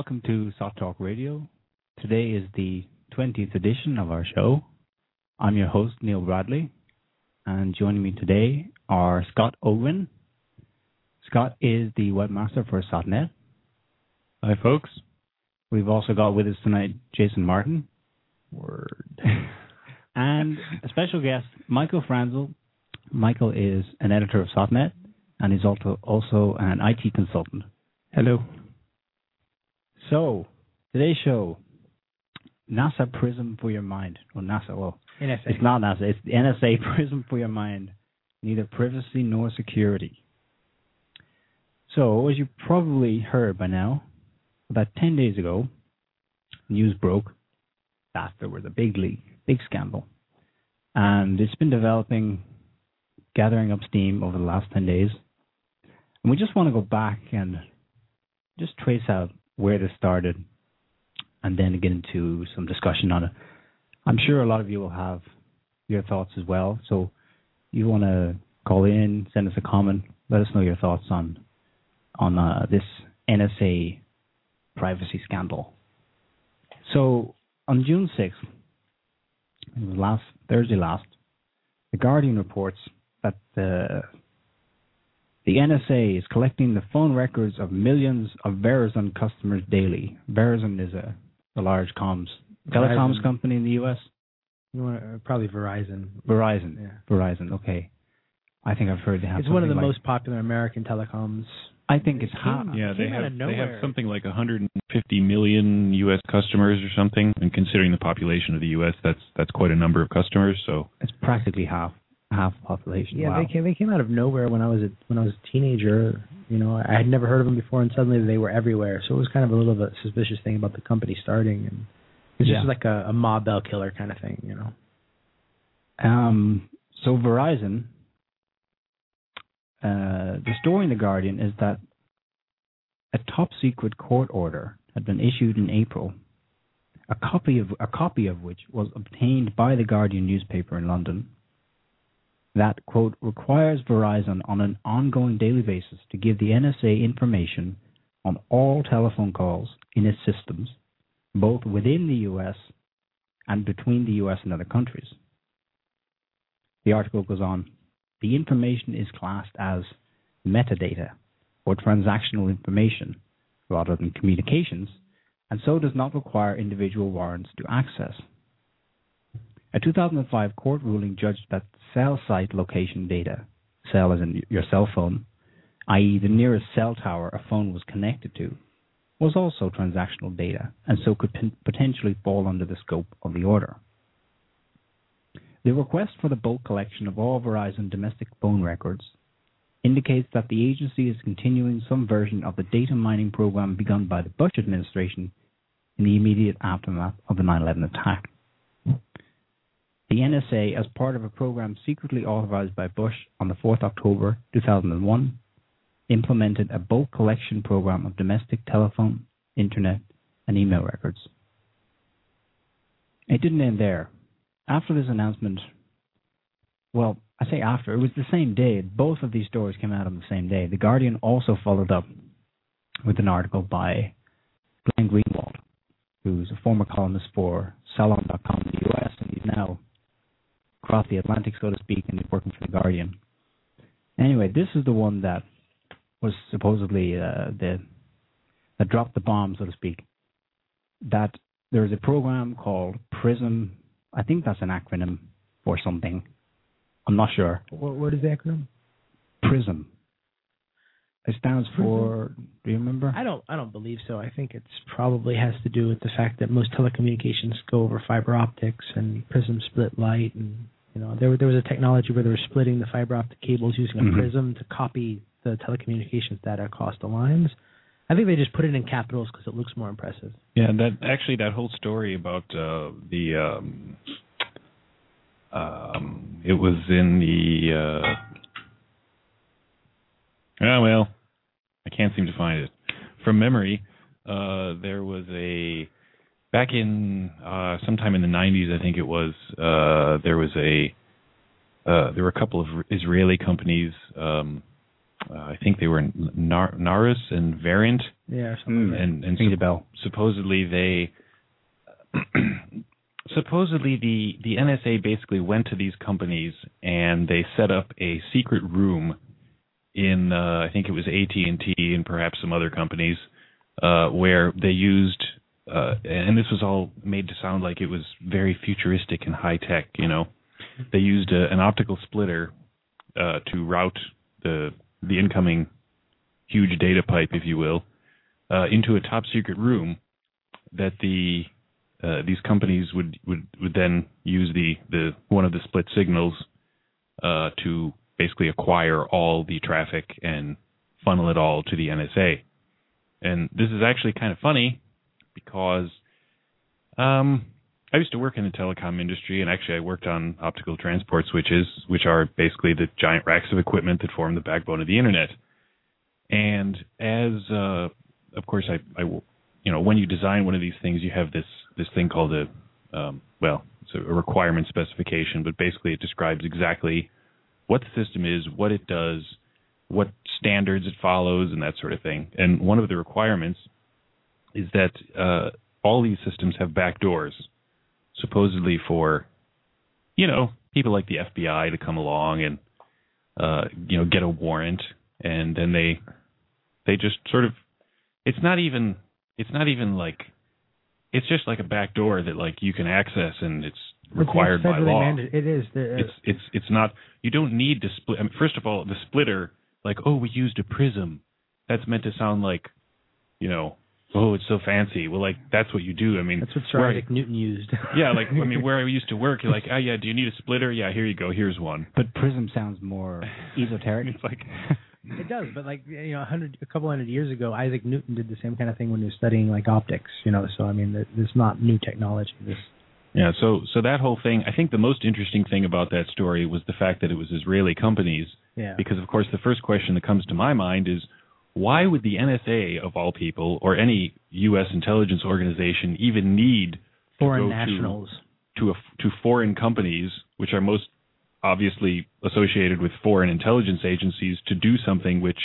Welcome to SOTT Talk Radio. Today is the 20th edition of our show. I'm your host, Niall Bradley, and joining me today are Scott Owen. Scott is the webmaster for SOTNet. Hi, folks. We've also got with us tonight Jason Martin Word. and a special guest, Michael Franzel. Michael is an editor of SOTNet and he's also also an IT consultant. Hello. So, today's show, NASA Prism for Your Mind. Or NASA, well, NSA. it's not NASA, it's the NSA Prism for Your Mind. Neither privacy nor security. So, as you probably heard by now, about 10 days ago, news broke that there was a big leak, big scandal. And it's been developing, gathering up steam over the last 10 days. And we just want to go back and just trace out where this started and then get into some discussion on it. I'm sure a lot of you will have your thoughts as well. So you want to call in, send us a comment, let us know your thoughts on on uh, this NSA privacy scandal. So on June 6th, it was last Thursday last, the Guardian reports that the the NSA is collecting the phone records of millions of Verizon customers daily. Verizon is a, a large comms telecoms Verizon. company in the U.S. You want uh, probably Verizon. Verizon. Yeah. Verizon. Okay. I think I've heard they have. It's one of the like- most popular American telecoms. I think it's It half. came- Yeah, they have they have something like 150 million U.S. customers or something, and considering the population of the U.S., that's that's quite a number of customers. So It's practically half half the population. Yeah, wow. they came they came out of nowhere when I was a when I was a teenager. You know, I had never heard of them before, and suddenly they were everywhere. So it was kind of a little bit suspicious thing about the company starting, and it's Yeah. just like a, a Ma Bell killer kind of thing. You know. Um, so Verizon, uh, the story in the Guardian is that a top secret court order had been issued in April, a copy of a copy of which was obtained by the Guardian newspaper in London. That quote requires Verizon on an ongoing daily basis to give the NSA information on all telephone calls in its systems, both within the U.S. and between the U.S. and other countries. The article goes on. The information is classed as metadata or transactional information rather than communications, and so does not require individual warrants to access. A 2005 court ruling judged that cell site location data, cell as in your cell phone, i.e., the nearest cell tower a phone was connected to, was also transactional data and so could p- potentially fall under the scope of the order. The request for the bulk collection of all Verizon domestic phone records indicates that the agency is continuing some version of the data mining program begun by the Bush administration in the immediate aftermath of the 9 11 attack. The NSA, as part of a program secretly authorized by Bush on the 4th October 2001, implemented a bulk collection program of domestic telephone, internet, and email records. It didn't end there. After this announcement, well, I say after, it was the same day. Both of these stories came out on the same day. The Guardian also followed up with an article by Glenn Greenwald, who's a former columnist for Salon.com in the US, and he's now across the Atlantic, so to speak, and he's working for the Guardian. Anyway, this is the one that was supposedly uh, the that dropped the bomb, so to speak. That there is a program called Prism. I think that's an acronym for something. I'm not sure. What, what is the acronym? Prism. It stands for. Do you remember? I don't I don't believe so. I think it's probably has to do with the fact that most telecommunications go over fiber optics and Prism split light and You know, there there was a technology where they were splitting the fiber optic cables using a Mhm. prism to copy the telecommunications data across the lines. I think they just put it in capitals because it looks more impressive. Yeah, that actually that whole story about uh, the um, um, it was in the uh, oh well, I can't seem to find it from memory. Uh, there was a back in uh, sometime in the 90s, I think it was. Uh, there was a uh, there were a couple of Israeli companies. Um, uh, I think they were Nar- Narus and Verint Yeah, or something. Mm. and and Ring the bell. supposedly they supposedly the the NSA basically went to these companies and they set up a secret room in uh, I think it was AT and perhaps some other companies uh, where they used uh, and this was all made to sound like it was very futuristic and high tech. You know, they used a, an optical splitter uh, to route the the incoming huge data pipe, if you will, uh, into a top secret room that the uh, these companies would, would would then use the the one of the split signals uh, to basically acquire all the traffic and funnel it all to the NSA. And this is actually kind of funny because um, I used to work in the telecom industry, and actually I worked on optical transport switches, which are basically the giant racks of equipment that form the backbone of the internet. And as uh, of course I, I you know when you design one of these things you have this this thing called a um, well it's a requirement specification but basically it describes exactly what the system is what it does what standards it follows and that sort of thing. And one of the requirements is that uh, all these systems have back doors supposedly for you know people like the FBI to come along and uh, you know get a warrant and then they they just sort of it's not even it's not even like it's just like a back door that like you can access and it's required It's by law. mandated. It is. The, uh, It's it's it's not you don't need to split. I mean, first of all, the splitter like oh we used a prism. That's meant to sound like you know oh it's so fancy. Well like that's what you do. I mean that's what Sir where- Isaac Newton used. yeah like I mean where I used to work you're like oh yeah do you need a splitter yeah here you go here's one. But Prism sounds more esoteric. It's like It does, but like you know, a hundred, a couple hundred years ago, Isaac Newton did the same kind of thing when he was studying like optics. You know, so I mean, th- this is not new technology. This Yeah, so so that whole thing, I think the most interesting thing about that story was the fact that it was Israeli companies, yeah, because of course the first question that comes to my mind is why would the NSA of all people or any U.S. intelligence organization even need foreign go to- nationals. to a, to foreign companies, which are most obviously associated with foreign intelligence agencies, to do something which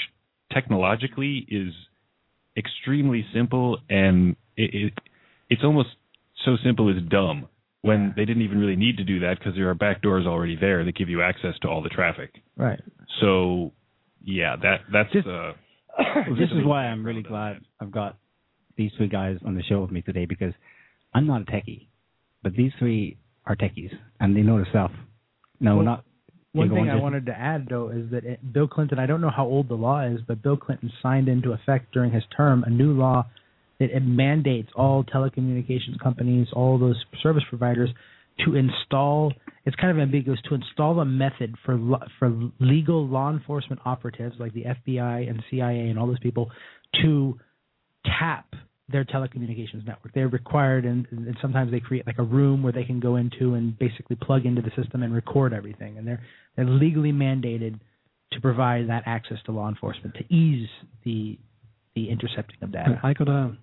technologically is extremely simple and it, it it's almost so simple as dumb when they didn't even really need to do that because there are back doors already there that give you access to all the traffic. Right. So yeah, that that's Just- uh, this is why I'm really glad I've got these three guys on the show with me today because I'm not a techie, but these three are techies and they know the stuff. No, Well, not One thing on, I wanted to add though is that it, Bill Clinton. I don't know how old the law is, but Bill Clinton signed into effect during his term a new law that it mandates all telecommunications companies, all those service providers, to install. It's kind of ambiguous to install a method for for legal law enforcement operatives like the FBI and CIA and all those people to tap their telecommunications network. They're required, and, and sometimes they create like a room where they can go into and basically plug into the system and record everything. And they're they're legally mandated to provide that access to law enforcement to ease the the intercepting of data. I got a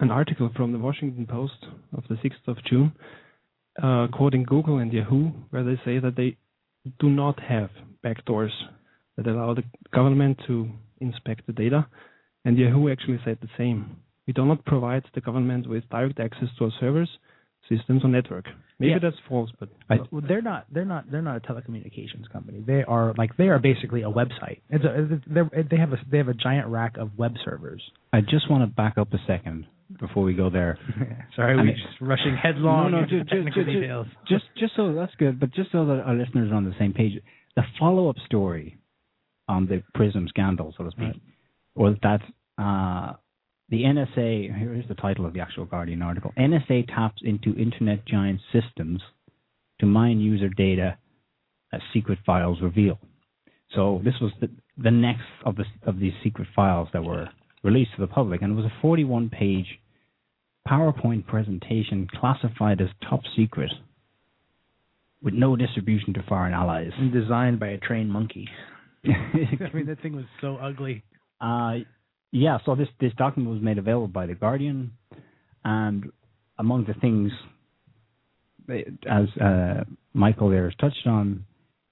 an article from the Washington Post of the 6th of June, uh, quoting Google and Yahoo, where they say that they do not have backdoors that allow the government to inspect the data. And Yahoo actually said the same. We do not provide the government with direct access to our servers, systems, or network. Maybe Yeah. that's false, but I- Well, they're not. They're not. They're not a telecommunications company. They are like they are basically a website. It's a, they're, have a they have a giant rack of web servers. I just want to back up a second before we go there. Sorry, we're just rushing headlong No, no, into ju- ju- technical ju- ju- details. just just so that's good, but just so that our listeners are on the same page, the follow-up story on the Prism scandal, so to speak, Right. was that uh, the NSA. Here is the title of the actual Guardian article: NSA taps into internet giant systems to mine user data uh, secret files reveal. So this was the, the next of the of these secret files that were released to the public, and it was a 41-page PowerPoint presentation classified as top secret, with no distribution to foreign allies. And designed by a trained monkey. I mean, that thing was so ugly. Uh, yeah, so this, this document was made available by The Guardian, and among the things, as uh, Michael there has touched on,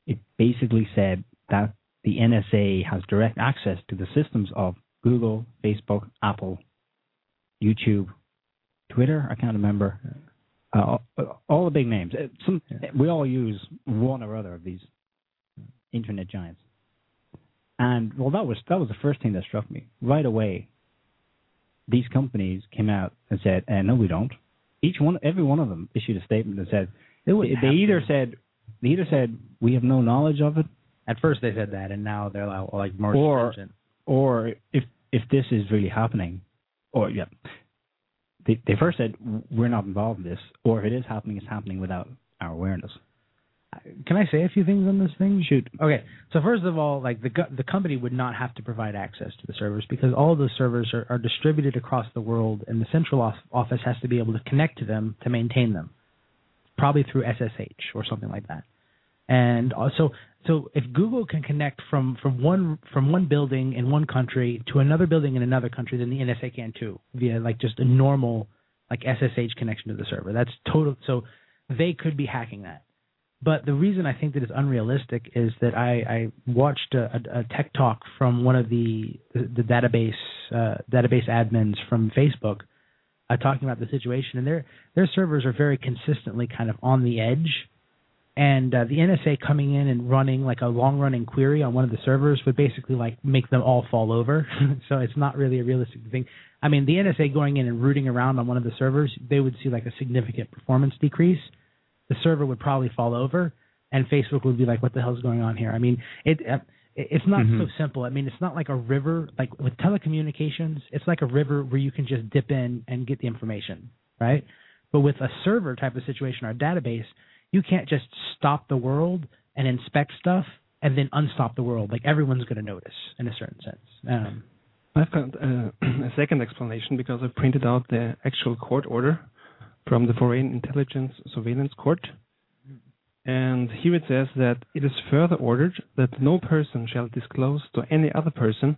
it basically said that the NSA has direct access to the systems of Google, Facebook, Apple, YouTube, Twitter. I can't remember. Uh, all the big names. Uh, Some, We all use one or other of these internet giants. And well, that was that was the first thing that struck me right away. These companies came out and said, uh, "No, we don't." Each one, every one of them, issued a statement that said they either said they either said we have no knowledge of it, At first they said that, and now they're like, like more Or- stringent. Or if if this is really happening, or yeah, they they first said we're not involved in this, or if it is happening, it's happening without our awareness. Uh, can I say a few things on this thing? Shoot. Okay, so first of all, like the the company would not have to provide access to the servers because all the servers are, are distributed across the world, and the central office has to be able to connect to them to maintain them, probably through SSH or something like that. And also, so if Google can connect from from one from one building in one country to another building in another country, then the NSA can too via like just a normal like SSH connection to the server. That's total. So they could be hacking that. But the reason I think that it's unrealistic is that I, I watched a, a, a tech talk from one of the the, the database uh, database admins from Facebook uh, talking about the situation, and their their servers are very consistently kind of on the edge. And uh, the NSA coming in and running like a long running query on one of the servers would basically like make them all fall over. so it's not really a realistic thing. I mean, the NSA going in and rooting around on one of the servers, they would see like a significant performance decrease the server would probably fall over, and Facebook would be like, "What the hell's going on here?" I mean, it uh, it's not so simple. I mean, it's not like a river. Like with telecommunications, it's like a river where you can just dip in and get the information, right? But with a server type of situation or a database, you can't just stop the world and inspect stuff and then unstop the world. Like everyone's going to notice in a certain sense. Um, I've got uh, a second explanation because I printed out the actual court order from the Foreign Intelligence Surveillance Court. And here it says that it is further ordered that no person shall disclose to any other person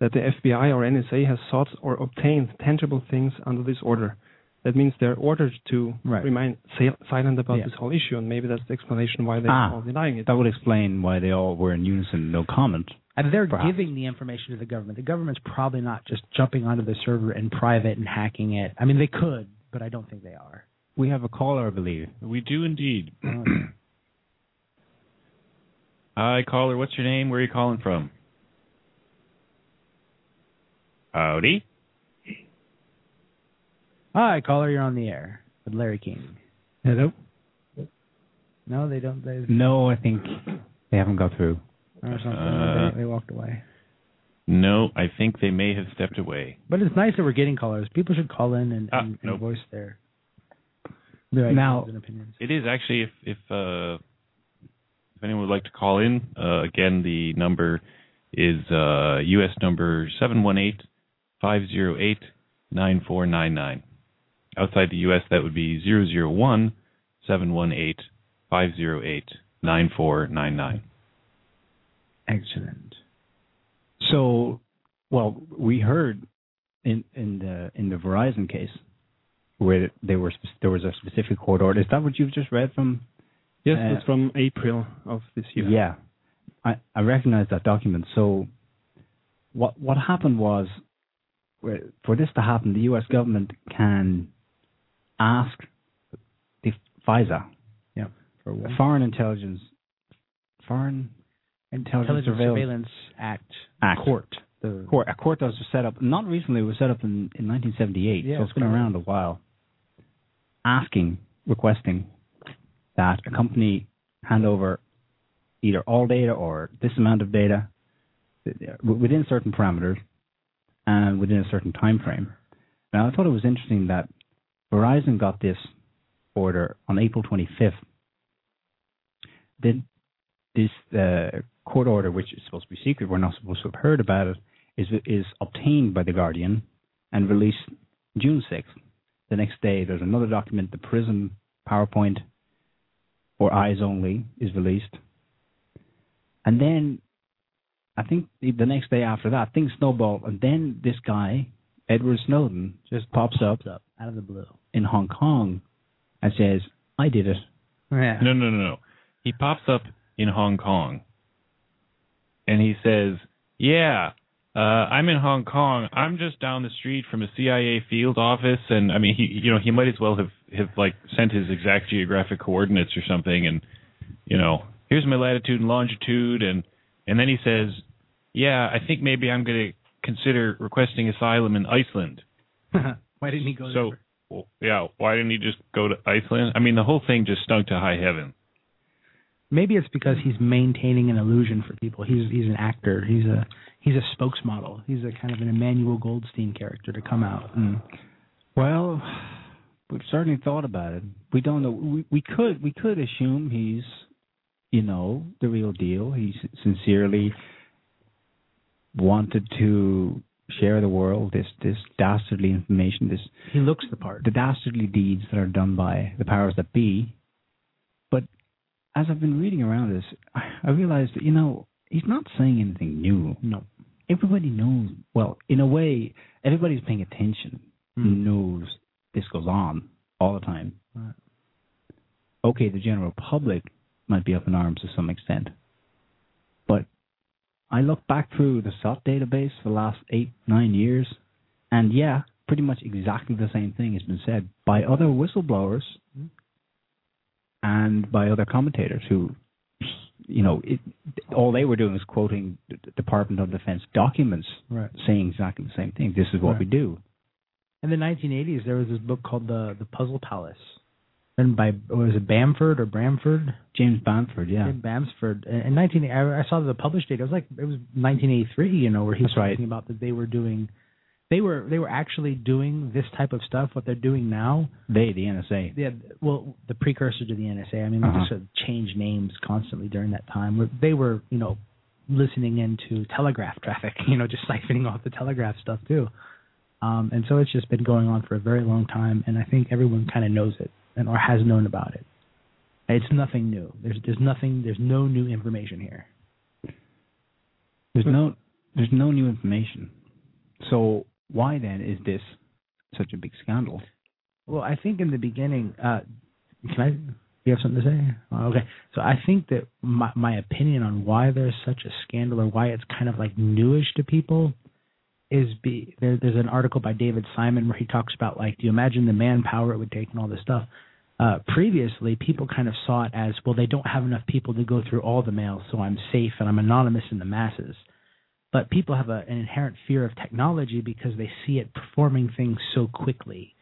that the FBI or NSA has sought or obtained tangible things under this order. That means they're ordered to Right. remain sil- silent about Yeah. this whole issue, and maybe that's the explanation why they're Ah. all denying it. That would explain why they all were in unison, no comment. And they're Perhaps. giving the information to the government. The government's probably not just jumping onto the server in private and hacking it. I mean, they could, but I don't think they are. We have a caller, I believe. We do indeed. Hi, caller. What's your name? Where are you calling from? Howdy. Hi, caller, you're on the air with Larry King. Hello? No, they don't. They No, I think they haven't got through. or something. Uh, they, they walked away. No, I think they may have stepped away. But it's nice that we're getting callers. People should call in and, Ah, and, and nope. voice their their ideas Now- and opinions. It is actually if if uh, if anyone would like to call in, uh, again the number is uh, U.S. number seven one eight five zero eight nine four nine nine. Outside the U.S., that would be zero zero one seven one eight five zero eight nine four nine nine. Excellent. So, well, we heard in in the in the Verizon case where they were there was a specific court order. Is that what you've just read from? Yes, Uh, that's from April of this year. Yeah, I I recognize that document. So, what what happened was, where- for this to happen, the U.S. government can ask the FISA, Yeah. For what? Foreign Intelligence, Foreign Intelligence, Intelligence Surveillance, Surveillance Act, Act. Court. The court, a court that was set up not recently. It was set up in, in 1978, Yeah, so it's been correct. around a while. Asking, requesting that a company hand over either all data or this amount of data uh, within certain parameters and within a certain time frame. Now, I thought it was interesting that Verizon got this order on April 25th. Then this uh, court order, which is supposed to be secret, we're not supposed to have heard about it, is is obtained by the Guardian and released June sixth. The next day, there's another document, the Prism PowerPoint or Eyes Only, is released, and then I think the, the next day after that, things snowball, and then this guy, Edward Snowden, just pops up Pops up out of the blue. In Hong Kong and says, "I did it." Yeah. No, no, no, no. He pops up in Hong Kong, and he says, "Yeah, uh, I'm in Hong Kong. I'm just down the street from a CIA field office, and I mean, he, you know, he might as well have have like sent his exact geographic coordinates or something, and you know, here's my latitude and longitude, and and then he says, "Yeah, I think maybe I'm going to consider requesting asylum in Iceland." Why didn't he go So, there? Well, yeah, why didn't he just go to Iceland? I mean, the whole thing just stunk to high heaven. Maybe it's because he's maintaining an illusion for people. He's he's an actor. He's a he's a spokesmodel. He's a kind of an Emmanuel Goldstein character to come out and Well, we've certainly thought about it. We don't know. We, we could we could assume he's, you know, the real deal. He sincerely wanted to share the world this this dastardly information, this he looks the part. the dastardly deeds that are done by the powers that be. But as I've been reading around this, I, realized that you know he's not saying anything new. No. Everybody knows. Well, in a way, everybody's paying attention. Hmm. Knows this goes on all the time. Right. Okay, the general public might be up in arms to some extent, I look back through the SOT database for the last eight, nine years, and yeah, pretty much exactly the same thing has been said by other whistleblowers and by other commentators who, you know, it, all they were doing was quoting Department of Defense documents Right. saying exactly the same thing. This is what Right. we do. In the 1980s, there was this book called the The Puzzle Palace, written by was it Bamford or Bramford? James Bamford, yeah. Jim Bamford. In 19, I, I saw the published date. It was like it was 1983. You know, where he was right. talking about that they were doing, they were they were actually doing this type of stuff. What they're doing now, They, the NSA. yeah, well, the precursor to the NSA. I mean, Uh-huh. they just sort of changed names constantly during that time. They were, you know, listening into telegraph traffic. You know, just siphoning off the telegraph stuff too. Um, and so it's just been going on for a very long time, and I think everyone kind of knows it and or has known about it. It's nothing new. There's there's nothing. There's no new information here. There's no there's no new information. So why then is this such a big scandal? Well, I think in the beginning, uh, can I? You have something to say? Oh, okay. So I think that my my opinion on why there's such a scandal or why it's kind of like newish to people is be there, there's an article by David Simon where he talks about like do you imagine the manpower it would take and all this stuff. Uh, previously, people kind of saw it as well. They don't have enough people to go through all the mail, so I'm safe and I'm anonymous in the masses. But people have a, an inherent fear of technology because they see it performing things so quickly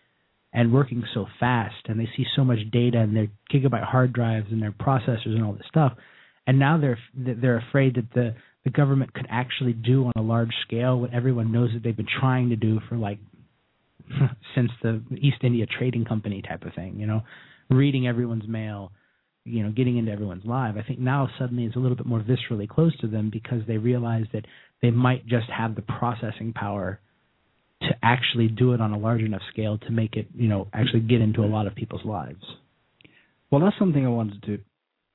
and working so fast and they see so much data and their gigabyte hard drives and their processors and all this stuff and now they're they're afraid that the the government could actually do on a large scale what everyone knows that they've been trying to do for like since the East India Trading Company type of thing, you know, reading everyone's mail, you know, getting into everyone's life. I think now suddenly it's a little bit more viscerally close to them because they realize that they might just have the processing power to actually do it on a large enough scale to make it, you know, actually get into a lot of people's lives. Well, that's something I wanted to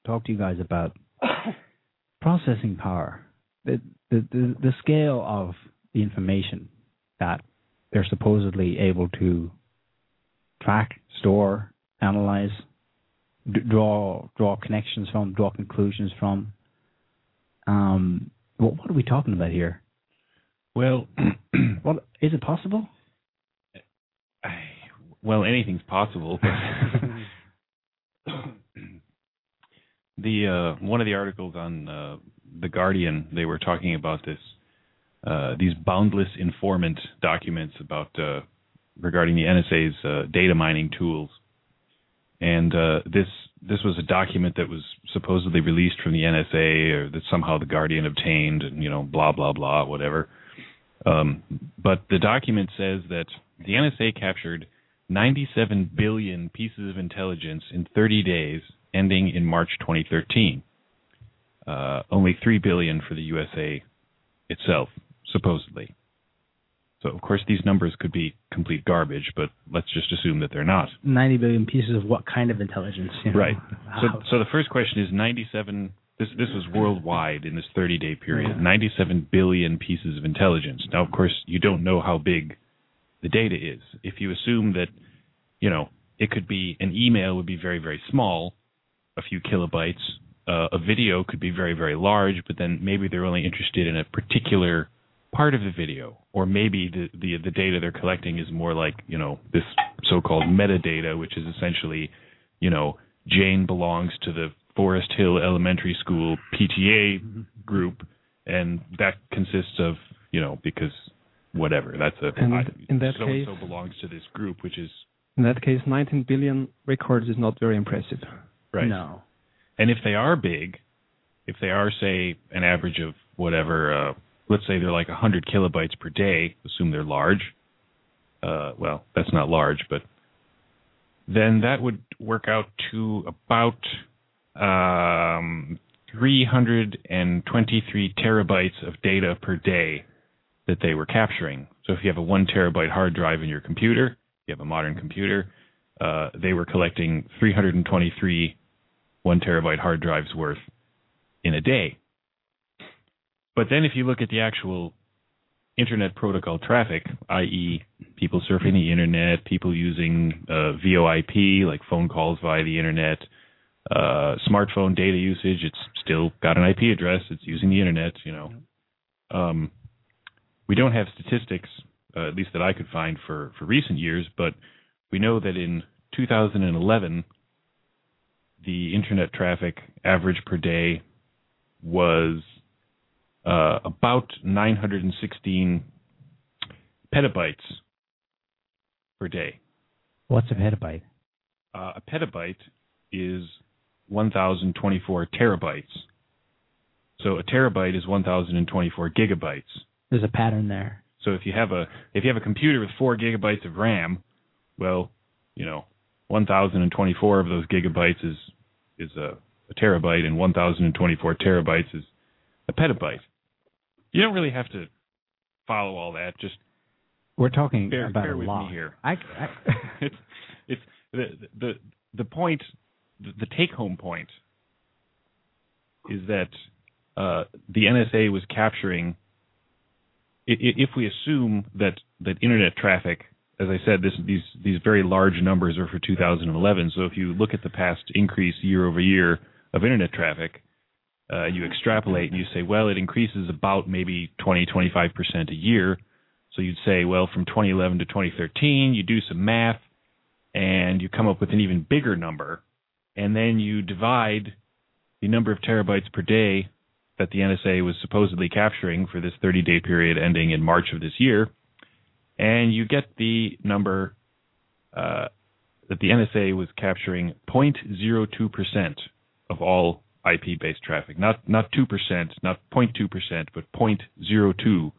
talk to you guys about. Processing power, the, the the the scale of the information that they're supposedly able to track, store, analyze, d- draw draw connections from, draw conclusions from. Um, what, what are we talking about here? Well, What is it possible? well, anything's possible. The uh, one of the articles on uh, the Guardian, they were talking about this uh, these boundless informant documents about uh, regarding the NSA's uh, data mining tools, and uh, this this was a document that was supposedly released from the NSA or that somehow the Guardian obtained, and you know, blah blah blah, whatever. Um, but the document says that the NSA captured 97 billion pieces of intelligence in 30 days, ending in March 2013. Uh, only three billion for the USA itself, supposedly. So of course these numbers could be complete garbage, but let's just assume that they're not. 90 billion pieces of what kind of intelligence? You know? Right. So Wow. so the first question is 97 this this was worldwide in this 30-day period. Yeah. 97 billion pieces of intelligence. Now of course you don't know how big the data is. If you assume that you know, it could be an email would be very very small, a few kilobytes. Uh, a video could be very very large, but then maybe they're only interested in a particular part of the video, or maybe the, the the data they're collecting is more like you know this so-called metadata, which is essentially, you know, Jane belongs to the Forest Hill Elementary School PTA group, and that consists of you know because whatever that's a And I- in that so and so belongs to this group, which is In that case, 19 billion records is not very impressive. right. No. And if they are big, if they are, say, an average of whatever, uh, let's say they're like 100 kilobytes per day, assume they're large. Uh, well, that's not large, but then that would work out to about um, 323 terabytes of data per day that they were capturing. So if you have a one terabyte hard drive in your computer, you have a modern computer, uh, they were collecting 323 one terabyte hard drives worth in a day. But then if you look at the actual internet protocol traffic, i.e., people surfing the internet, people using uh, VoIP, like phone calls via the internet, uh, smartphone data usage, it's still got an IP address, it's using the internet, you know. Um, we don't have statistics, uh, at least that I could find for, for recent years, but we know that in 2011, the internet traffic average per day was uh, about 916 petabytes per day. What's a petabyte? Uh, a petabyte is 1,024 terabytes. So a terabyte is 1,024 gigabytes. There's a pattern there. So if you have a if you have a computer with four gigabytes of RAM, well, you know, 1,024 of those gigabytes is is a, a terabyte, and 1,024 terabytes is a petabyte. You don't really have to follow all that. Just We're talking bear, about bear a lot. here. I, I, it's it's the the the point the, the take home point is that uh, the NSA was capturing if we assume that that internet traffic as I said this these these very large numbers are for 2011 so if you look at the past increase year over year of internet traffic uh, you extrapolate and you say well it increases about maybe 20 25% a year. So you'd say well from 2011 to 2013 you do some math and you come up with an even bigger number, and then you divide the number of terabytes per day that the NSA was supposedly capturing for this 30 day period ending in March of this year, and you get the number uh, that the NSA was capturing 0.02% of all IP based traffic. Not not 2%, not 0.2%, but 0.02%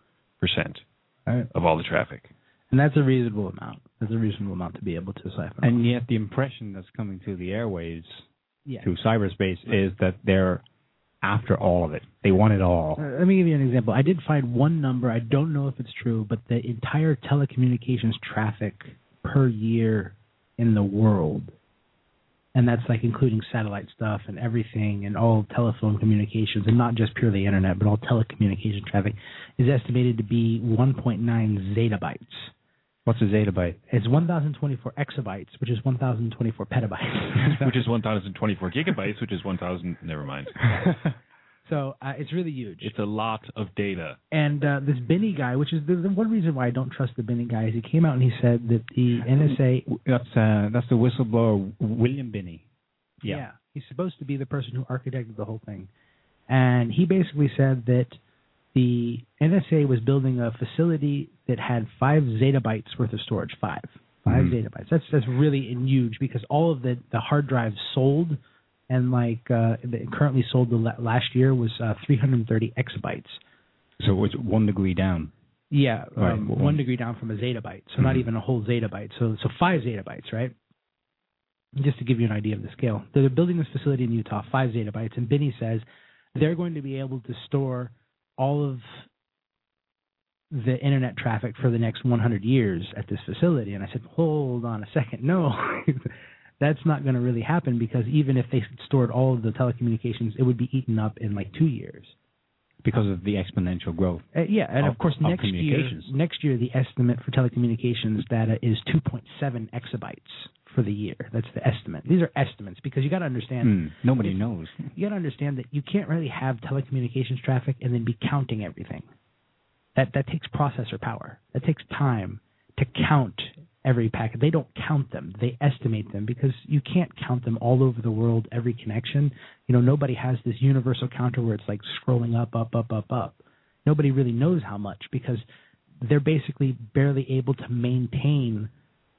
Right. of all the traffic. And that's a reasonable amount. That's a reasonable amount to be able to siphon. and yet the impression that's coming through the airwaves yeah. through cyberspace is that they're after all of it. They want it all. Uh, let me give you an example. I did find one number. I don't know if it's true, but the entire telecommunications traffic per year in the world, and that's like including satellite stuff and everything, and all telephone communications, and not just purely internet, but all telecommunication traffic, is estimated to be 1.9 zettabytes. What's a zettabyte? It's 1,024 exabytes, which is 1,024 petabytes. which is 1,024 gigabytes, which is 1,000. Never mind. so uh, it's really huge. It's a lot of data. And uh, this Benny guy, which is the, the one reason why I don't trust the Benny guy, is he came out and he said that the NSA, That's uh, that's the whistleblower William Binney. yeah. he's supposed to be the person who architected the whole thing, and he basically said that the NSA was building a facility that had five zettabytes worth of storage. Five, five Mhm. zettabytes. That's that's really huge because all of the the hard drives sold, and like uh, currently sold the last year was uh, 330 exabytes. So it's one degree down. Yeah, Right. um, Well, one degree down from a zettabyte, so not Mhm. even a whole zettabyte. So so five zettabytes, right? Just to give you an idea of the scale, they're building this facility in Utah, five zettabytes, and Benny says they're going to be able to store all of the internet traffic for the next 100 years at this facility. And I said, hold on a second. No, that's not going to really happen because even if they stored all of the telecommunications, it would be eaten up in like two years. because of the exponential growth. Uh, yeah, and of, Of- course of next year, next year the estimate for telecommunications data is 2.7 exabytes for the year. That's the estimate. These are estimates because you got to understand Hmm, nobody knows. you got to understand that you can't really have telecommunications traffic and then be counting everything. That that takes processor power. That takes time to count every packet. They don't count them. They estimate them because you can't count them all over the world every connection. You know, nobody has this universal counter where it's like scrolling up up up up up. Nobody really knows how much because they're basically barely able to maintain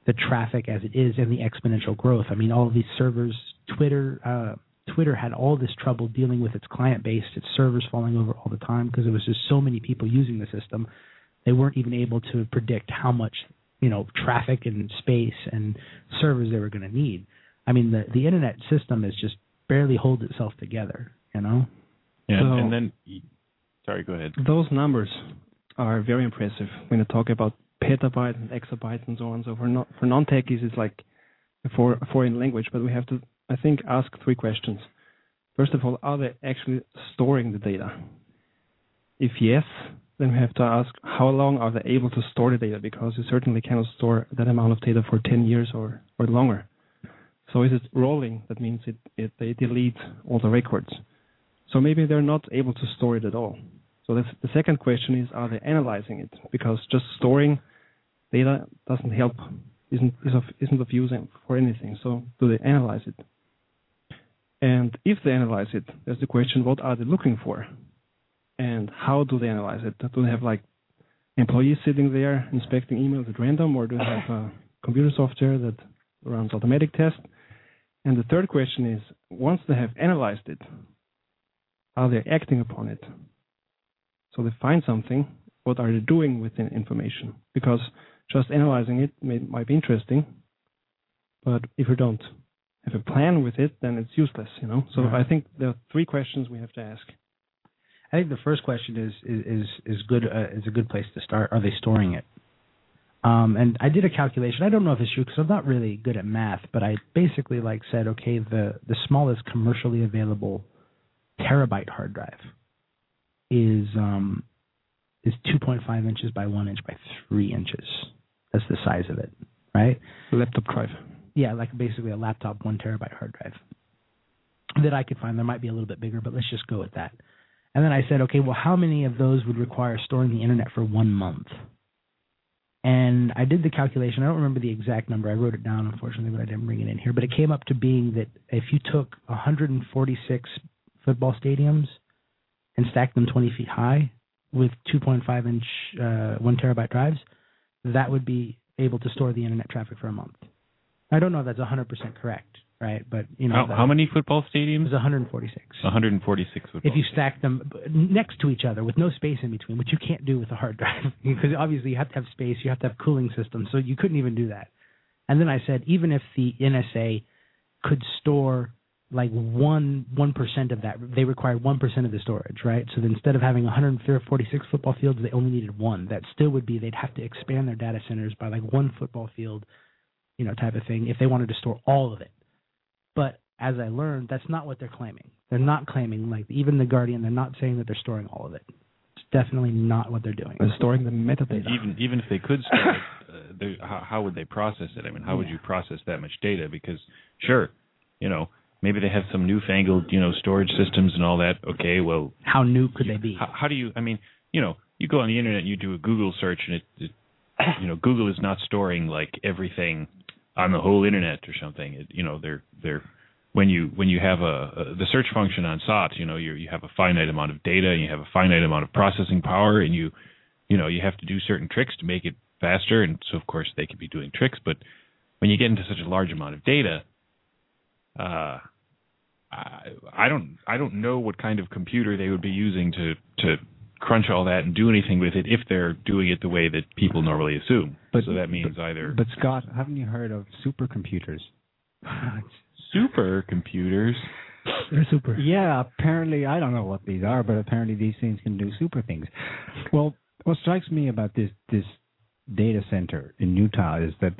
the traffic as it is and the exponential growth. I mean, all of these servers, Twitter, uh, Twitter had all this trouble dealing with its client base, its servers falling over all the time because there was just so many people using the system. They weren't even able to predict how much, you know, traffic and space and servers they were going to need. I mean, the the internet system is just barely holds itself together. You know. Yeah, So- and then, sorry, go ahead. Those numbers are very impressive when you talk about petabyte and exabyte and so on. So for for non-techies, it's like a, for, a foreign language. But we have to, I think, ask three questions. First of all, are they actually storing the data? If yes, then we have to ask how long are they able to store the data? Because you certainly cannot store that amount of data for 10 years or, or longer. So is it rolling? That means it, it they delete all the records. So maybe they're not able to store it at all. So the second question is, are they analyzing it? Because just storing data doesn't help, isn't is of, isn't of use for anything. So do they analyze it? And if they analyze it, there's the question: What are they looking for? And how do they analyze it? Do they have like employees sitting there inspecting emails at random, or do they have a computer software that runs automatic tests? And the third question is: Once they have analyzed it, are they acting upon it? So they find something. What are they doing with the information? Because just analyzing it may, might be interesting, but if you don't have a plan with it, then it's useless. You know. So Right. I think there are three questions we have to ask. I think the first question is is is, is good uh, is a good place to start. Are they storing it? Um, and I did a calculation. I don't know if it's true because I'm not really good at math, but I basically like said, okay, the the smallest commercially available terabyte hard drive is um is 2.5 inches by one inch by three inches. That's the size of it, right? Laptop drive. Yeah, like basically a laptop one terabyte hard drive that I could find. There might be a little bit bigger, but let's just go with that. And then I said, okay, well, how many of those would require storing the internet for one month? And I did the calculation. I don't remember the exact number. I wrote it down, unfortunately, but I didn't bring it in here. But it came up to being that if you took 146 football stadiums and stacked them 20 feet high with 2.5 inch, uh, one terabyte drives, that would be able to store the internet traffic for a month. I don't know if that's 100% correct, right? But you know, How, how many football stadiums? was 146. 146 football. If you stack them next to each other with no space in between, which you can't do with a hard drive, because obviously you have to have space, you have to have cooling systems, so you couldn't even do that. And then I said, even if the NSA could store like one one percent of that, they required one percent of the storage, right? So then instead of having 146 football fields, they only needed one. That still would be they'd have to expand their data centers by like one football field, you know, type of thing, if they wanted to store all of it. But as I learned, that's not what they're claiming. They're not claiming like even the Guardian. They're not saying that they're storing all of it. It's definitely not what they're doing. And storing the metadata. even even if they could store it, uh, how, how would they process it? I mean, how would you process that much data? Because sure, you know, maybe they have some newfangled, you know, storage systems and all that. Okay, well, How new could they be? how, how do you? I mean, you know, you go on the internet and you do a Google search, and it, it you know, Google is not storing like everything on the whole internet or something. It, you know, they're they're when you when you have a, a the search function on SOT, you know, you you have a finite amount of data and you have a finite amount of processing power, and you you know you have to do certain tricks to make it faster, and so of course they could be doing tricks, but when you get into such a large amount of data, uh, I, I don't I don't know what kind of computer they would be using to to crunch all that and do anything with it if they're doing it the way that people normally assume. But- so that means either But Scott, haven't you heard of supercomputers? supercomputers. They're super. Yeah, apparently I don't know what these are, but apparently these things can do super things. Well, what strikes me about this this data center in Utah is that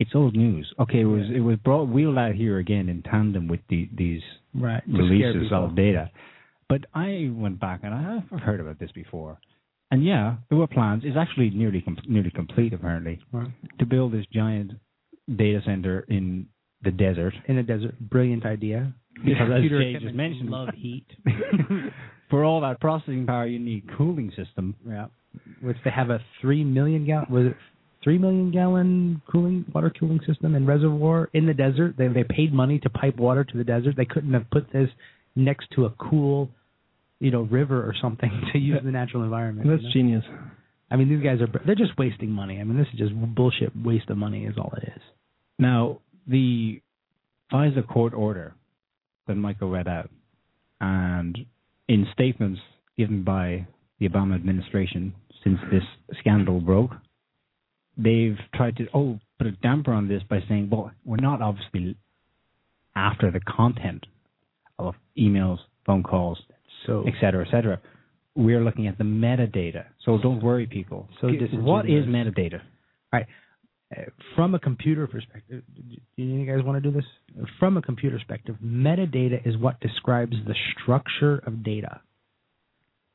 it's old news. Okay, it was it was brought wheeled out here again in tandem with the, these Right. releases of data. But I went back and I have heard about this before. And yeah, there were plans. It's actually nearly com- nearly complete apparently Right. to build this giant data center in the desert in a desert. Brilliant idea. because as Jay just mentioned, love heat. for all that processing power, you need cooling system. Yeah. Which they have a three million gallon was it three million gallon cooling water cooling system and reservoir in the desert. They they paid money to pipe water to the desert. They couldn't have put this next to a cool, you know, river or something to use the natural environment. you That's know? genius. I mean, these guys are they're just wasting money. I mean, this is just bullshit waste of money is all it is. Now, the FISA court order that Michael read out, and in statements given by the Obama administration since this scandal broke, they've tried to oh put a damper on this by saying, well, we're not obviously after the content of emails, phone calls, So et cetera, et cetera. We're looking at the metadata. So don't worry, people. So this what is metadata? uh, from a computer perspective, do you guys want to do this? From a computer perspective, metadata is what describes the structure of data.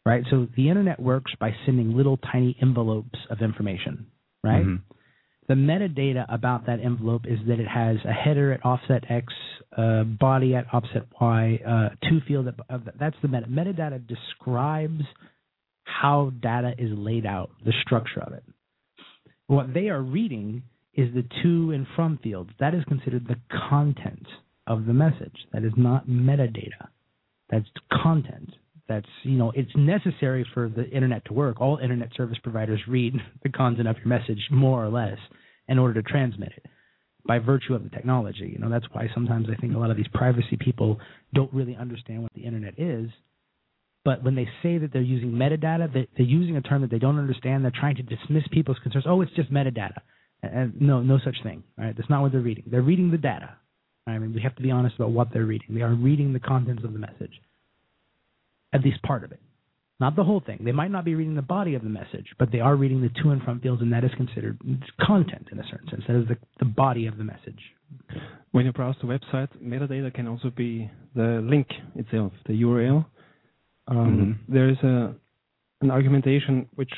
Right? So the internet works by sending little tiny envelopes of information, right? Mhm. The metadata about that envelope is that it has a header at offset X, uh, body at offset Y, uh, two field at, of that's the meta. Metadata describes how data is laid out, the structure of it. What they are reading is the to and from fields. That is considered the content of the message. That is not metadata. That's content. That's you know it's necessary for the internet to work. All internet service providers read the content of your message more or less in order to transmit it by virtue of the technology. You know that's why sometimes I think a lot of these privacy people don't really understand what the internet is. But when they say that they're using metadata, they, they're using a term that they don't understand. They're trying to dismiss people's concerns. Oh, it's just metadata. And no, no such thing. Right, that's not what they're reading. They're reading the data. I mean, we have to be honest about what they're reading. They are reading the contents of the message, at least part of it, not the whole thing. They might not be reading the body of the message, but they are reading the to and from fields, and that is considered content in a certain sense. That is the, the body of the message. When you browse the website, metadata can also be the link itself, the URL. Um, There is a an argumentation which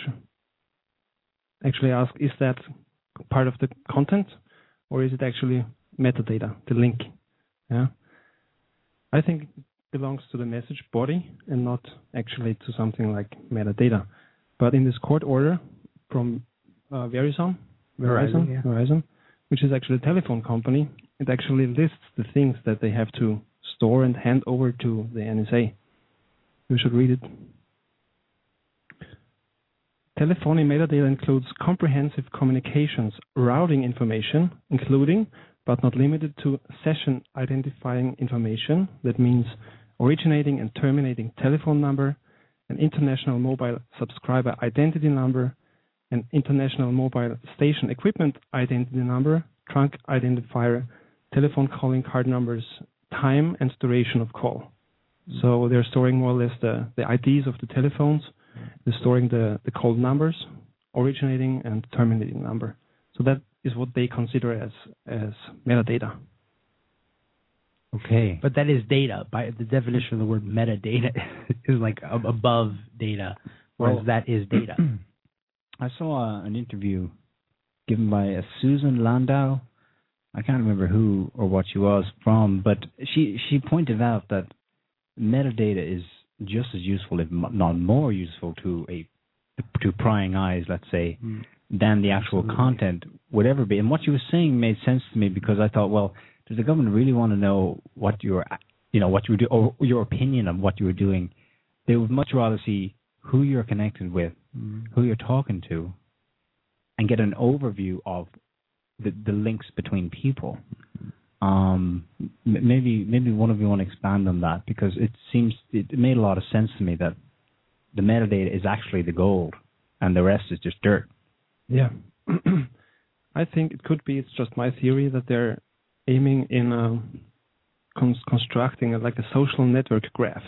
actually asks, is that part of the content, or is it actually metadata, the link? Yeah, I think belongs to the message body and not actually to something like metadata. But in this court order from uh, Verizon, Verizon, Verizon, yeah. Verizon, which is actually a telephone company, it actually lists the things that they have to store and hand over to the NSA. You should read it. Telephony metadata includes comprehensive communications routing information, including but not limited to session identifying information, that means originating and terminating telephone number, an international mobile subscriber identity number, an international mobile station equipment identity number, trunk identifier, telephone calling card numbers, time and duration of call. Mm-hmm. So they're storing more or less the, the IDs of the telephones, mm-hmm. they're storing the, the call numbers, originating and terminating number. So that is what they consider as as metadata. Okay. But that is data. By the definition of the word metadata is like above data, whereas Well- that is data. I saw uh, an interview given by uh, Susan Landau. I can't remember who or what she was from, but she she pointed out that metadata is just as useful, if not more useful, to a to prying eyes, let's say, Mm. than the actual Absolutely. content would ever be. And what she was saying made sense to me because I thought, well, does the government really want to know what you're, you know, what you were doing, or your opinion of what you were doing? They would much rather see who you're connected with, who you're talking to, and get an overview of the, the links between people. Um, maybe maybe one of you want to expand on that because it seems it made a lot of sense to me that the metadata is actually the gold, and the rest is just dirt. Yeah. I think it could be, it's just my theory, that they're aiming in um, a cons- constructing a, like a social network graph,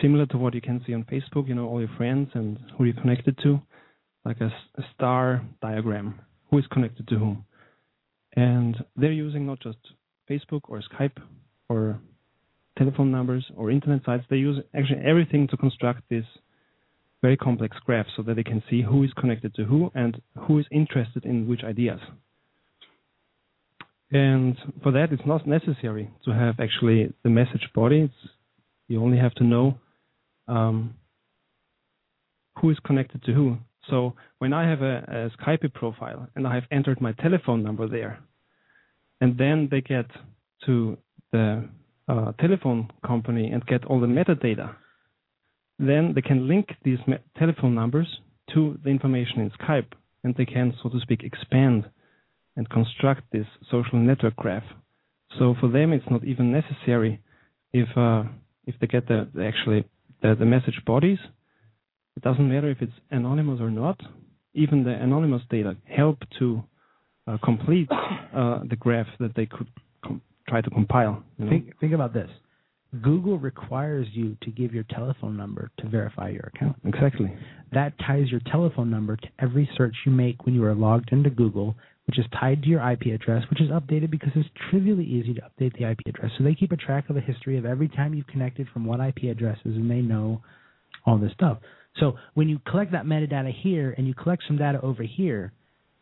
similar to what you can see on Facebook. You know, all your friends and who you're connected to, like a star diagram. Who is connected to whom? And they're using not just Facebook or Skype or telephone numbers or internet sites. They use actually everything to construct this very complex graph so that they can see who is connected to who and who is interested in which ideas. And for that, it's not necessary to have actually the message body. It's, you only have to know um, who is connected to who. So when I have a, a Skype profile and I have entered my telephone number there, and then they get to the uh, telephone company and get all the metadata, then they can link these me- telephone numbers to the information in Skype, and they can, so to speak, expand and construct this social network graph. So for them, it's not even necessary if uh, if they get the, the actually the, the message bodies. It doesn't matter if it's anonymous or not. Even the anonymous data help to uh, complete uh, the graph that they could com- try to compile. You know? Think think about this. Google requires you to give your telephone number to verify your account. exactly. That ties your telephone number to every search you make when you are logged into Google, which is tied to your IP address, which is updated because it's trivially easy to update the IP address. So they keep a track of a history of every time you've connected from what IP addresses, and they know all this stuff. So when you collect that metadata here and you collect some data over here,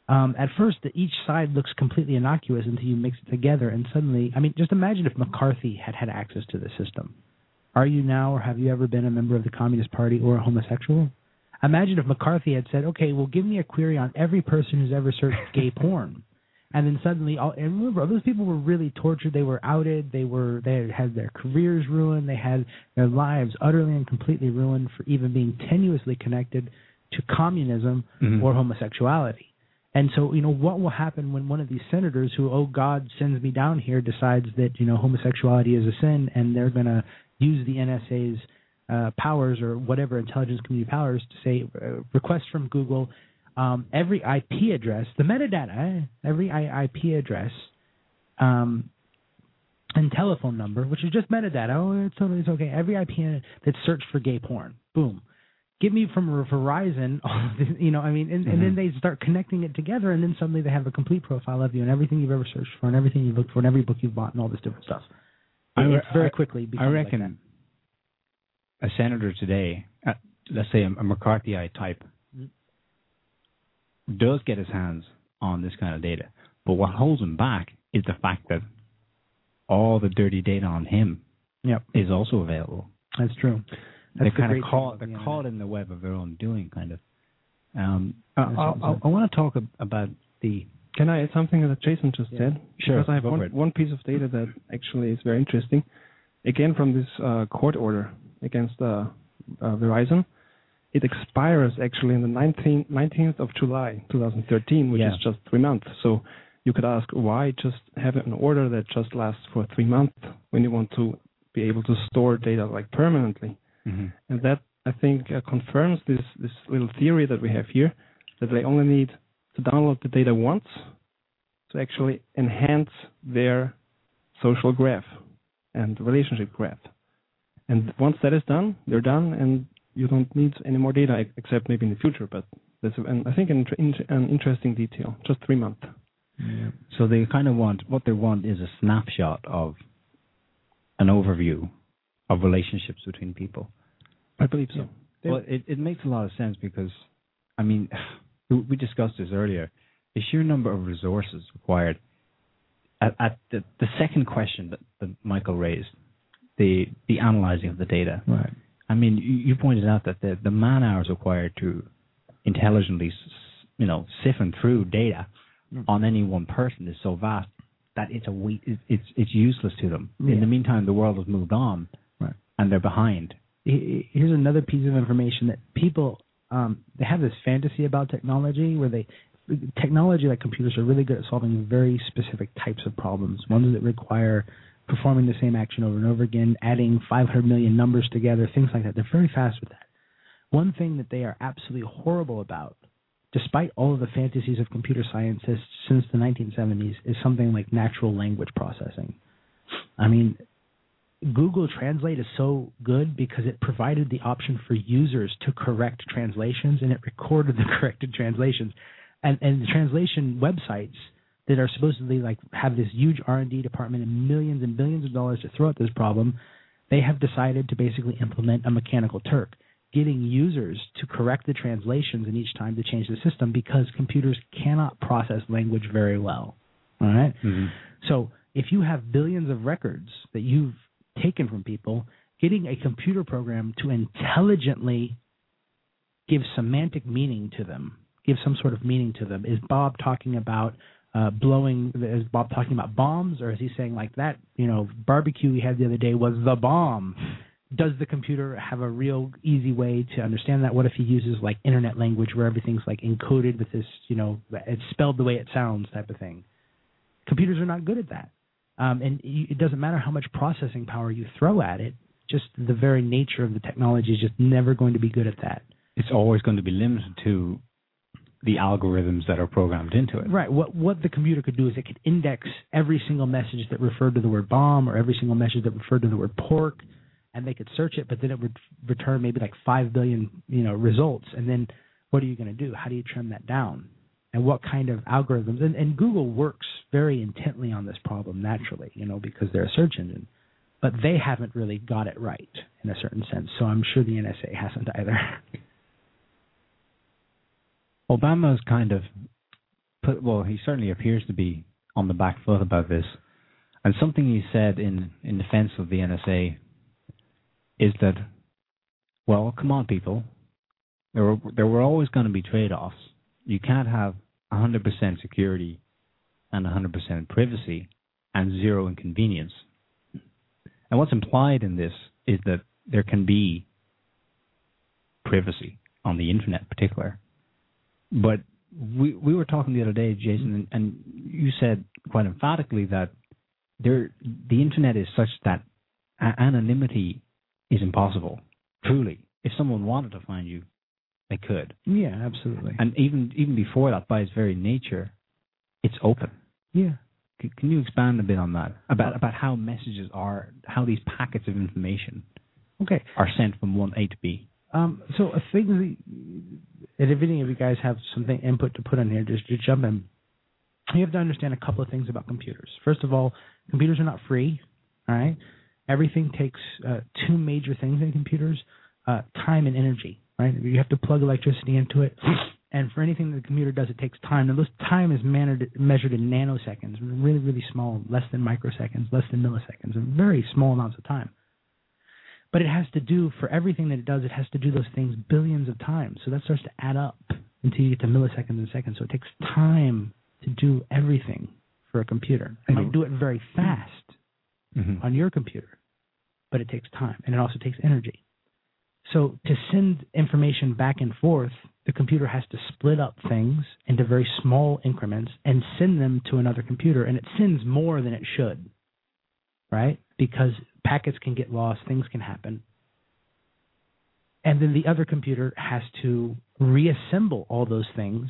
um, at first the, each side looks completely innocuous until you mix it together, and suddenly, I mean, just imagine if McCarthy had had access to the system. Are you now, or have you ever been a member of the Communist Party or a homosexual? Imagine if McCarthy had said, "Okay, well, give me a query on every person who's ever searched gay porn," and then suddenly, all, and remember, those people were really tortured. They were outed. They were they had their careers ruined. They had their lives utterly and completely ruined for even being tenuously connected to communism Mhm. or homosexuality. And so, you know, what will happen when one of these senators who, oh, God sends me down here, decides that, you know, homosexuality is a sin and they're going to use the NSA's uh, powers or whatever intelligence community powers to say, uh, request from Google um, every IP address, the metadata, eh, every I- IP address um, and telephone number, which is just metadata. Oh, it's totally it's okay. Every IP that's searched for gay porn. Boom. Give me from Verizon, you know, I mean, and, and then they start connecting it together, and then suddenly they have a complete profile of you and everything you've ever searched for, and everything you've looked for, and every book you've bought, and all this different stuff. I it's very I- quickly. I becomes like reckon a senator today, uh, let's say a, a McCarthyite type, does get his hands on this kind of data. But what holds him back is the fact that all the dirty data on him Yep. is also available. That's true. they're That's the kind of caught. about They're internet. caught in the web of their own doing, kind of. Um, I, I, I'm I, saying. I want to talk ab- about the. Can I add something that Jason just Yeah. said? Sure, Because I have one, one piece of data that actually is very interesting. Again, from this uh, court order against uh, uh, Verizon, it expires actually on the 19th, 19th of July 2013, which is just three months. So you could ask why just have an order that just lasts for three months when you want to be able to store data like permanently. Mhm. And that I think uh, confirms this this little theory that we have here that they only need to download the data once to actually enhance their social graph and relationship graph. And once that is done, they're done, and you don't need any more data except maybe in the future. But that's an, I think an, an interesting detail. Just three months. So they kind of want what they want is a snapshot of an overview of relationships between people. I believe so. Well, it, it makes a lot of sense because, I mean, we we discussed this earlier. The sheer number of resources required. At, at the, the second question that, that Michael raised, the the analyzing of the data. Right. I mean, you, pointed out that the the man hours required to intelligently, you know, siphon through data Mm. on any one person is so vast that it's a we- it- it's it's useless to them. Yeah. In the meantime, the world has moved on, Right. and they're behind. here's another piece of information that people um, they have this fantasy about technology where they technology like computers are really good at solving very specific types of problems ones that require performing the same action over and over again adding 500 million numbers together things like that. They're very fast with that. One thing that they are absolutely horrible about despite all of the fantasies of computer scientists since the 1970s is something like natural language processing. I mean Google Translate is so good because it provided the option for users to correct translations and it recorded the corrected translations. And and the translation websites that are supposedly like have this huge R&D department and millions and billions of dollars to throw at this problem, they have decided to basically implement a mechanical Turk, getting users to correct the translations in each time to change the system because computers cannot process language very well. All right? Mhm. So if you have billions of records that you've taken from people, getting a computer program to intelligently give semantic meaning to them, give some sort of meaning to them. Is Bob talking about uh, blowing? Is Bob talking about bombs, or is he saying like that? You know, barbecue we had the other day was the bomb. Does the computer have a real easy way to understand that? What if he uses like internet language where everything's like encoded with this, you know, it's spelled the way it sounds type of thing? Computers are not good at that. Um, and it doesn't matter how much processing power you throw at it, just the very nature of the technology is just never going to be good at that. It's always going to be limited to the algorithms that are programmed into it. Right. What what the computer could do is it could index every single message that referred to the word bomb or every single message that referred to the word pork, and they could search it, but then it would return maybe like five billion you know results. And then what are you going to do? How do you trim that down? And what kind of algorithms? And, and Google works very intently on this problem naturally, you know, because they're a search engine. But they haven't really got it right in a certain sense. So I'm sure the NSA hasn't either. Obama's kind of put well, he certainly appears to be on the back foot about this. And something he said in in defense of the NSA is that well, come on people. There were there were always going to be trade-offs. You can't have 100% security and 100% privacy and zero inconvenience. And what's implied in this is that there can be privacy on the internet in particular but we we were talking the other day, Jason, and, and you said quite emphatically that there the internet is such that anonymity is impossible. Truly, if someone wanted to find you, they could. yeah, absolutely. And even even before that, by its very nature, it's open. yeah. C- Can you expand a bit on that about about how messages are, how these packets of information Okay. are sent from one A to B? Um, so a thing that, and if any of you guys have something input to put on here, just, just jump in. You have to understand a couple of things about computers. First of all, computers are not free. All right, everything takes uh, two major things in computers: uh, time and energy. Right, you have to plug electricity into it, and for anything that the computer does, it takes time. And this time is mannered, measured in nanoseconds, really, really small, less than microseconds, less than milliseconds, very small amounts of time but it has to do for everything that it does it has to do those things billions of times. So that starts to add up until you get to milliseconds and seconds. So it takes time to do everything for a computer. It might do it very fast Mm-hmm. on your computer but it takes time and it also takes energy. So to send information back and forth the computer has to split up things into very small increments and send them to another computer and it sends more than it should right? Because packets can get lost, things can happen. And then the other computer has to reassemble all those things,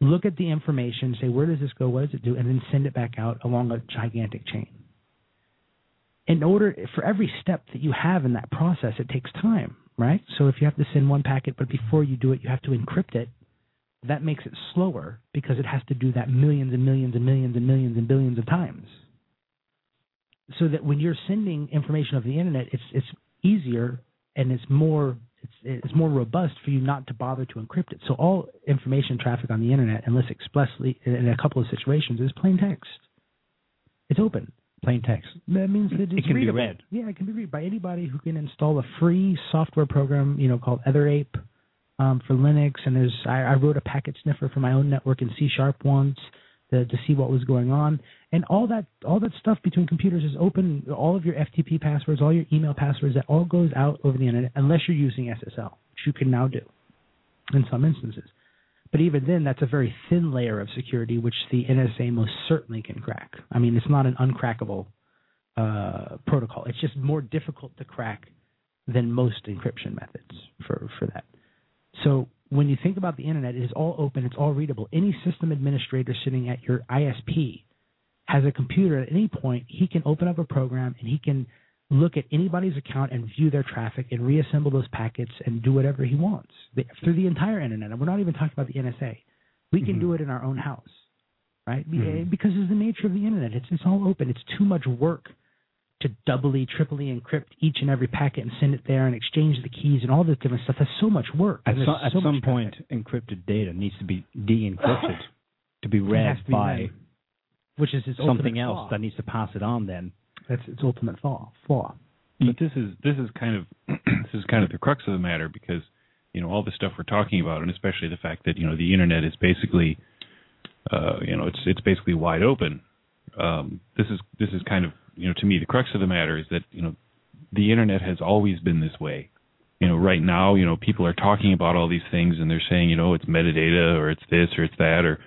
look at the information, say, where does this go? What does it do? And then send it back out along a gigantic chain. In order, for every step that you have in that process, it takes time, right? So if you have to send one packet, but before you do it, you have to encrypt it, that makes it slower because it has to do that millions and millions and millions and millions and billions of times so that when you're sending information over the internet, it's it's easier and it's more it's it's more robust for you not to bother to encrypt it. So all information traffic on the internet, unless expressly in a couple of situations, is plain text. It's open. Plain text. That means that it's It can be read. Yeah, it can be read by anybody who can install a free software program, you know, called EtherApe um, for Linux. And there's I, I wrote a packet sniffer for my own network in C sharp once to, to see what was going on. And all that all that stuff between computers is open. All of your FTP passwords, all your email passwords, that all goes out over the internet unless you're using SSL, which you can now do in some instances. But even then, that's a very thin layer of security, which the NSA most certainly can crack. I mean, it's not an uncrackable uh, protocol. It's just more difficult to crack than most encryption methods for, for that. So when you think about the internet, it is all open, it's all readable. Any system administrator sitting at your ISP has a computer at any point, he can open up a program and he can look at anybody's account and view their traffic and reassemble those packets and do whatever he wants through the entire internet. And we're not even talking about the NSA. We can Mhm. do it in our own house, right? Mhm. Because it's the nature of the internet. It's it's all open. It's too much work to doubly, triply encrypt each and every packet and send it there and exchange the keys and all this different stuff. That's so much work. At And some, at so some much point, traffic, encrypted data needs to be de-encrypted to be read to be by read, which is something else flaw. that needs to pass it on. Then That's its ultimate flaw. Flaw. But this is this is kind of this is kind of the crux of the matter because you know all the stuff we're talking about, and especially the fact that you know the internet is basically uh, you know it's it's basically wide open. Um, this is this is kind of you know to me the crux of the matter is that you know the internet has always been this way. You know, right now, you know, people are talking about all these things and they're saying, you know, it's metadata or it's this or it's that or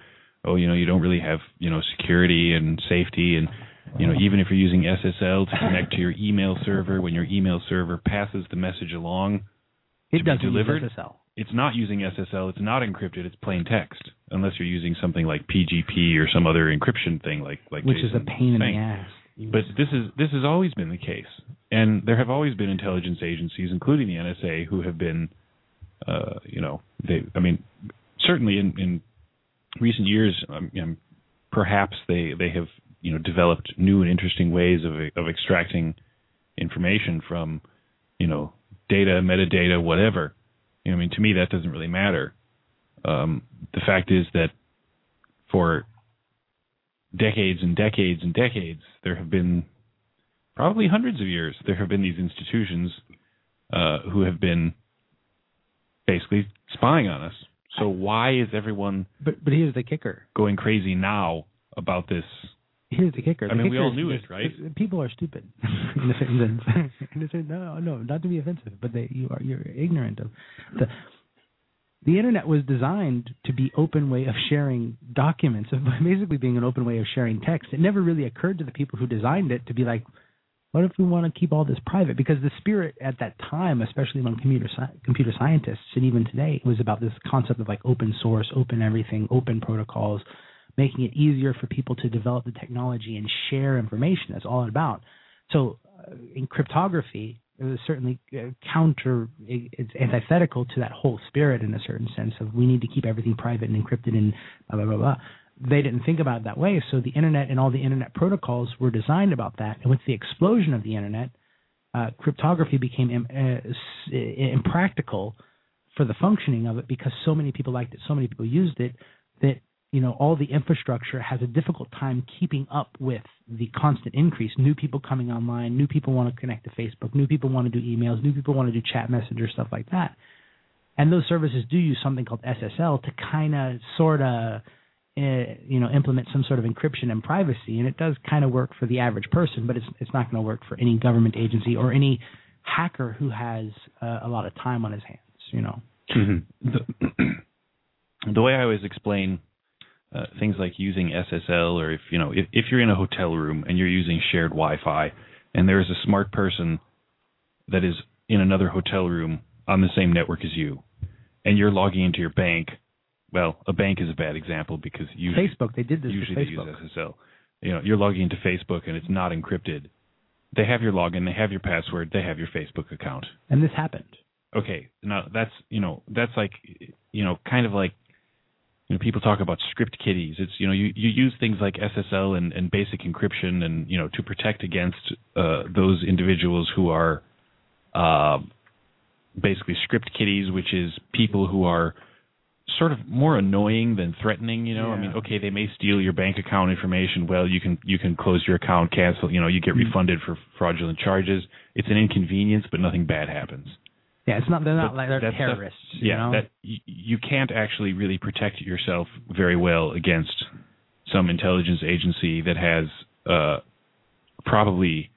oh, you know, you don't really have, you know, security and safety and you know, even if you're using SSL to connect to your email server, when your email server passes the message along, It To doesn't delivered? SSL. it's not using SSL, it's not encrypted, it's plain text, unless you're using something like PGP or some other encryption thing like like which is a pain in the ass. But this is this has always been the case, and there have always been intelligence agencies, including the NSA, who have been, uh, you know, they. I mean, certainly in, in recent years, um, perhaps they they have you know developed new and interesting ways of of extracting information from, you know, data, metadata, whatever. You know, I mean, to me, that doesn't really matter. Um, the fact is that for decades and decades and decades, there have been probably hundreds of years, there have been these institutions uh, who have been basically spying on us. So why is everyone But but here's the kicker. going crazy now about this? Here's the kicker. I The mean, we all knew this- it, right? People are stupid. in a certain sense. In a certain- no, no, not to be offensive, but they you are you're ignorant of the the internet was designed to be open way of sharing documents, of basically being an open way of sharing text. It never really occurred to the people who designed it to be like, what if we want to keep all this private? Because the spirit at that time, especially among computer sci- computer scientists, and even today, was about this concept of like open source, open everything, open protocols, making it easier for people to develop the technology and share information. That's all about. So, uh, in cryptography, certainly uh, counter. It's antithetical to that whole spirit in a certain sense of we need to keep everything private and encrypted and blah blah blah blah. They didn't think about it that way. So the internet and all the internet protocols were designed about that. And with the explosion of the internet, uh, cryptography became Im- uh, impractical for the functioning of it because so many people liked it, so many people used it that you know all the infrastructure has a difficult time keeping up with the constant increase. New people coming online, new people want to connect to Facebook, new people want to do emails, new people want to do chat messenger stuff like that. And those services do use something called SSL to kind of sort of uh, you know implement some sort of encryption and privacy, and it does kind of work for the average person, but it's it's not going to work for any government agency or any hacker who has uh, a lot of time on his hands. You know. The, the way I always explain uh, things like using SSL, or if you know, if, if you're in a hotel room and you're using shared Wi-Fi, and there is a smart person that is in another hotel room on the same network as you, and you're logging into your bank. Well, a bank is a bad example because usually Facebook, they did this usually they use SSL. You know, you're logging into Facebook and it's not encrypted. They have your login, they have your password, they have your Facebook account. And this happened. Okay, now that's you know that's like you know kind of like you know people talk about script kiddies. It's you know you you use things like SSL and, and basic encryption and you know to protect against uh, those individuals who are uh, basically script kiddies, which is people who are sort of more annoying than threatening. You know, I mean, okay, they may steal your bank account information. Well, you can you can close your account, cancel. You know, you get Mm. refunded for fraudulent charges. It's an inconvenience, but nothing bad happens. Yeah, it's not. They're not But like they're that stuff- terrorists. you yeah, know? that you can't actually really protect yourself very well against some intelligence agency that has uh, probably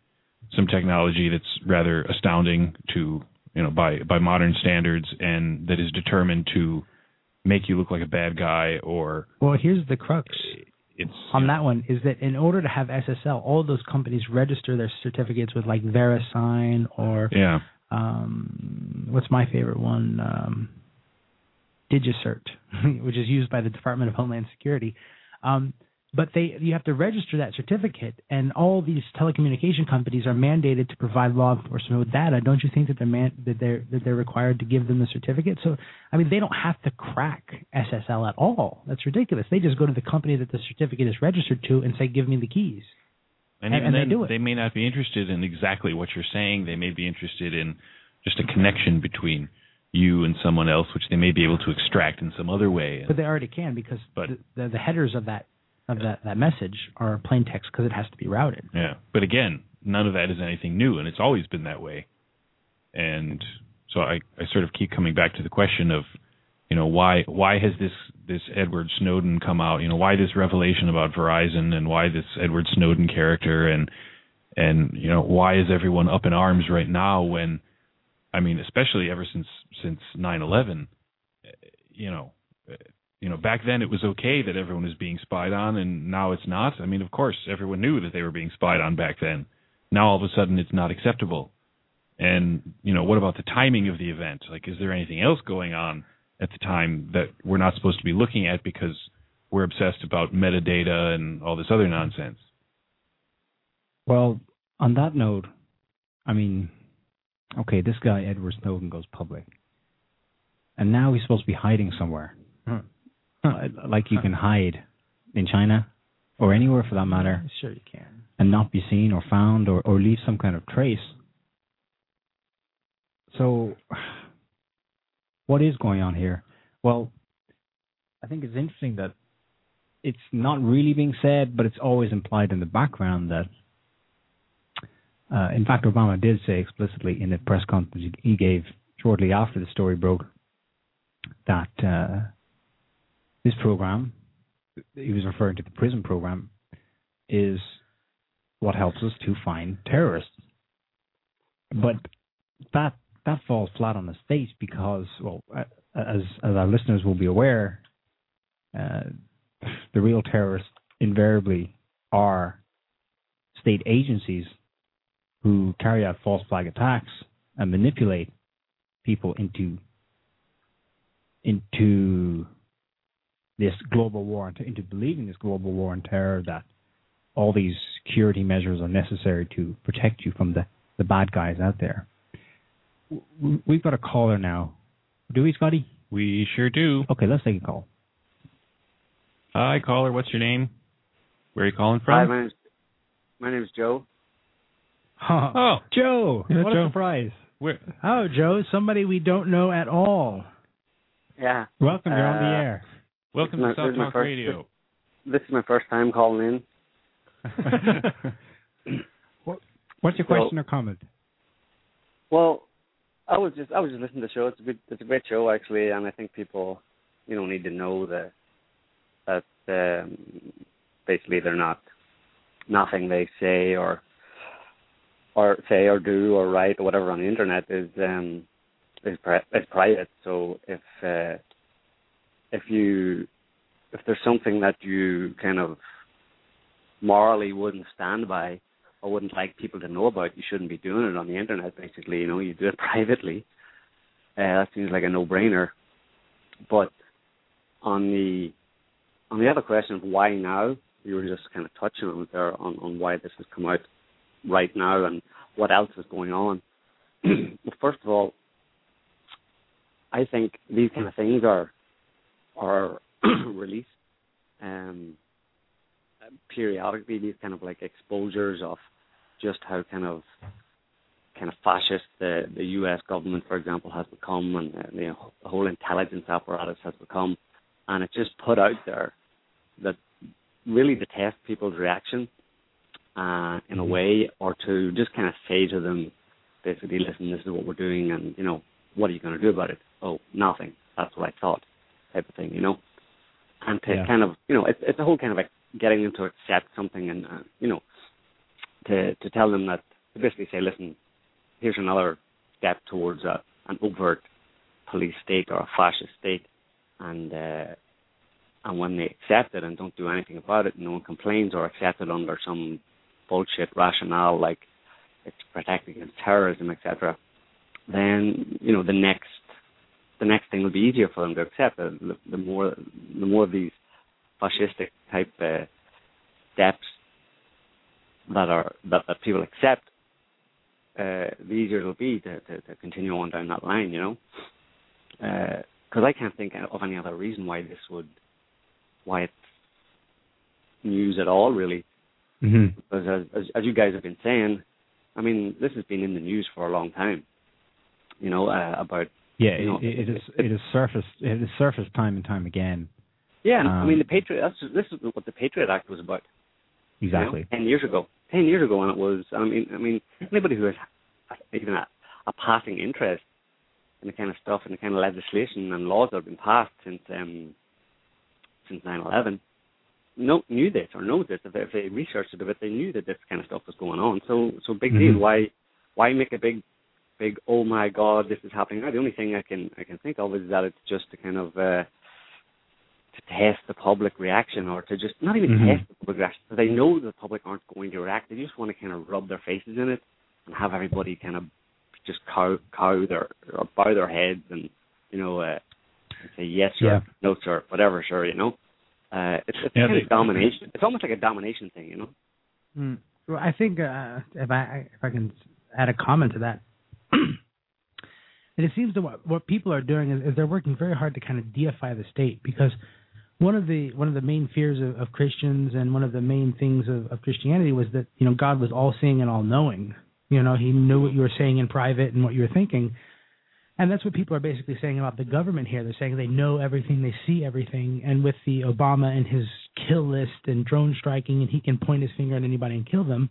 some technology that's rather astounding to you know by by modern standards and that is determined to make you look like a bad guy or well, here's the crux it's on that one is that in order to have SSL, all those companies register their certificates with like VeriSign or yeah um, what's my favorite one? Um, DigiCert, which is used by the Department of Homeland Security. Um, but they you have to register that certificate and all these telecommunication companies are mandated to provide law enforcement with data don't you think that they're man, that they're that they're required to give them the certificate? So i mean they don't have to crack ssl at all. That's ridiculous. They just go to the company that the certificate is registered to and say give me the keys and, And- and they do it. they may not be interested in exactly what you're saying. They may be interested in just a connection between you and someone else, which they may be able to extract in some other way. but they already can because But- the, the, the headers of that of that, that message are plain text because it has to be routed Yeah, but again, none of that is anything new, and it's always been that way. And so I, I sort of keep coming back to the question of, you know, why why has this this Edward Snowden come out? You know, why this revelation about Verizon, and why this Edward Snowden character, and and you know, why is everyone up in arms right now? When, I mean, especially ever since since nine eleven, you know. You know, back then it was okay that everyone was being spied on, and now it's not. I mean, of course, everyone knew that they were being spied on back then. Now all of a sudden it's not acceptable. And you know, what about the timing of the event? Like, is there anything else going on at the time that we're not supposed to be looking at because we're obsessed about metadata and all this other nonsense? Well, on that note, I mean, okay, this guy Edward Snowden goes public, and now he's supposed to be hiding somewhere, Huh. Uh, like you can hide in China or anywhere for that matter, sure you can and not be seen or found or, or leave some kind of trace. So, what is going on here? Well, I think it's interesting that it's not really being said, but it's always implied in the background that, uh, in fact, Obama did say explicitly in the press conference he gave shortly after the story broke that uh, this program, he was referring to the PRISM program, is what helps us to find terrorists. But that that falls flat on its face because, well, as as our listeners will be aware, uh, the real terrorists invariably are state agencies who carry out false flag attacks and manipulate people into into this global war into believing this global war on terror that all these security measures are necessary to protect you from the, the bad guys out there. W- We've got a caller now. Do we, Scotty? We sure do. Okay, let's take a call. Hi, caller. What's your name? Where are you calling Hi, from? my name's, my name's Joe. oh, Joe, Yeah, what Joe. a surprise. where? oh joe somebody we don't know at all Yeah. Welcome, you're on the Uh, air. Welcome My- to SOTT this is my Talk first- Radio. This is my first time calling in. What's your Well- question or comment? Well, I was just I was just listening to the show. It's a good it's a great show actually, and I think people, you know, need to know that that um, basically they're not nothing they say or or say or do or write or whatever on the internet is um is pri- is private. So if uh, if you if there's something that you kind of morally wouldn't stand by or wouldn't like people to know about, you shouldn't be doing it on the internet. Basically, you know, you do it privately. Uh, that seems like a no-brainer. But on the on the other question of why now, you were just kind of touching on there on, on why this has come out right now and what else is going on. well, first of all, I think these kind of things are are released um, periodically. These kind of like exposures of just how kind of kind of fascist the the U.S. government, for example, has become, and uh, you know, the whole intelligence apparatus has become, and it's just put out there that really to test people's reaction uh, in a way, or to just kind of say to them, basically, listen, this is what we're doing, and you know, what are you going to do about it? Oh, nothing. That's what I thought, type of thing, you know. And to Yeah. kind of, you know, it's it's a whole kind of like getting them to accept something, and uh, you know, to to tell them that to basically say, listen, here's another step towards a, an overt police state or a fascist state, and uh, and when they accept it and don't do anything about it, no one complains or accept it under some bullshit rationale like it's protected against terrorism, etc. Then you know the next the next thing will be easier for them to accept. The, the more the more of these fascistic type uh, steps that are that, that people accept, uh, the easier it'll be to, to, to continue on down that line. You know, because uh, I can't think of any other reason why this would why it's news at all, really. Mm-hmm. Because as, as, as you guys have been saying, I mean, this has been in the news for a long time. You know uh, about yeah, you know, it, it is it is surfaced it is surfaced time and time again. Yeah, um, I mean the Patriot. That's this is what the Patriot Act was about. Exactly. You know, Ten years ago. Ten years ago, and it was. I mean, I mean, anybody who has even a, a passing interest in the kind of stuff and the kind of legislation and laws that have been passed since um since nine eleven know, knew this or knows this. If they, if they researched it a bit, they knew that this kind of stuff was going on. So, so big mm-hmm. deal. Why, why make a big, big? Oh my God, this is happening now. The only thing I can I can think of is that it's just a kind of uh, test the public reaction, or to just not even mm-hmm. test the public reaction. They know the public aren't going to react. They just want to kind of rub their faces in it and have everybody kind of just cow cow their or bow their heads and you know uh, say yes sir, yeah. no sir, whatever sir, you know. Uh, it's it's Yeah, kind they- of domination. It's almost like a domination thing, you know. Mm. Well, I think uh, if I if I can add a comment to that, and it seems that what what people are doing is, is they're working very hard to kind of deify the state because one of the one of the main fears of, of Christians and one of the main things of, of Christianity was that you know God was all seeing and all knowing. You know, He knew what you were saying in private and what you were thinking. And that's what people are basically saying about the government here. They're saying they know everything, they see everything. And with the Obama and his kill list and drone striking, and he can point his finger at anybody and kill them.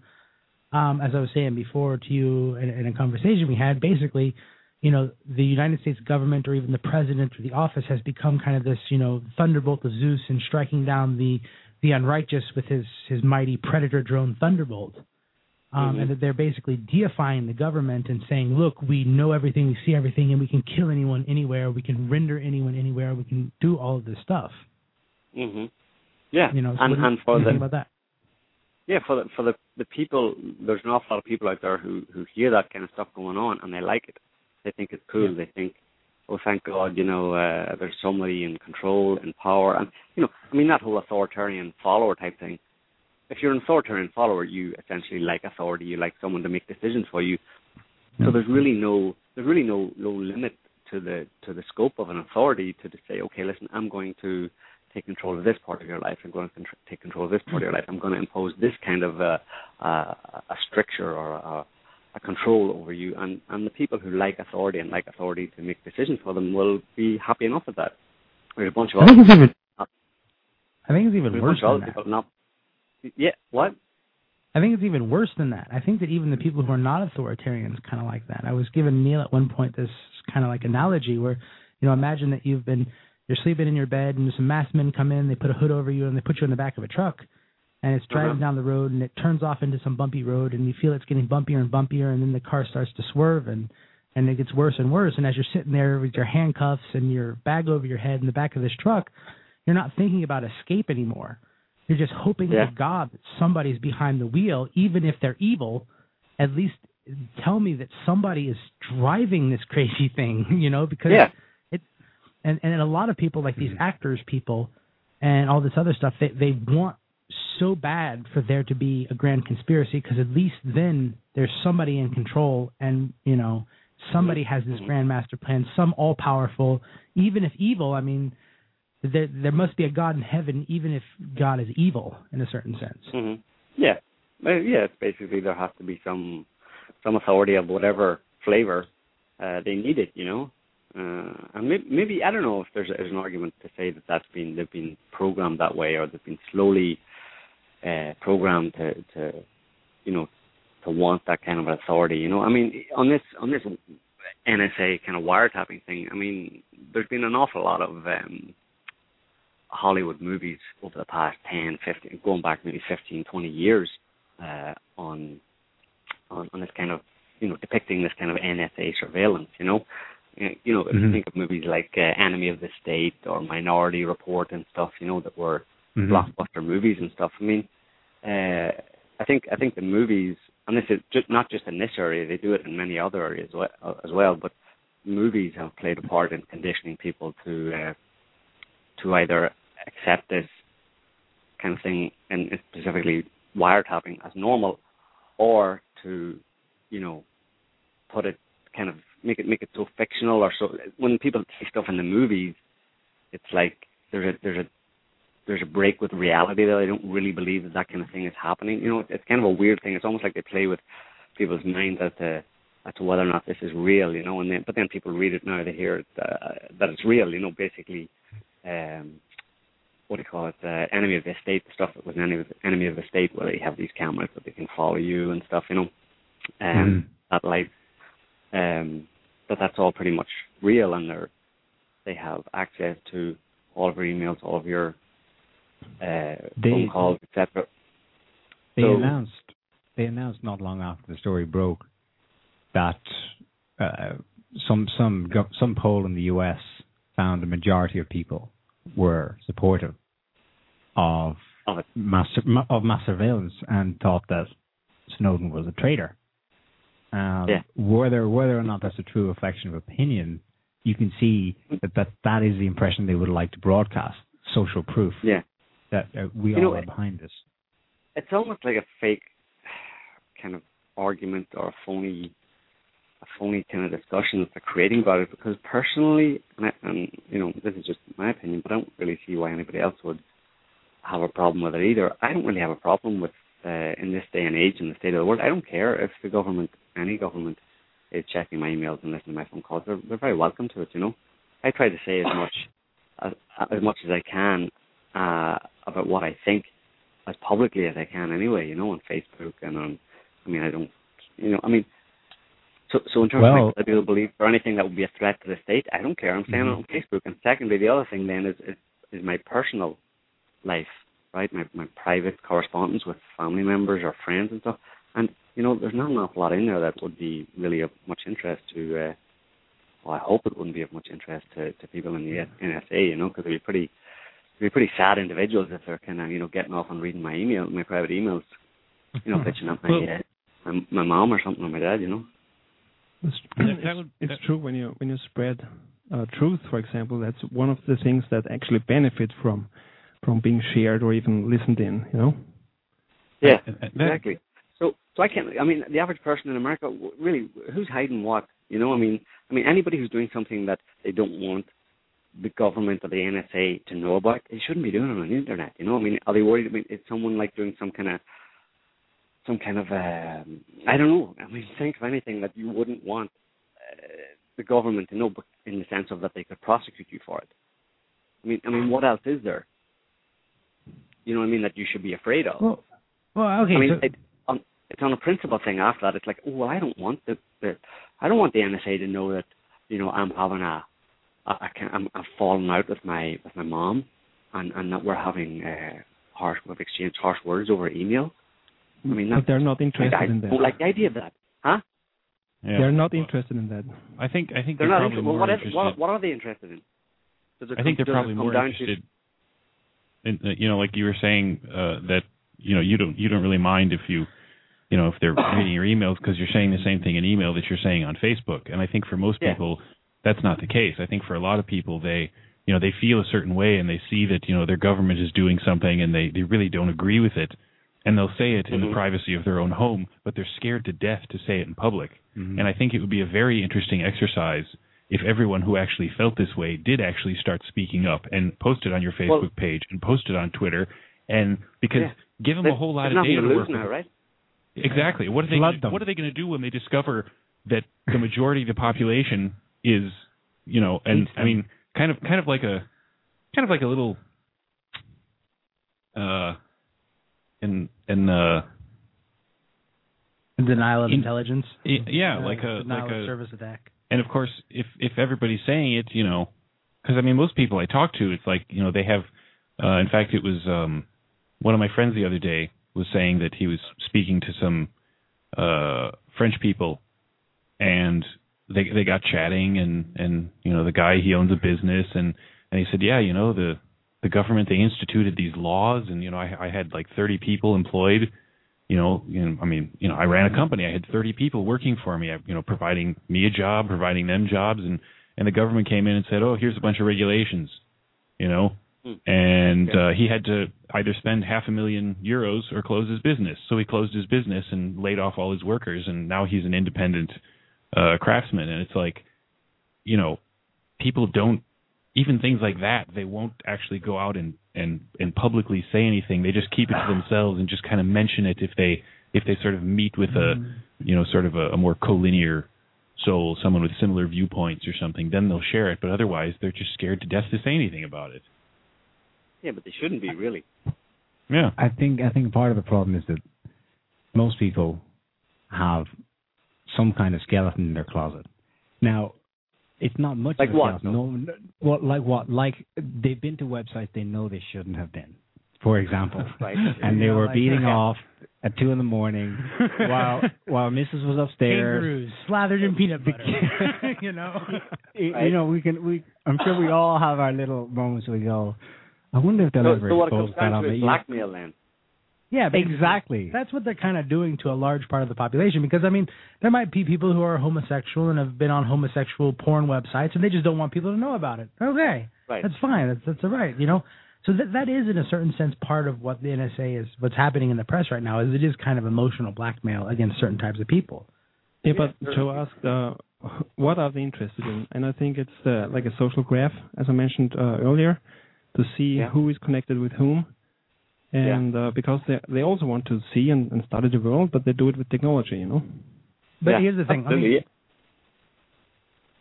Um, as I was saying before to you in, in a conversation we had, basically, you know, the United States government or even the president or the office has become kind of this, you know, thunderbolt of Zeus and striking down the the unrighteous with his his mighty predator drone thunderbolt um, Mhm. and that they're basically deifying the government and saying, "Look, we know everything, we see everything, and we can kill anyone anywhere, we can render anyone anywhere, we can do all of this stuff." Mm-hmm. Yeah. You know, so and what and for the about that? yeah for the for the the people, there's an awful lot of people out there who who hear that kind of stuff going on and they like it. They think it's cool. Yeah. They think, oh, thank God, you know, uh, there's somebody in control and power, and you know, I mean that whole authoritarian follower type thing. If you're an authoritarian follower, you essentially like authority. You like someone to make decisions for you. So there's really no there's really no no limit to the to the scope of an authority to, to say, okay, listen, I'm going to take control of this part of your life. I'm going to take control of this part of your life. I'm going to impose this kind of uh, uh, a stricture or a, a control over you. And and the people who like authority and like authority to make decisions for them will be happy enough with that. There's a bunch of I think it's even. Uh, I think it's even worse than that. not. Yeah, what? I think it's even worse than that. I think that even the people who are not authoritarians kind of like that. I was given Niall at one point this kind of like analogy where, you know, imagine that you've been you're sleeping in your bed and some masked men come in, they put a hood over you and they put you in the back of a truck, and it's driving Uh-huh. down the road and it turns off into some bumpy road and you feel it's getting bumpier and bumpier and then the car starts to swerve and and it gets worse and worse and as you're sitting there with your handcuffs and your bag over your head in the back of this truck, you're not thinking about escape anymore. You're just hoping Yeah. to God that somebody's behind the wheel, even if they're evil. At least tell me that somebody is driving this crazy thing, you know, because Yeah. it and and a lot of people like these actors people and all this other stuff they they want so bad for there to be a grand conspiracy because at least then there's somebody in control and you know somebody has this grand master plan some all powerful even if evil i mean there there must be a god in heaven even if god is evil in a certain sense hmm Yeah, yeah. It's basically there has to be some some authority of whatever flavor uh, they need it. You know, uh, and maybe, maybe I don't know if there's, there's an argument to say that that's been they've been programmed that way or they've been slowly uh, programmed to to you know to want that kind of authority. You know, I mean on this on this NSA kind of wiretapping thing. I mean, there's been an awful lot of um, Hollywood movies over the past 10, 15, going back maybe 15, 20 years uh, on, on on this kind of you know depicting this kind of NSA surveillance. You know, Uh, you know if you Mhm. think of movies like uh, Enemy of the State or Minority Report and stuff, you know that were Mhm. blockbuster movies and stuff. I mean, uh, I think I think the movies, and this is just not just in this area, they do it in many other areas uh, as well. But movies have played a part in conditioning people to uh, to either accept this kind of thing, and specifically wiretapping, as normal, or to, you know, put it kind of make it make it so fictional or so. When people see stuff in the movies, it's like there's a there's a there's a break with reality that I don't really believe that that kind of thing is happening. You know, it's kind of a weird thing. It's almost like they play with people's minds as to as to whether or not this is real. You know, and then but then people read it now, they hear it, uh, that it's real. You know, basically, um, what do you call it? Uh, enemy of the state stuff that was an enemy of, enemy of the state, where they have these cameras that they can follow you and stuff. You know, um, mm. that light. Um, but that's all pretty much real, and they're they have access to all of your emails, all of your phone calls, etc. They so, announced they announced not long after the story broke that uh, some some some poll in the U.S. found a majority of people were supportive of mass of mass surveillance and thought that Snowden was a traitor. Um, yeah. Whether whether or not that's a true reflection of opinion, you can see that, that that is the impression they would like to broadcast. Social proof. Yeah that uh, we you all know, are behind this. It's almost like a fake kind of argument or a phony, a phony kind of discussion that they're creating about it. Because personally, and, I, and you know, this is just my opinion, but I don't really see why anybody else would have a problem with it either. I don't really have a problem with uh, in this day and age in the state of the world. I don't care if the government, any government, is checking my emails and listening to my phone calls. They're, they're very welcome to it. You know, I try to say as much as, as much as I can uh, about what I think as publicly as I can anyway, you know, on Facebook and on I mean I don't you know, I mean so so in terms well, of I do believe or anything that would be a threat to the state, I don't care. I'm saying mm-hmm. it on Facebook. And secondly the other thing then is, is is my personal life, right? My my private correspondence with family members or friends and stuff. And you know, there's not an awful lot in there that would be really of much interest to. Uh, well, I hope it wouldn't be of much interest to, to people in the NSA, you know, because it'd be pretty be pretty sad individuals if they're kind of you know getting off and reading my email, my private emails, you know, bitching at my, well, uh, my my mom or something or my dad, you know. It's, it's, it's true when you when you spread uh, truth, for example. That's one of the things that actually benefit from from being shared or even listened in. You know. Yeah, exactly. So, so I can't. I mean, the average person in America, really, who's hiding what? You know, I mean, I mean, anybody who's doing something that they don't want the government or the NSA to know about, they shouldn't be doing it on the internet. You know, I mean, are they worried? I mean, it's someone like doing some kind of, some kind of, um, I don't know. I mean, think of anything that you wouldn't want uh, the government to know, but in the sense of that they could prosecute you for it. I mean, I mean, what else is there? You know what I mean? That you should be afraid of. Well, well okay. I mean, so- it, on, it's on a principle thing. After that, it's like, oh, well, I don't want the, the, I don't want the NSA to know that, you know, I'm having a I can I'm, I've fallen out with my with my mom, and and that we're having uh, harsh we've exchanged harsh words over email. I mean, but they're not interested like, in that. Like the idea of that, huh? Yeah. They're not interested in that. I think I think they're, they're not probably more what, interested. What, what, are they interested in? I think they're probably more interested. In, uh, you know, like you were saying uh, that you know you don't you don't really mind if you you know if they're reading your emails because you're saying the same thing in email that you're saying on Facebook. And I think for most yeah. people, that's not the case. I think for a lot of people, they you know they feel a certain way and they see that you know their government is doing something and they they really don't agree with it, and they'll say it mm-hmm. in the mm-hmm. privacy of their own home, but they're scared to death to say it in public. Mm-hmm. And I think it would be a very interesting exercise if everyone who actually felt this way did actually start speaking up and post it on your Facebook well, page and post it on Twitter, and because yeah. give them a whole lot of data to work now, with. Right? Exactly. What are they? Gonna, what are they going to do when they discover that the majority of the population is you know and i mean kind of kind of like a kind of like a little uh in in uh denial of in, intelligence? yeah uh, like a denial like of a service attack. And of course if if everybody's saying it you know because i mean most people i talk to it's like you know they have uh in fact it was um one of my friends the other day was saying that he was speaking to some uh french people and they they got chatting and and you know the guy he owns a business and and he said yeah you know the the government they instituted these laws and you know I I had like 30 people employed you know you know I mean you know I ran a company I had 30 people working for me you know providing me a job providing them jobs and and the government came in and said oh here's a bunch of regulations you know and Okay. uh, he had to either spend half a million euros or close his business. So he closed his business and laid off all his workers, and now he's an independent uh, craftsman. And it's like, you know, people don't even things like that. They won't actually go out and and and publicly say anything. They just keep it to themselves and just kind of mention it if they if they sort of meet with a you know sort of a, a more collinear soul, someone with similar viewpoints or something. Then they'll share it, but otherwise they're just scared to death to say anything about it. Yeah, but they shouldn't be really. Yeah. I think I think part of the problem is that most people have some kind of skeleton in their closet. Now, it's not much Like of a what, skeleton. No, no, what like what? Like they've been to websites they know they shouldn't have been. For example, Right. and they Yeah, were like- beating Yeah. off at two in the morning while while Mrs. was upstairs. Kangaroos slathered in peanut butter. you know. You know, we can. We I'm sure we all have our little moments where we go. I wonder if they'll So, ever so what it comes expose that down on to the blackmail then. Yeah. Exactly. That's what they're kind of doing to a large part of the population because I mean, there might be people who are homosexual and have been on homosexual porn websites and they just don't want people to know about it. Okay, Right. that's fine. That's that's all right. You know, so that that is in a certain sense part of what the NSA is. What's happening in the press right now is it is kind of emotional blackmail against certain types of people. Yeah, Yeah, but sure. to ask, uh, what are they interested in? And I think it's uh, like a social graph, as I mentioned uh, earlier, to see Yeah. who is connected with whom. And uh, because they they also want to see and, and study the world, but they do it with technology, you know. But Yeah, here's the thing. I absolutely,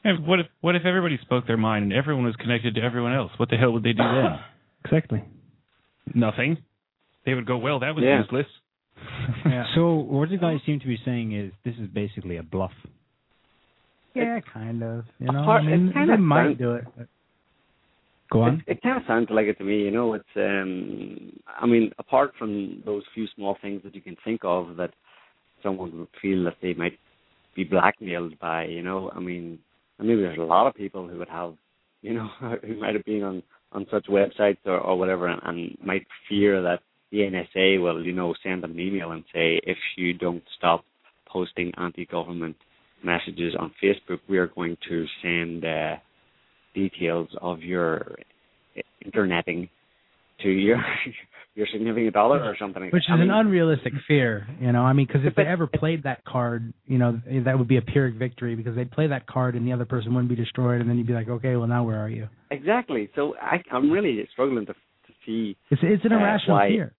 mean, what if what if everybody spoke their mind and everyone was connected to everyone else? What the hell would they do then? Exactly. Nothing. They would go, well, that was Yeah. useless. yeah. So what you guys seem to be saying is this is basically a bluff. yeah, kind of. You know, Apart- I mean, it kind they of might sounds- do it. but- Go on. It, it kind of sounds like it to me. You know, it's. um I mean, apart from those few small things that you can think of that someone would feel that they might be blackmailed by. You know, I mean, I mean, there's a lot of people who would have, you know, who might have been on on such websites or, or whatever, and, and might fear that the NSA will, you know, send them an email and say, if you don't stop posting anti-government messages on Facebook, we are going to send uh, details of your interneting to your your significant other or something. Which is. I an unrealistic fear, you know. I mean, because if they ever played that card, you know, that would be a Pyrrhic victory because they'd play that card and the other person wouldn't be destroyed, and then you'd be like, okay, well now where are you? exactly. So I, I'm really struggling to to see. It's it's an Uh, irrational why- fear.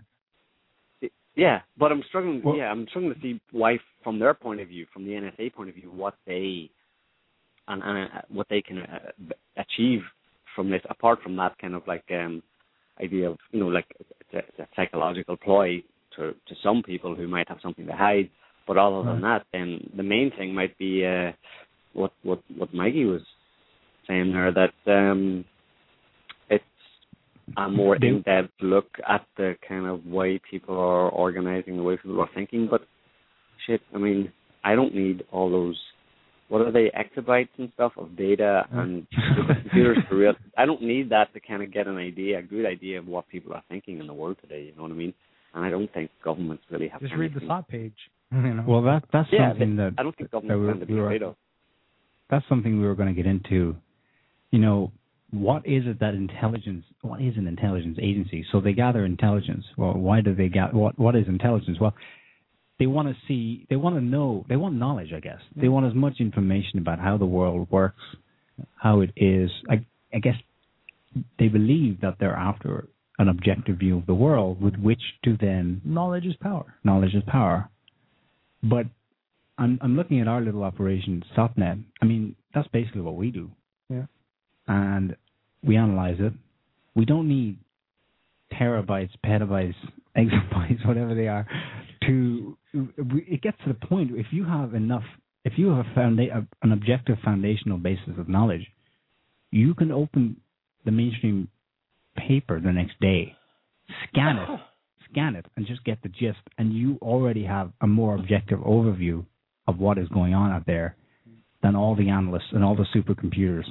Yeah, but I'm struggling. Well- yeah, I'm struggling to see why, from their point of view, from the NSA point of view, what they and, and uh, what they can uh, achieve from this. Apart from that kind of like um idea of you know like it's a, it's a psychological ploy to to some people who might have something to hide. But other than that, then the main thing might be uh, what what what Maggie was saying there that um, it's a more in-depth look at the kind of way people are organizing, the way people are thinking. But shit, I mean, I don't need all those. What are they exabytes and stuff of data and computers for real? I don't need that to kind of get an idea, a good idea of what people are thinking in the world today. You know what I mean? And I don't think governments really have. Just read the anything- SOTT page. You know. Well, that that's Yeah, something that I don't think that governments we- tend to be we were- afraid of. that's something we were going to get into. You know, what is it that intelligence? What is an intelligence agency? So they gather intelligence. Well, why do they gather? What what is intelligence? Well, they want to see. They want to know. They want knowledge. I guess they mm. want as much information about how the world works, how it is. I I guess they believe that they're after an objective view of the world with which to then Knowledge is power. knowledge is power. But I'm I'm looking at our little operation, SOTT.net. I mean, that's basically what we do. Yeah. And we analyze it. We don't need terabytes, petabytes, exabytes, whatever they are, to. It gets to the point if you have enough, if you have a founda- an objective foundational basis of knowledge, you can open the mainstream paper the next day, scan it, scan it, and just get the gist, and you already have a more objective overview of what is going on out there than all the analysts and all the supercomputers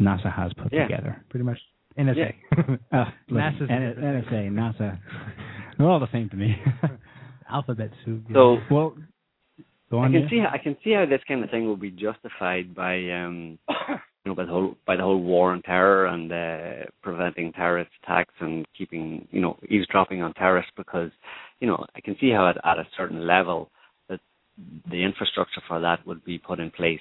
NASA has put Yeah. together. Pretty much. NSA. Uh, NASA's listen, a N- different NSA, NASA, they're all the same to me. Alphabet soup. So well, go I can yeah. see how, I can see how this kind of thing will be justified by um you know by the whole by the whole war on terror and uh, preventing terrorist attacks and keeping, you know, eavesdropping on terrorists because, you know, I can see how at, at a certain level that the infrastructure for that would be put in place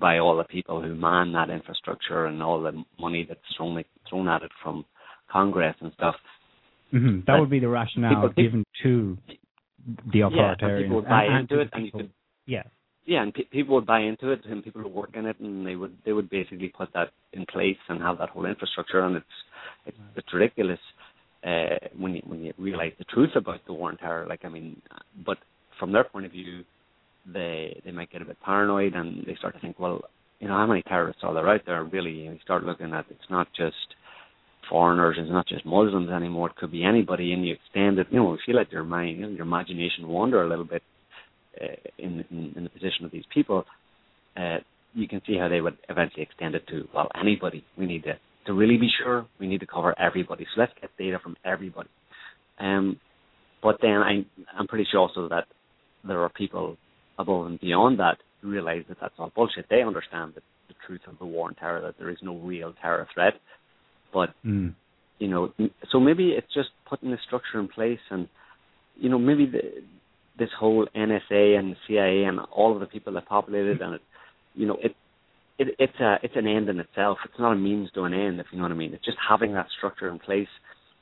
by all the people who man that infrastructure and all the money that's thrown thrown at it from Congress and stuff. Mm-hmm. That But would be the rationale people- people- given to the Yeah, and people would buy and- and into to it, and you could yeah. yeah, and pe- people would buy into it, and people who work in it, and they would they would basically put that in place and have that whole infrastructure, and it's it's, it's ridiculous uh, when you when you realize the truth about the war on terror. Like, I mean, but from their point of view, they they might get a bit paranoid, and they start to think, well, you know, how many terrorists are there out there? Really, know, you start looking at it's not just foreigners, it's not just Muslims anymore. It could be anybody, and you extend it. You know, you let your mind, your imagination wander a little bit uh, in, in in the position of these people, uh, you can see how they would eventually extend it to well anybody. We need to to really be sure. We need to cover everybody. So let's get data from everybody. Um, but then I I'm pretty sure also that there are people above and beyond that who realize that that's all bullshit. They understand that the truth of the war on terror, that there is no real terror threat. But Mm. you know, so maybe it's just putting the structure in place, and you know, maybe the, this whole NSA and CIA and all of the people that populated and it, you know, it, it it's a it's an end in itself. It's not a means to an end, if you know what I mean. It's just having that structure in place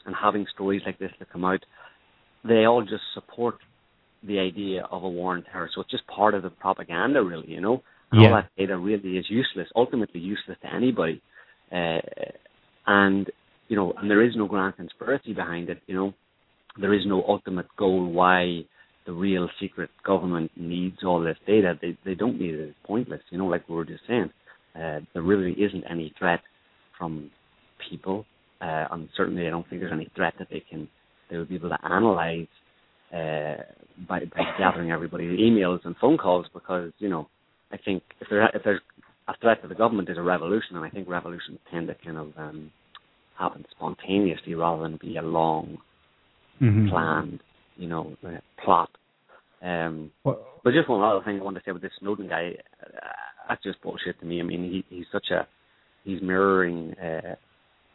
and having stories like this that come out. They all just support the idea of a war on terror. So it's just part of the propaganda, really, you know. And Yeah. all that data really is useless, ultimately useless to anybody. Uh, and you know, and there is no grand conspiracy behind it. You know, there is no ultimate goal why the real secret government needs all this data. They they don't need it. It's pointless. You know, like we were just saying, uh, there really isn't any threat from people, uh, and certainly I don't think there's any threat that they can they would be able to analyze uh, by by gathering everybody's emails and phone calls because you know I think if there if there's a threat to the government is a revolution, and I think revolutions tend to kind of um, happen spontaneously rather than be a long Mhm. planned, you know, uh, plot. Um, but just one other thing I want to say about this Snowden guy, uh, that's just bullshit to me. I mean, he he's such a he's mirroring uh,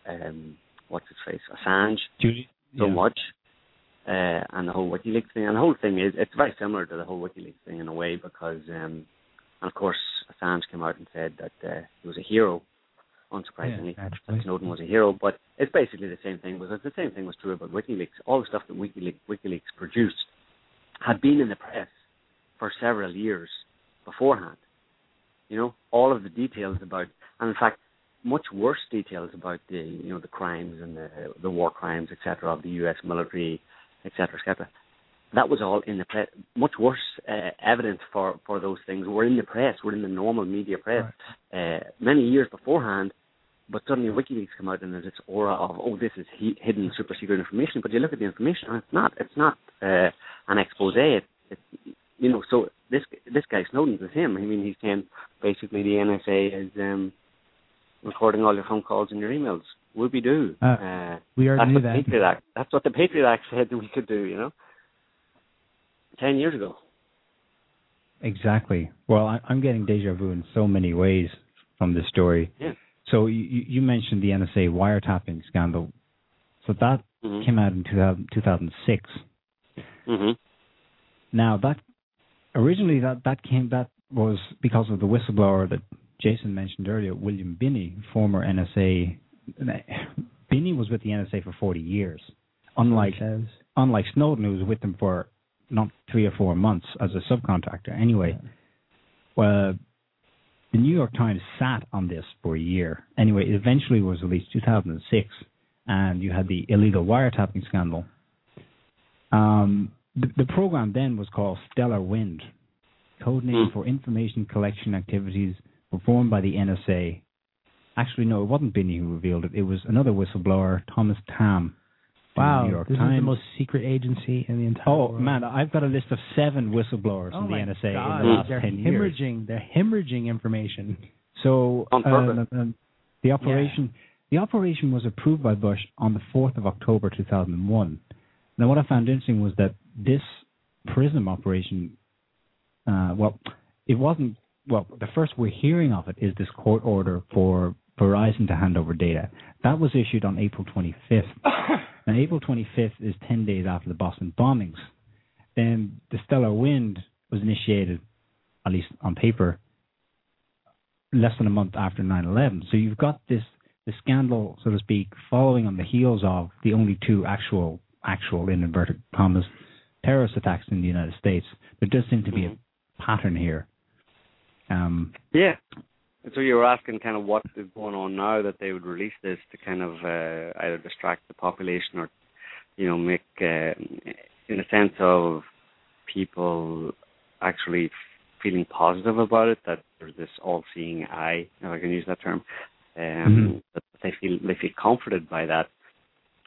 um, what's his face Assange Judy, so yeah. much, uh, and the whole WikiLeaks thing. And the whole thing is it's very similar to the whole WikiLeaks thing in a way because, um, and of course, Assange came out and said that uh, he was a hero. Unsurprisingly, Yeah, that. Snowden was a hero, but it's basically the same thing because the same thing was true about WikiLeaks. All the stuff that WikiLeaks, WikiLeaks produced had been in the press for several years beforehand. You know, all of the details about, and in fact, much worse details about the you know the crimes and the the war crimes, etc., of the U.S. military, etc., etc. That was all in the press. Much worse uh, evidence for for those things were in the press, were in the normal media press, uh, many years beforehand. But suddenly WikiLeaks come out and there's this aura of oh this is he- hidden super secret information. But you look at the information and it's not. It's not uh, an expose. It's you know so this this guy Snowden's with him. I mean he's saying basically the NSA is um, recording all your phone calls and your emails. Whoopie doo. Uh, Uh, We that's already knew what the that. Patriot Act. That's what the Patriot Act said that we could do. You know, ten years ago. Exactly. Well, I, I'm getting deja vu in so many ways from this story. Yeah. So you, you you mentioned the NSA wiretapping scandal. So that Mhm. came out in 2000, 2006. Mhm. Now that originally that that came that was because of the whistleblower that Jason mentioned earlier, William Binney, former NSA. Binney was with the NSA for 40 years, unlike unlike Snowden, who was with them for not three or four months as a subcontractor. Anyway, well, the New York Times sat on this for a year. Anyway, it eventually was released 2006, and you had the illegal wiretapping scandal. Um, the, the program then was called Stellar Wind, code name Hmm. for information collection activities performed by the NSA. Actually, no, it wasn't Binney who revealed it. It was another whistleblower, Thomas Tamm. From the Wow, New York this Times. is the most secret agency in the entire Oh world. man, I've got a list of seven whistleblowers oh from the NSA God. in the last They're ten years. hemorrhaging. They're hemorrhaging information. So On purpose. uh, um, the operation, the operation was approved by Bush on the fourth of October, two thousand and one. Now, what I found interesting was that this PRISM operation, uh, well, it wasn't. Well, the first we're hearing of it is this court order for Verizon to hand over data. That was issued on April 25th. and April 25th is 10 days after the Boston bombings. Then the Stellar Wind was initiated, at least on paper, less than a month after 9/11. So you've got this the scandal, so to speak, following on the heels of the only two actual actual in inverted commas terrorist attacks in the United States. There does seem to be a pattern here. Um, Yeah. And so you were asking kind of what is going on now that they would release this to kind of uh, either distract the population or, you know, make, uh, in a sense of people actually feeling positive about it, that there's this all-seeing eye, if I can use that term, um, Mhm. that they feel they feel comforted by that,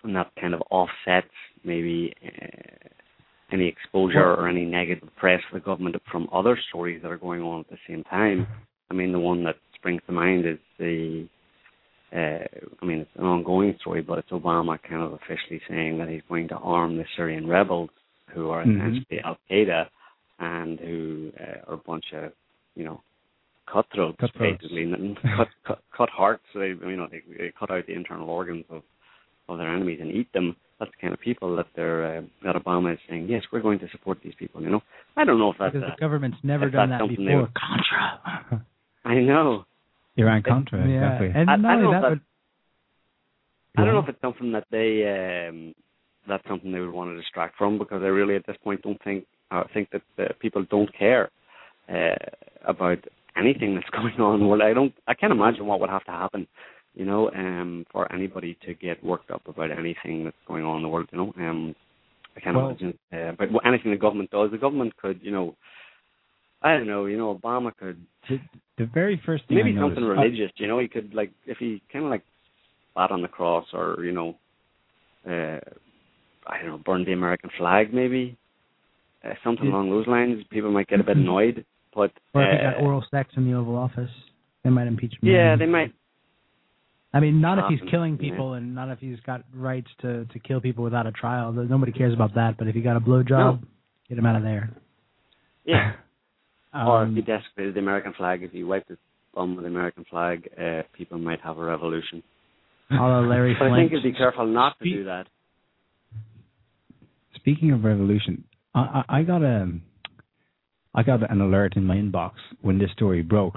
and that kind of offsets maybe uh, any exposure or any negative press for the government from other stories that are going on at the same time. I mean, the one that springs to mind is the, uh, I mean, it's an ongoing story, but it's Obama kind of officially saying that he's going to arm the Syrian rebels who are Mhm. essentially Al Qaeda and who uh, are a bunch of, you know, cutthroats, basically, cut, cut cut hearts. They, you know, they, they cut out the internal organs of of their enemies and eat them. That's the kind of people that they're uh, that Obama is saying. Yes, we're going to support these people. You know, I don't know if that's. because the government's never done that something before. Contra. I know. Iran Contra, yeah, exactly. and I- not I don't know that, if but I don't know if it's something that they um that's something they would want to distract from because I really at this point don't think I think that uh, people don't care uh, about anything that's going on Well. I don't I can't imagine what would have to happen, you know, um for anybody to get worked up about anything that's going on in the world, you know. Um I can't Well- imagine uh, but anything the government does, the government could, you know I don't know, you know, Obama could the, the very first thing maybe something religious. you know, he could like if he kind of like spat on the cross or you know, uh, I don't know, burn the American flag maybe, uh, something Yeah. along those lines. People might get a bit annoyed, but or if he got uh, oral sex in the Oval Office, they might impeach him. yeah, they might. I mean, not if he's killing yeah. people and not if he's got rights to to kill people without a trial. Nobody cares about that. But if he got a blowjob, No. get him out of there. Yeah, or if you he desecrated the American flag, if you wiped his bum with the American flag, uh, people might have a revolution. Larry But I think Flynt. he'd be careful not to do that. Speaking of revolution, I, I, I got a, I got an alert in my inbox when this story broke,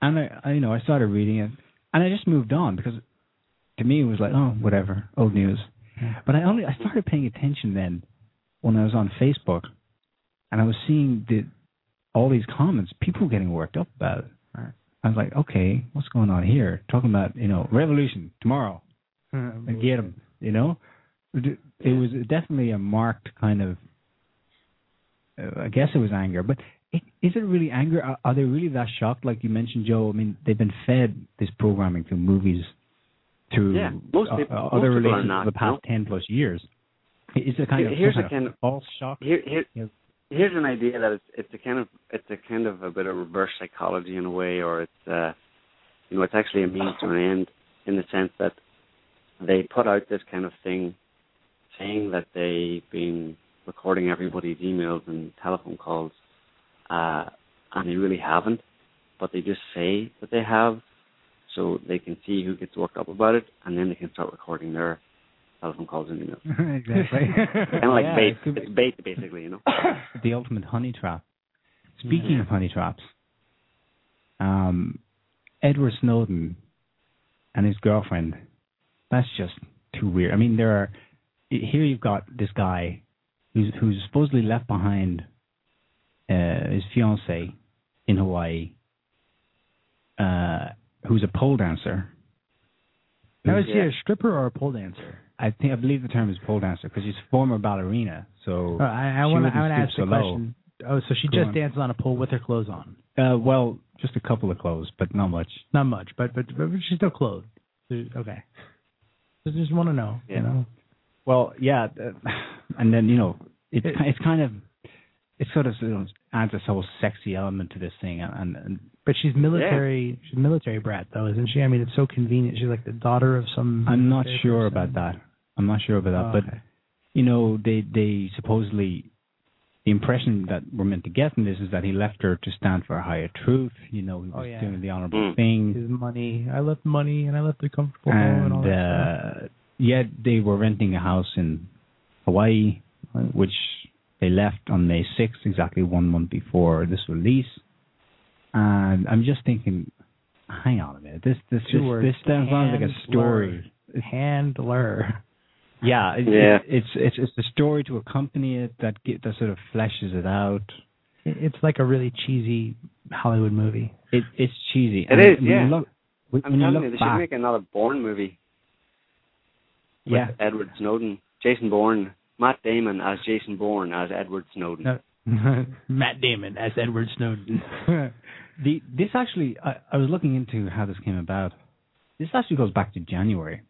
and I, I, you know, I started reading it, and I just moved on because to me it was like, oh, whatever, old news. But I only I started paying attention then when I was on Facebook, and I was seeing the all these comments, people getting worked up about it. Right. I was like, okay, what's going on here? Talking about you know revolution tomorrow and get them. You know, it it was definitely a marked kind of. Uh, I guess it was anger, but i- is it really anger? Are, are they really that shocked? Like you mentioned, Joe. I mean, they've been fed this programming through movies, through Yeah, most uh, people- uh, most other relations for the past ten plus years. Is it kind of Here's some a kind kind of false shock? Here, here. Here's an idea that it's it's a kind of it's a kind of a bit of reverse psychology in a way, or it's uh, you know, it's actually a means to an end in the sense that they put out this kind of thing, saying that they've been recording everybody's emails and telephone calls, uh, and they really haven't, but they just say that they have, so they can see who gets worked up about it, and then they can start recording their telephone calls and emails. exactly. kind of like Yeah, bait. it be- It's bait, basically, you know. the ultimate honey trap. Speaking Mhm. of honey traps, um, Edward Snowden and his girlfriend. That's just too weird. I mean, there are here you've got this guy who's who's supposedly left behind uh, his fiance in Hawaii, uh, who's a pole dancer. Now is he a stripper or a pole dancer? I think I believe the term is pole dancer because she's a former ballerina. So Oh, I, I want to. I ask stoop the low. question. Oh, so she Go just on. dances on a pole with her clothes on. Uh, well, just a couple of clothes, but not much. Not much, but but, but she's still clothed. So- Okay. Just, just want to know. Yeah. You know. Well, yeah, uh, and then you know, it's It- it's kind of it sort of, sort of adds this whole sexy element to this thing, and, and But she's military. She's military brat, though, isn't she? I mean, it's so convenient. She's like the daughter of some. I'm not sure about that. I'm not sure about that, Oh, but okay. you know, they they supposedly the impression that we're meant to get from this is that he left her to stand for a higher truth. You know, he Oh, was yeah. doing the honorable Mm. thing, His money. I left money and I left a comfortable home and all and that stuff. uh, yet they were renting a house in Hawaii, which they left on May 6th, exactly one month before this release. And I'm just thinking, hang on a minute, this this Two this, words, this sounds like a story. Handler. Yeah, it, Yeah. It, it's it's it's a story to accompany it that get, that sort of fleshes it out. It's like a really cheesy Hollywood movie. It it's cheesy. It And is, when you yeah. look- when I'm when telling look you, they back, should make another Bourne movie with yeah, Edward Snowden, Jason Bourne, Matt Damon as Jason Bourne as Edward Snowden. No. Matt Damon as Edward Snowden. the this actually I, I was looking into how this came about. This actually goes back to January.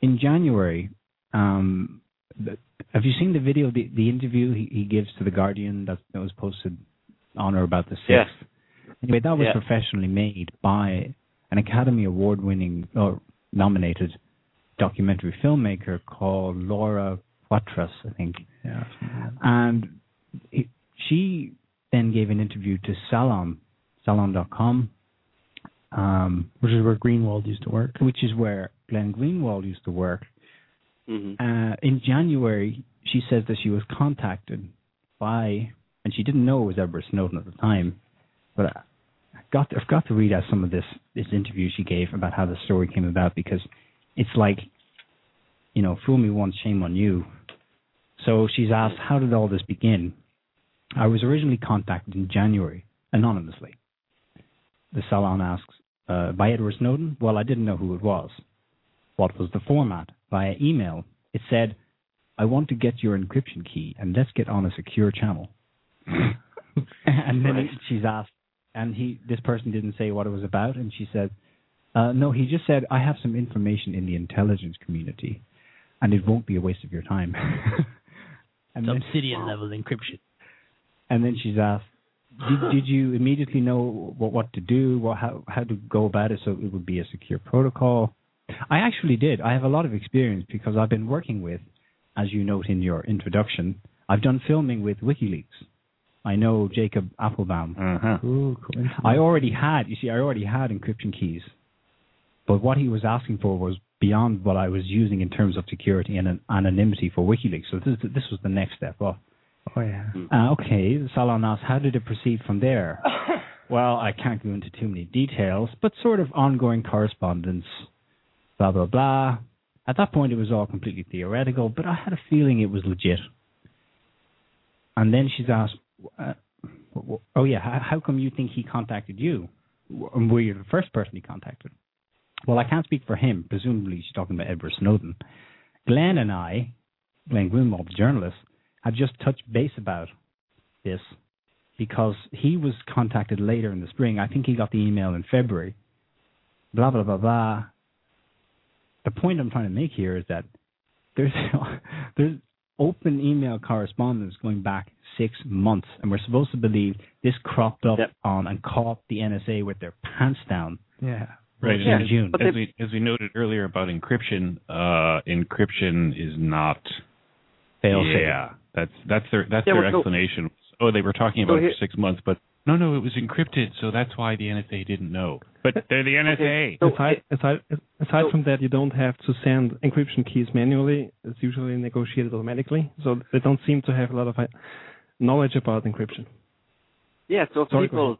In January, um, the, have you seen the video, the, the interview he, he gives to the Guardian that, that was posted on or about the sixth? Yes. Anyway, that was Yeah. professionally made by an Academy Award-winning or nominated documentary filmmaker called Laura Poitras, I think. Yeah. And it, she then gave an interview to Salon, Salon.com, um, Which is where Greenwald used to work. which is where Glenn Greenwald used to work. Hmm Uh, in January, she says that she was contacted by, and she didn't know it was Edward Snowden at the time, but I got I've got to read out some of this this interview she gave about how the story came about because it's like, you know, fool me once, shame on you. So she's asked, how did all this begin? I was originally contacted in January anonymously. The salon asks, uh, by Edward Snowden? Well, I didn't know who it was. What was the format? Via email. It said, I want to get your encryption key and let's get on a secure channel. and then Right. she's asked, and he, this person didn't say what it was about, and she said, uh, no, he just said, I have some information in the intelligence community, and it won't be a waste of your time. and, then, Obsidian level encryption. and then she's asked, did, did you immediately know what, what to do, what, how, how to go about it so it would be a secure protocol? I actually did. I have a lot of experience because I've been working with, as you note in your introduction, I've done filming with WikiLeaks. I know Jacob Appelbaum. Uh-huh. Ooh, coincidence. I already had, you see, I already had encryption keys, but what he was asking for was beyond what I was using in terms of security and an- anonymity for WikiLeaks. So this, this was the next step up. Oh yeah. Uh, okay, Salon asked, how did it proceed from there? well, I can't go into too many details, but sort of ongoing correspondence, blah, blah, blah. At that point, it was all completely theoretical, but I had a feeling it was legit. And then she's asked, uh, oh, yeah, how, how come you think he contacted you? And were you the first person he contacted? Well, I can't speak for him. Presumably, she's talking about Edward Snowden. Glenn and I, Glenn Greenwald, the journalist, had just touched base about this because he was contacted later in the spring. I think he got the email in February. Blah blah blah blah. The point I'm trying to make here is that there's there's open email correspondence going back six months, and we're supposed to believe this cropped up Yep. on and caught the NSA with their pants down Yeah. Right. in and as- June. But as we as we noted earlier about encryption, uh, encryption is not. Fail yeah, that's that's their that's Yeah, their well, so- explanation. Oh, they were talking So about it here- for six months, but no, no, it was encrypted, so that's why the NSA didn't know. But they're the NSA. Okay, so aside aside aside so- from that, you don't have to send encryption keys manually. It's usually negotiated automatically, so they don't seem to have a lot of uh, knowledge about encryption. Yeah, so if Sorry, people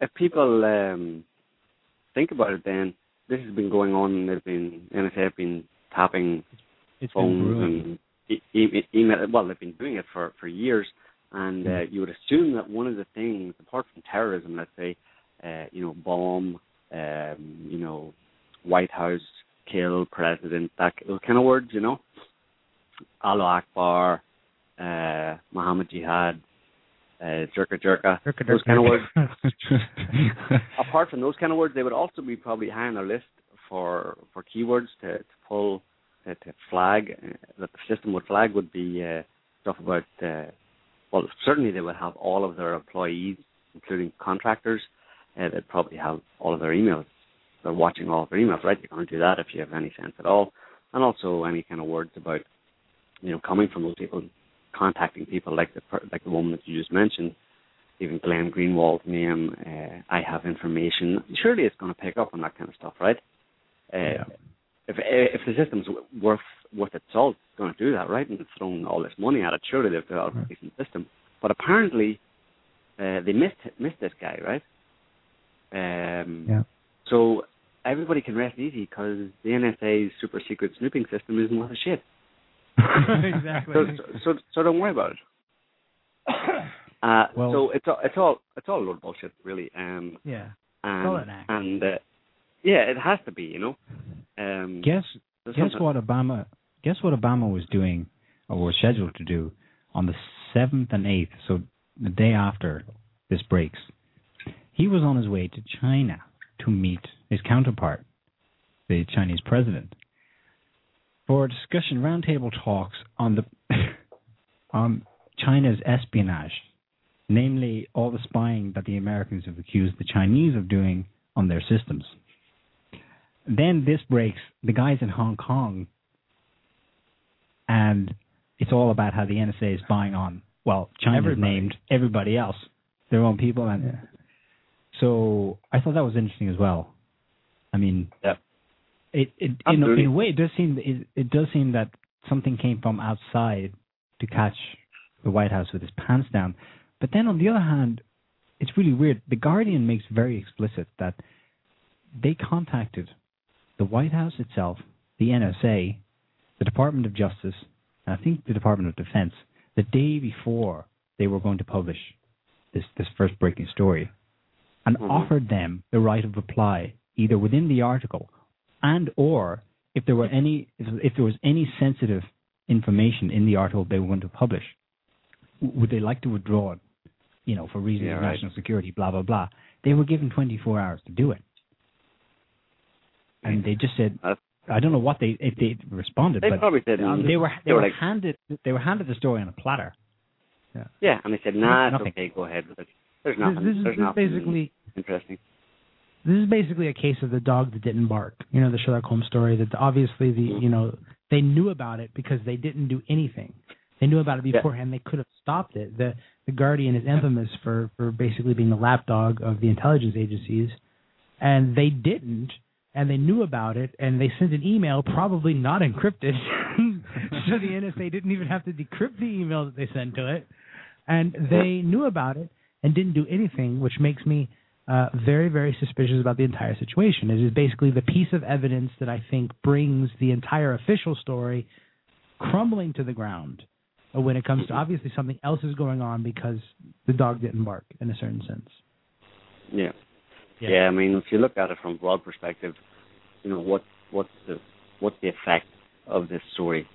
if people um, think about it, then this has been going on. They've been NSA have been tapping It's been phones brewing. and e- e- email. Well, they've been doing it for for years, and uh, you would assume that one of the things, apart from terrorism, let's say, uh, you know, bomb, um, you know, White House, kill president, that those kind of words, you know, Allah Akbar, uh, Muhammad Jihad, uh, Jerka Jerka, Jerka those jerka. kind of words. apart from those kind of words, they would also be probably high on their list for for keywords to, to pull to, to flag uh, that the system would flag would be uh, stuff about. Uh, well, certainly they would have all of their employees, including contractors. Uh, they'd probably have all of their emails. They're watching all of their emails, right? You're going to do that if you have any sense at all, and also any kind of words about, you know, coming from those people, contacting people like the like the woman that you just mentioned, even Glenn Greenwald's name. Uh, I have information. Surely it's going to pick up on that kind of stuff, right? Uh, Yeah. If if the system's worth worth its salt, it's going to do that, right? And it's thrown all this money at it. Surely they've got a decent system. But apparently, uh, they missed missed this guy, right? Um, Yeah. So everybody can rest easy because the NSA's super secret snooping system isn't worth a shit. exactly. So, so, so don't worry about it. Uh, Well- so it's all, it's all it's all a load of bullshit, really. Um, yeah. and all an act. and uh, yeah, it has to be, you know. Um, Guess guess what Obama guess what Obama was doing or was scheduled to do on the seventh and eighth, so the day after this breaks. He was on his way to China to meet his counterpart, the Chinese president, for discussion roundtable talks on the on China's espionage, namely all the spying that the Americans have accused the Chinese of doing on their systems. Then this breaks. The guy's in Hong Kong, and it's all about how the NSA is buying on. Well, China's Everybody. named everybody else, their own people, and so I thought that was interesting as well. I mean, Yeah. it it you know, in a way it does seem it, it does seem that something came from outside to catch the White House with his pants down. But then on the other hand, it's really weird. The Guardian makes very explicit that they contacted the White House itself, the NSA, the Department of Justice, and I think the Department of Defense, the day before they were going to publish this this first breaking story, and Mhm. offered them the right of reply either within the article and or if there were any if, if there was any sensitive information in the article they were going to publish, would they like to withdraw it? You know, for reasons Yeah, of right. national security, blah blah blah. They were given 24 hours to do it, and they just said, Uh, I don't know what they if they responded, They probably said um, they were they, were were like, handed they were handed the story on a platter. yeah, yeah and they said, nah, it's Nothing. okay, go ahead with it. There's nothing. this is there's this nothing basically interesting. this is basically a case of the dog that didn't bark. You know, the Sherlock Holmes story that obviously the you know they knew about it because they didn't do anything. They knew about it Yeah. beforehand. They could have stopped it. The the Guardian is infamous for for basically being the lapdog of the intelligence agencies, and they didn't. And they knew about it, and they sent an email, probably not encrypted, so the NSA didn't even have to decrypt the email that they sent to it. And they knew about it and didn't do anything, which makes me uh, very, very suspicious about the entire situation. It is basically the piece of evidence that I think brings the entire official story crumbling to the ground when it comes to obviously something else is going on because the dog didn't bark in a certain sense. Yeah. Yeah. yeah. I mean, if you look at it from a broad perspective, you know what what's the what's the effect of this story?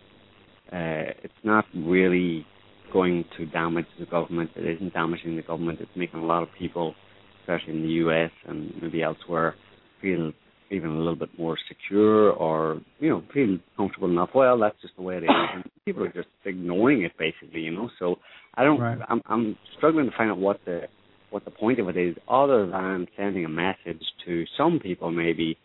Uh, it's not really going to damage the government. It isn't damaging the government. It's making a lot of people, especially in the U.S. and maybe elsewhere, feel even a little bit more secure or you know feel comfortable enough. Well, that's just the way it is. And people are just ignoring it basically, you know. So I don't. Right. I'm I'm struggling to find out what the what the point of it is, other than sending a message to some people maybe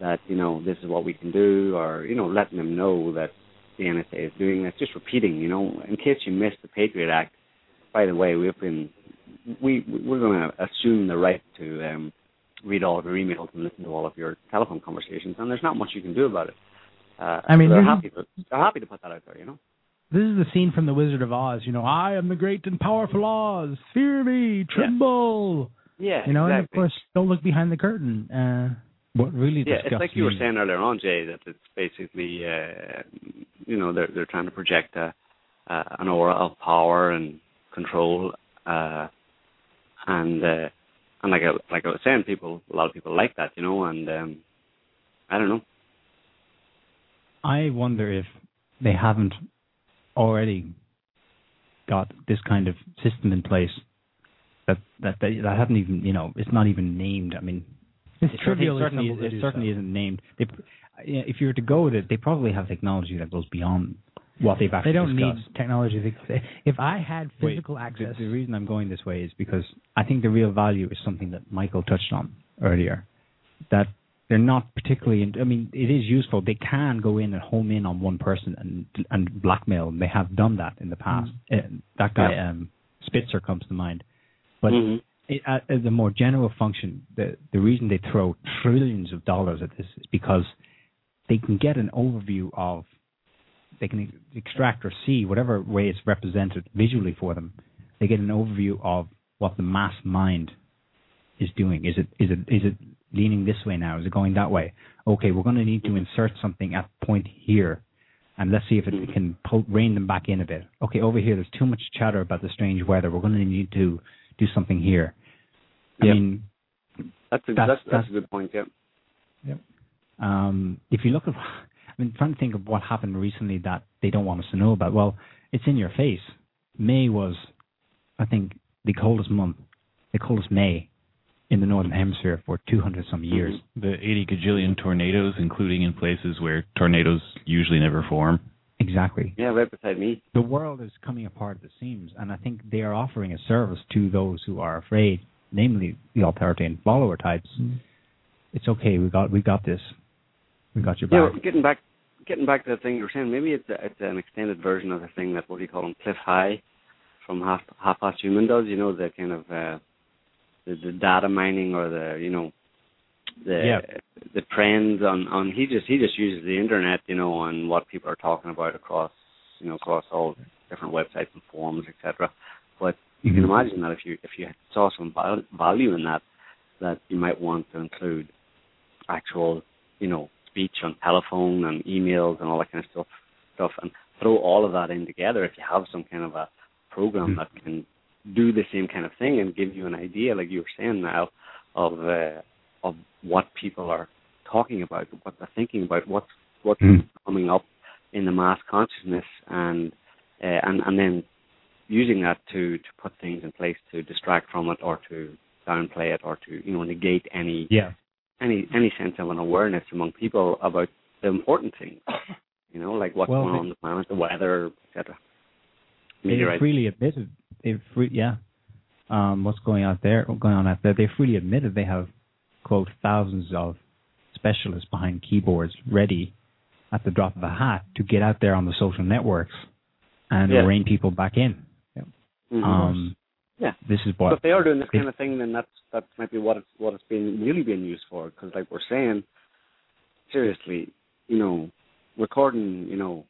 that you know this is what we can do, or you know letting them know that the NSA is doing this. Just repeating, you know, in case you missed the Patriot Act. By the way, we've been we we're going to assume the right to um, read all of your emails and listen to all of your telephone conversations, and there's not much you can do about it. Uh, I mean, they're happy to they're happy to put that out there, you know. This is the scene from The Wizard of Oz. You know, I am the great and powerful Oz. Fear me, tremble. Yeah, You know, and of course, don't look behind the curtain. Uh, What really Yeah, it's like you were saying earlier on, Jay, that it's basically, uh, you know, they're they're trying to project a, uh, an aura of power and control, uh, and uh, and like I, like I was saying, people, a lot of people like that, you know, and um, I don't know. I wonder if they haven't already got this kind of system in place that that they, that haven't even you know it's not even named. I mean, it's trivial. certainly, it certainly so. isn't named. They, if you were to go with it, they probably have technology that goes beyond what they've actually They don't discussed. need technology. If I had Wait, physical the- access, The, reason I'm going this way is because I think the real value is something that Michael touched on earlier. That they're not particularly. I mean, it is useful. They can go in and home in on one person and and blackmail. them. They have done that in the past. Uh, that guy, um, Spitzer, comes to mind. But Mhm. it, uh, a more general function, the the reason they throw trillions of dollars at this is because they can get an overview of, they can extract or see whatever way it's represented visually for them. They get an overview of what the mass mind is doing. Is it is it is it leaning this way now? Is it going that way? Okay, we're going to need to insert something at point here, and let's see if it Mhm. can pull, rein them back in a bit. Okay, over here, there's too much chatter about the strange weather. We're going to need to do something here. I Yep. mean, That's a, That's- that's, that's, a good point. Yeah. um, if you look at, I mean, trying to think of what happened recently that they don't want us to know about. Well, it's in your face. May was, I think, the coldest month, the coldest May in the northern hemisphere for 200 some years. The 80 gajillion tornadoes, including in places where tornadoes usually never form. Exactly. Yeah, right beside me. The world is coming apart at the seams, and I think they are offering a service to those who are afraid, namely the authoritarian follower types. It's okay. We got we got this. We got your Yeah, back. well, getting back, getting back to the thing you were saying, maybe it's a, it's an extended version of the thing that what do you call them, Cliff High, from Half Half Past Human does. You know the kind of uh, the, the data mining or the you know the Yeah. the trends on on he just he just uses the internet you know on what people are talking about across you know across all different websites and forums etc. But you can Mhm. imagine that if you if you saw some val- value in that, that you might want to include actual, you know, speech on telephone and emails and all that kind of stuff, stuff, and throw all of that in together. If you have some kind of a program Mhm. that can do the same kind of thing and give you an idea, like you were saying now, of uh, of what people are talking about, what they're thinking about, what's what's Mhm. coming up in the mass consciousness, and uh, and and then using that to to put things in place to distract from it or to downplay it or to you know negate any Yeah. any any sense of an awareness among people about the important things. You know, like what's Well, going on the planet, the weather, etc. They Meteorites. freely admitted they free yeah. Um, what's going out there going on out there? They freely admitted they have quote thousands of specialists behind keyboards ready at the drop of a hat to get out there on the social networks and Yeah. rein people back in. Mhm. Um, Yeah. This is But what if they are doing this they- kind of thing, then that's that might be what it's what it's been really being used for. Because like we're saying, seriously, you know, recording, you know,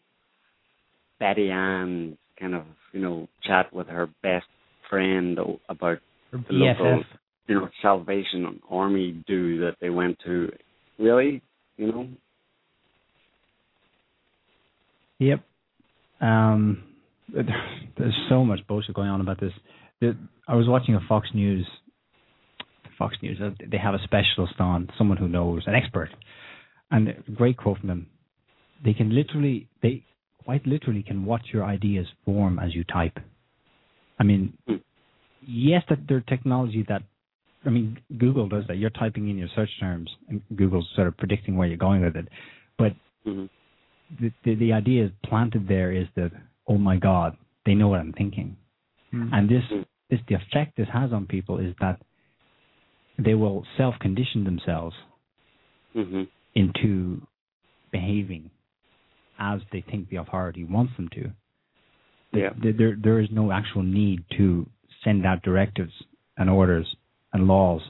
Betty Ann's kind of you know chat with her best friend about the local, you know, Salvation Army do that they went to. Really, you know, Yep. Um, there's so much bullshit going on about this. I was watching a Fox News. Fox News. uh, They have a specialist on, someone who knows, an expert, and a great quote from them. They can literally, they quite literally can watch your ideas form as you type. I mean, Hmm. yes, that there technology that, I mean, Google does that. You're typing in your search terms, and Google's sort of predicting where you're going with it. But hmm the, the the idea is planted there is that oh my god they know what I'm thinking, and this Mm. this the effect this has on people is that they will self condition themselves hmm into behaving as they think the authority wants them to. yeah, There there, there is no actual need to send out directives and orders and laws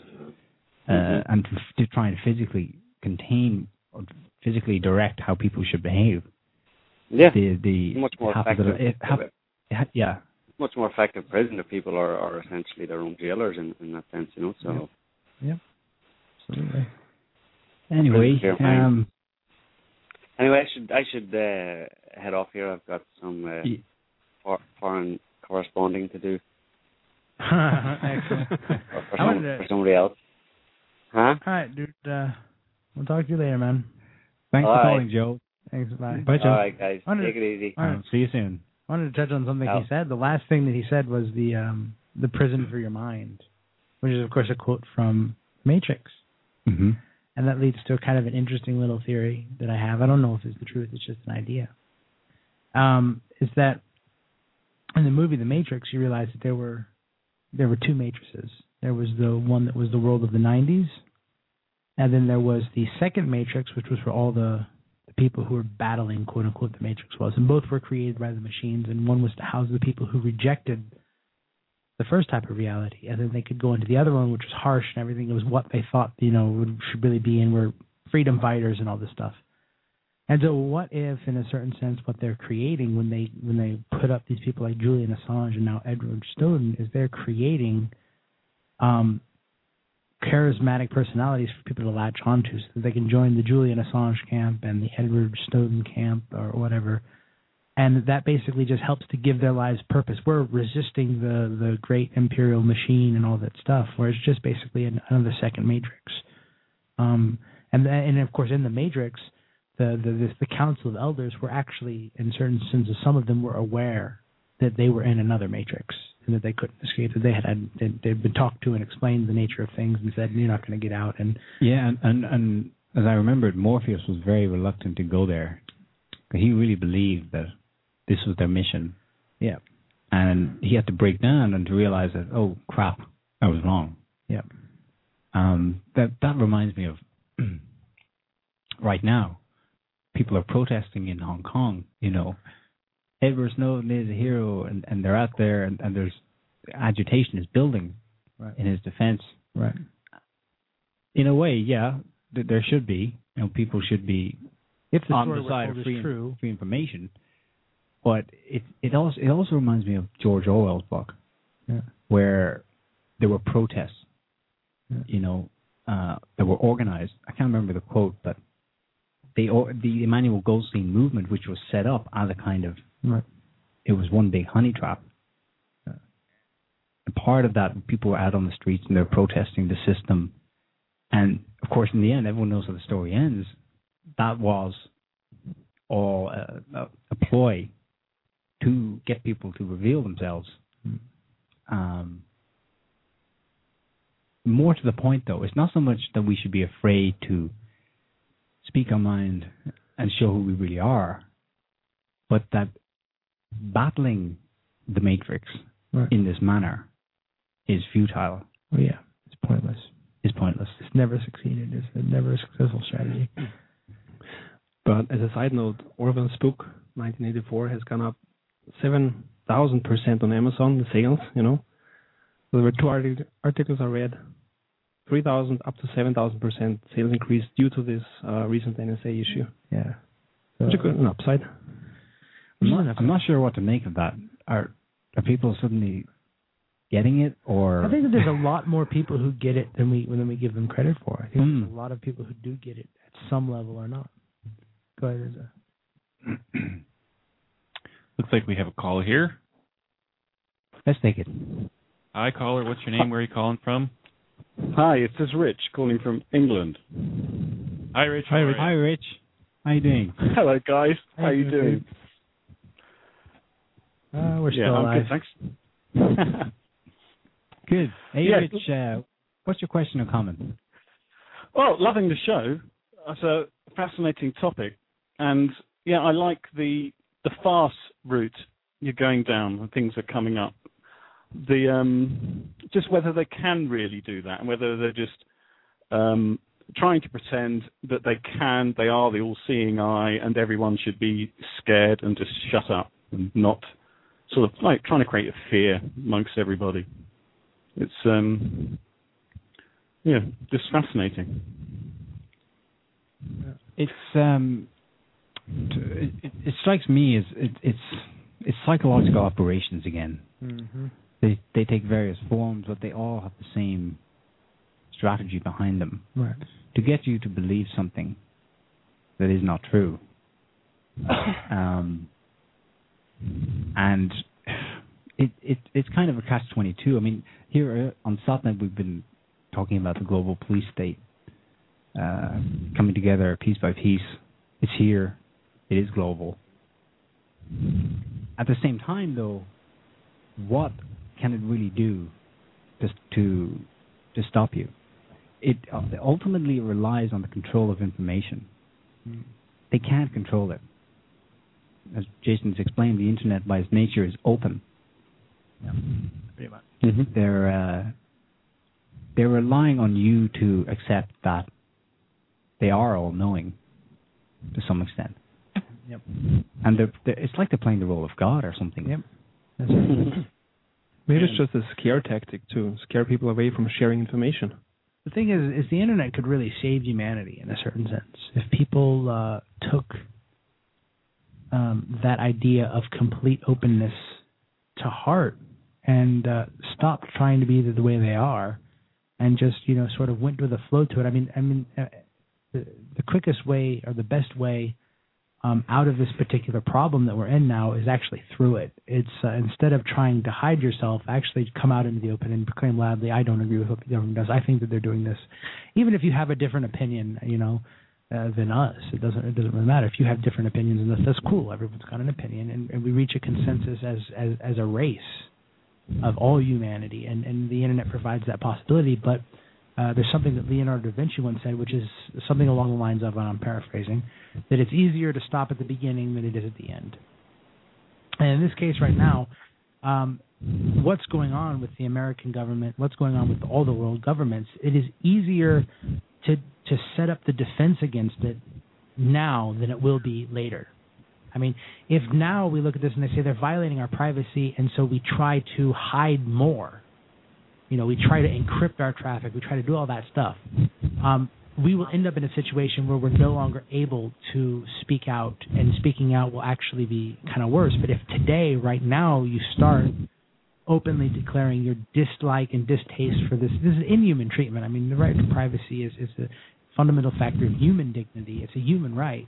uh, Mhm. and to, to try and physically contain or physically direct how people should behave yeah. the the Much more of the- effective. it- it yeah much more effective prison if people are, are essentially their own jailers in, in that sense, you know. So Yeah. Absolutely. anyway um anyway, I should I should uh, head off here. I've got some uh, y- for, foreign corresponding to do Excellent. for, for, some, to- for somebody else. Huh? All right, dude. Uh, we'll talk to you later, man. thanks All for right. calling joe Thanks. Bye. bye joe All right, guys, Wonder- take it easy. All right. See you soon I wanted to touch on something Oh. he said. The last thing that he said was the um the prison for your mind, which is of course a quote from Matrix. hmm And that leads to a kind of an interesting little theory that I have. I don't know if it's the truth, it's just an idea. Um, is that in the movie The Matrix you realize that there were there were two matrices. There was the one that was the world of the nineties And then there was the second Matrix, which was for all the, the people who were battling, quote unquote, the Matrix was. And both were created by the machines. And one was to house the people who rejected the first type of reality. And then they could go into the other one, which was harsh and everything. It was what they thought, you know, would, should really be and were freedom fighters and all this stuff. And so, what if, in a certain sense, what they're creating when they when they put up these people like Julian Assange and now Edward Snowden is they're creating um, charismatic personalities for people to latch onto, so that they can join the Julian Assange camp and the Edward Snowden camp or whatever, and that basically just helps to give their lives purpose. We're resisting the the great imperial machine and all that stuff, where it's just basically another second Matrix. Um, and and of course, in the Matrix the the, the council of elders were actually, in certain senses, some of them were aware that they were in another matrix and that they couldn't escape. That they had, had they'd been talked to and explained the nature of things and said you're not going to get out. And yeah, and, and and as I remembered, Morpheus was very reluctant to go there. He really believed that this was their mission. Yeah, and he had to break down and to realize that oh crap, I was wrong. Yeah. Um, that that reminds me of right now people are protesting in Hong Kong, you know, Edward Snowden is a hero, and, and they're out there, and, and there's agitation is building right. in his defense. Right. In a way, yeah, th- there should be. You know, people should be if the on the side of free, true. free information. But it it also it also reminds me of George Orwell's book, yeah. where there were protests. Yeah. You know, uh, that were organized. I can't remember the quote, but the the Emmanuel Goldstein movement, which was set up as a kind of right. it was one big honey trap. Yeah. And part of that, people were out on the streets and they're protesting the system. And of course, in the end, everyone knows how the story ends. That was all a, a ploy to get people to reveal themselves. Mm. Um, more to the point, though, it's not so much that we should be afraid to speak our mind and show who we really are, but that battling the matrix right. in this manner is futile. Oh yeah, it's pointless. It's pointless. It's never succeeded. It's never a successful strategy. But as a side note, Orwell's book 1984 has gone up seven thousand percent on Amazon the sales. You know, there were two artic- articles I read 3,000 up to 7,000 percent sales increase due to this uh, recent NSA issue. Yeah, so, which is an upside. I'm not, I'm not sure what to make of that. Are are people suddenly getting it, or I think that there's a lot more people who get it than we than we give them credit for. I think Mm. there's a lot of people who do get it at some level or not. Go ahead, Reza. Looks like we have a call here. let's take it. Hi, caller. What's your name? Where are you calling from? Hi, it's this Rich calling from England. Hi, Rich. Hi, Rich. Hi, Rich. How you doing? Hello, guys. How, How you you doing? Uh, we're still yeah, I'm alive. good, thanks. Good. Hey, Yeah. Rich. Uh, what's your question or comment? Well, loving the show. It's a fascinating topic, and yeah, I like the the farce route you're going down and things are coming up. The um, just whether they can really do that, and whether they're just um, trying to pretend that they can, they are the all-seeing eye, and everyone should be scared and just shut up and not sort of like trying to create a fear amongst everybody. It's um, yeah, just fascinating. It's um, it, it strikes me as it, it's it's psychological operations again. Mm-hmm. They they take various forms, but they all have the same strategy behind them Right. to get you to believe something that is not true. um, and it, it it's kind of a catch twenty two. I mean, here uh, on SOTT.net we've been talking about the global police state uh, coming together piece by piece. It's here. It is global. At the same time, though, what can it really do just to to stop you? It uh, ultimately relies on the control of information. They can't control it. As Jason's explained, the internet by its nature is open. Yeah, pretty much. Mm-hmm. They're uh, they're relying on you to accept that they are all knowing to some extent. Yep. And they're, they're, it's like they're playing the role of God or something. Yep. Maybe it's just a scare tactic to scare people away from sharing information. The thing is, is the internet could really save humanity in a certain sense if people uh, took um, that idea of complete openness to heart and uh, stopped trying to be the, the way they are, and just you know sort of went with the flow to it. I mean, I mean, uh, the, the quickest way or the best way um, out of this particular problem that we're in now is actually through it. It's uh, instead of trying to hide yourself, actually come out into the open and proclaim loudly, "I don't agree with what the government does. I think that they're doing this." Even if you have a different opinion, you know, uh, than us, it doesn't it doesn't really matter. If you have different opinions and us, that's cool. Everyone's got an opinion, and, and we reach a consensus as as as a race of all humanity, and and the internet provides that possibility, but uh, there's something that Leonardo da Vinci once said, which is something along the lines of, and I'm paraphrasing, that it's easier to stop at the beginning than it is at the end. And in this case, right now, um, what's going on with the American government, what's going on with all the world governments, it is easier to to set up the defense against it now than it will be later. I mean, if now we look at this and they say they're violating our privacy, and so we try to hide more, you know, we try to encrypt our traffic, we try to do all that stuff. Um, we will end up in a situation where we're no longer able to speak out, and speaking out will actually be kind of worse. But if today, right now, you start openly declaring your dislike and distaste for this, this is inhuman treatment. I mean, the right to privacy is is a fundamental factor of human dignity. It's a human right,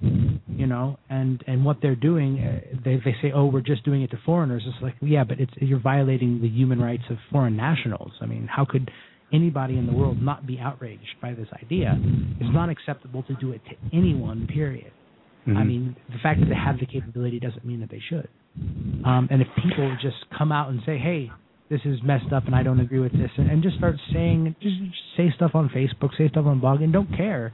you know. And and what they're doing, uh, they they say, oh, we're just doing it to foreigners. It's like, yeah, but it's you're violating the human rights of foreign nationals. I mean, how could anybody in the world not be outraged by this idea? It's not acceptable to do it to anyone. Period. Mm-hmm. I mean, the fact that they have the capability doesn't mean that they should. Um, and if people just come out and say, "Hey, this is messed up and I don't agree with this," and, and just start saying, just, just say stuff on Facebook, say stuff on blog, and don't care,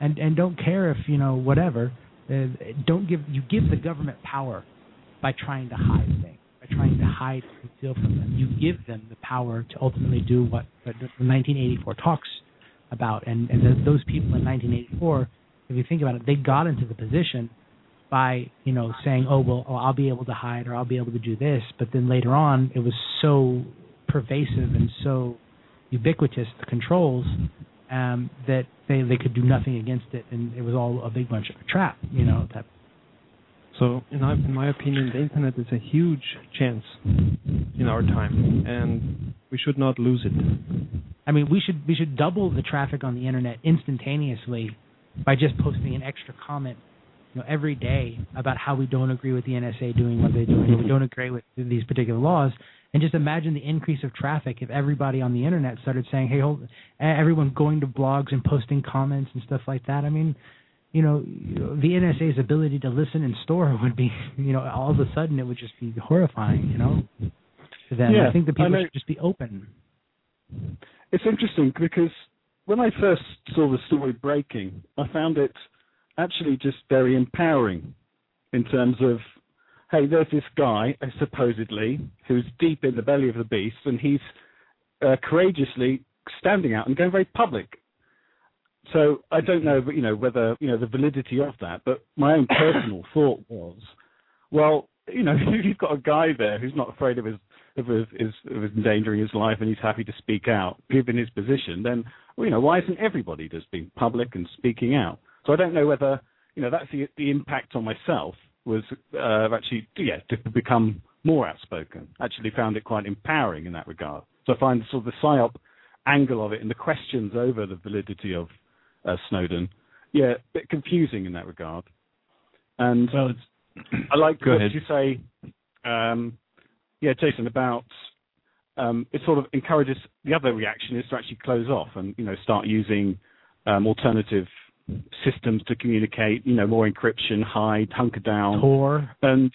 and and don't care if you know whatever. Uh, don't give you give the government power by trying to hide things, by trying to hide conceal from them. You give them the power to ultimately do what, what the 1984 talks about, and and the, those people in 1984 if you think about it, they got into the position by you know saying, "Oh well, oh, I'll be able to hide or I'll be able to do this," but then later on, it was so pervasive and so ubiquitous the controls um, that they they could do nothing against it, and it was all a big bunch of a trap. You know that. So, in my, in my opinion, the internet is a huge chance in our time, and we should not lose it. I mean, we should we should double the traffic on the internet instantaneously by just posting an extra comment you know, every day about how we don't agree with the NSA doing what they're doing, we don't agree with these particular laws, and just imagine the increase of traffic if everybody on the internet started saying, "Hey, hold," everyone going to blogs and posting comments and stuff like that. I mean, you know, the NSA's ability to listen and store would be, you know, all of a sudden it would just be horrifying, you know, to them. Yeah, I think the people should just be open. It's interesting because when I first saw the story breaking, I found it actually just very empowering in terms of, hey, there's this guy, supposedly, who's deep in the belly of the beast, and he's uh, courageously standing out and going very public. So I don't know, you know, whether you know the validity of that, but my own personal thought was, well, you know, if you've got a guy there who's not afraid of his of his, his of his endangering his life and he's happy to speak out, given his position, then well, you know, why isn't everybody just being public and speaking out? So I don't know whether you know that's the the impact on myself was uh, actually yeah to become more outspoken. Actually found it quite empowering in that regard. So I find sort of the psyop angle of it and the questions over the validity of uh, Snowden, yeah, a bit confusing in that regard. And Well, it's I like what ahead. you say, um, yeah, Jason, about um, it sort of encourages the other reaction is to actually close off and you know start using um, alternative systems to communicate, you know, more encryption, hide, hunker down, Tor. and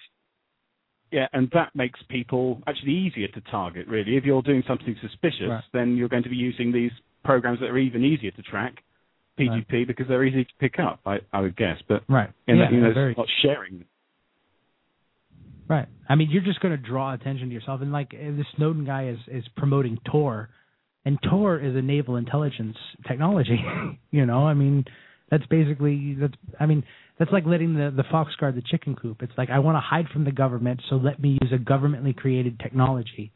yeah, and that makes people actually easier to target. Really, if you're doing something suspicious, Right. then you're going to be using these programs that are even easier to track, PGP, because they're easy to pick up. I, I would guess, but Right. in yeah, that, you know, very not sharing. Right. I mean, you're just going to draw attention to yourself, and like the Snowden guy is is promoting Tor, and Tor is a naval intelligence technology. you know, I mean, That's basically that's. I mean, that's like letting the the fox guard the chicken coop. It's like I want to hide from the government, so let me use a governmentally created technology.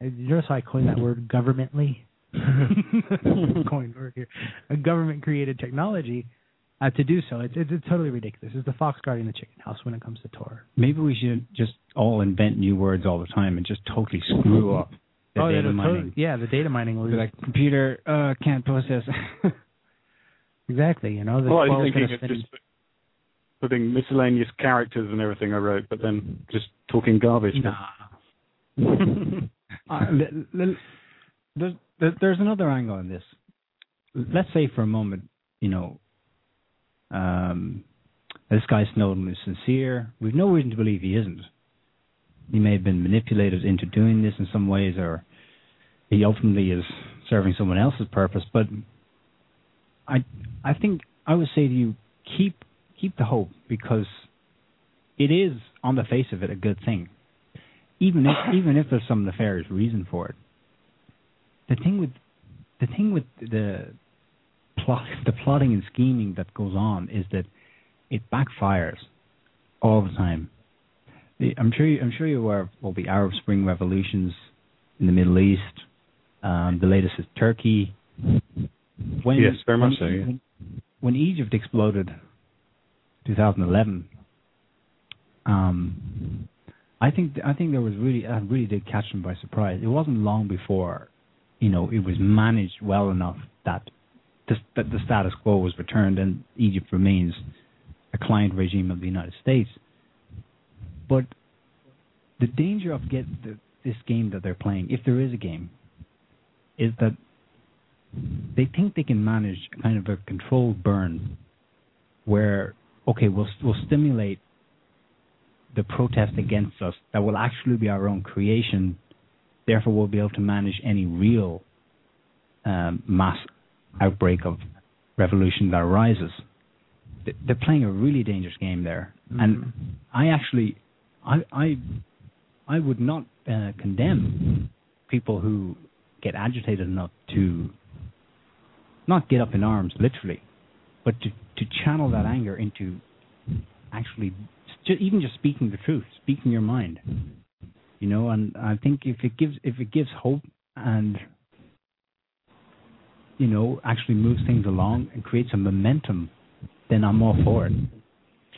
Uh, You notice how I coined that word governmentally? coined word here. A government created technology uh, to do so. It's, it's it's totally ridiculous. It's the fox guarding the chicken house when it comes to Tor. Maybe we should just all invent new words all the time and just totally screw up the oh, yeah, data the mining. totally- yeah, the data mining will Be like computer uh, can't process. exactly. You know, the Well, I was thinking of just putting miscellaneous characters and everything I wrote, but then just talking garbage. Nah. Uh, there's, there's another angle on this. Let's say for a moment, you know, um, this guy Snowden is sincere. We've no reason to believe he isn't. He may have been manipulated into doing this in some ways, or he ultimately is serving someone else's purpose. But I, I think I would say to you, keep keep the hope because it is on the face of it a good thing even if even if there's some nefarious reason for it. The thing with the thing with the plot the plotting and scheming that goes on is that it backfires all the time. The, I'm sure you, I'm sure you're aware of all the Arab Spring revolutions in the Middle East. Um, the latest is Turkey. When, Yes, very much when, so, yeah. When, when Egypt exploded, 2011. Um, I think I think there was really that really did catch them by surprise. It wasn't long before, you know, it was managed well enough that the, that the status quo was returned and Egypt remains a client regime of the United States. But the danger of get the, this game that they're playing, if there is a game, is that they think they can manage kind of a controlled burn, where okay, we'll we'll stimulate the protest against us that will actually be our own creation. Therefore, we'll be able to manage any real um, mass outbreak of revolution that arises. They're playing a really dangerous game there, and I actually, I, I, I would not uh, condemn people who get agitated enough to not get up in arms, literally, but to to channel that anger into actually even just speaking the truth, speaking your mind. You know, and I think if it gives if it gives hope and you know actually moves things along and creates a momentum, then I'm all for it.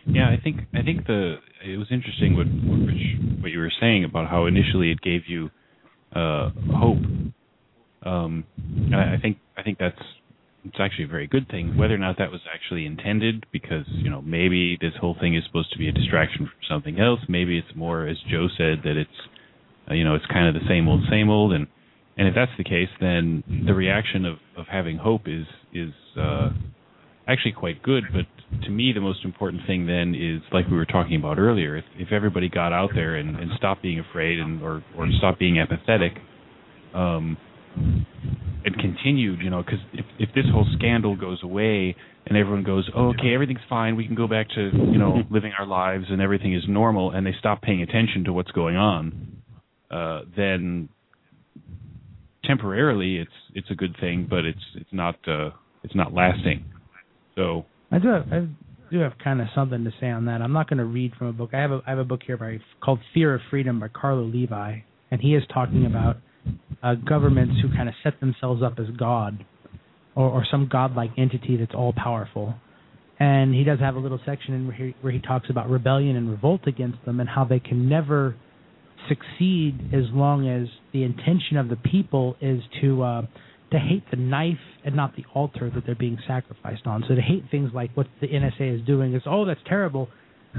Yeah, I think I think the it was interesting what what, Rich, what you were saying about how initially it gave you uh, hope. Um, I I think I think that's it's actually a very good thing. Whether or not that was actually intended, because you know maybe this whole thing is supposed to be a distraction from something else. Maybe it's more, as Joe said, that it's uh, you know it's kind of the same old, same old, and and if that's the case, then the reaction of of having hope is is uh, actually quite good. But to me, the most important thing then is like we were talking about earlier. If if everybody got out there and, and stopped being afraid and or or stopped being apathetic, um, and continued, you know, because if if this whole scandal goes away and everyone goes, oh, okay, everything's fine, we can go back to you know living our lives and everything is normal, and they stop paying attention to what's going on, uh, then temporarily it's it's a good thing, but it's it's not uh, it's not lasting. So I do have, I do have kind of something to say on that. I'm not going to read from a book. I have a I have a book here by called Fear of Freedom by Carlo Levi, and he is talking about uh, governments who kind of set themselves up as God or, or some godlike entity that's all powerful. And he does have a little section in where he, where he talks about rebellion and revolt against them and how they can never succeed as long as the intention of the people is to uh, to hate the knife and not the altar that they're being sacrificed on. So to hate things like what the NSA is doing is oh that's terrible,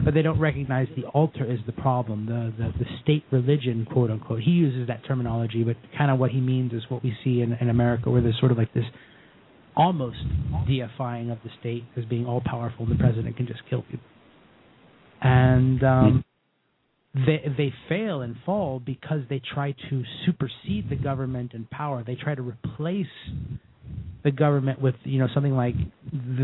but they don't recognize the altar is the problem, the the, the state religion quote unquote. He uses that terminology, but kind of what he means is what we see in, in America, where there's sort of like this almost deifying of the state as being all powerful and the president can just kill people. And um, they they fail and fall because they try to supersede the government in power. They try to replace the government with you know something like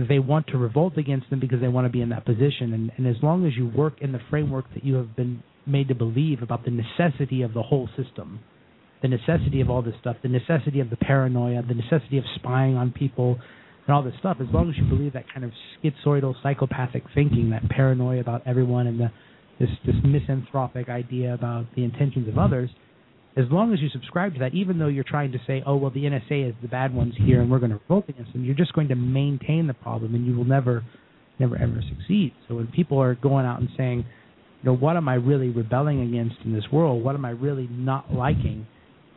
they want to revolt against them because they want to be in that position. And, and as long as you work in the framework that you have been made to believe about the necessity of the whole system, the necessity of all this stuff, the necessity of the paranoia, the necessity of spying on people, and all this stuff. As long as you believe that kind of schizoidal, psychopathic thinking, that paranoia about everyone, and the this this misanthropic idea about the intentions of others, as long as you subscribe to that, even though you're trying to say, oh well, the NSA is the bad ones here, and we're going to revolt against them, you're just going to maintain the problem, and you will never, never ever succeed. So when people are going out and saying, you know, what am I really rebelling against in this world? What am I really not liking?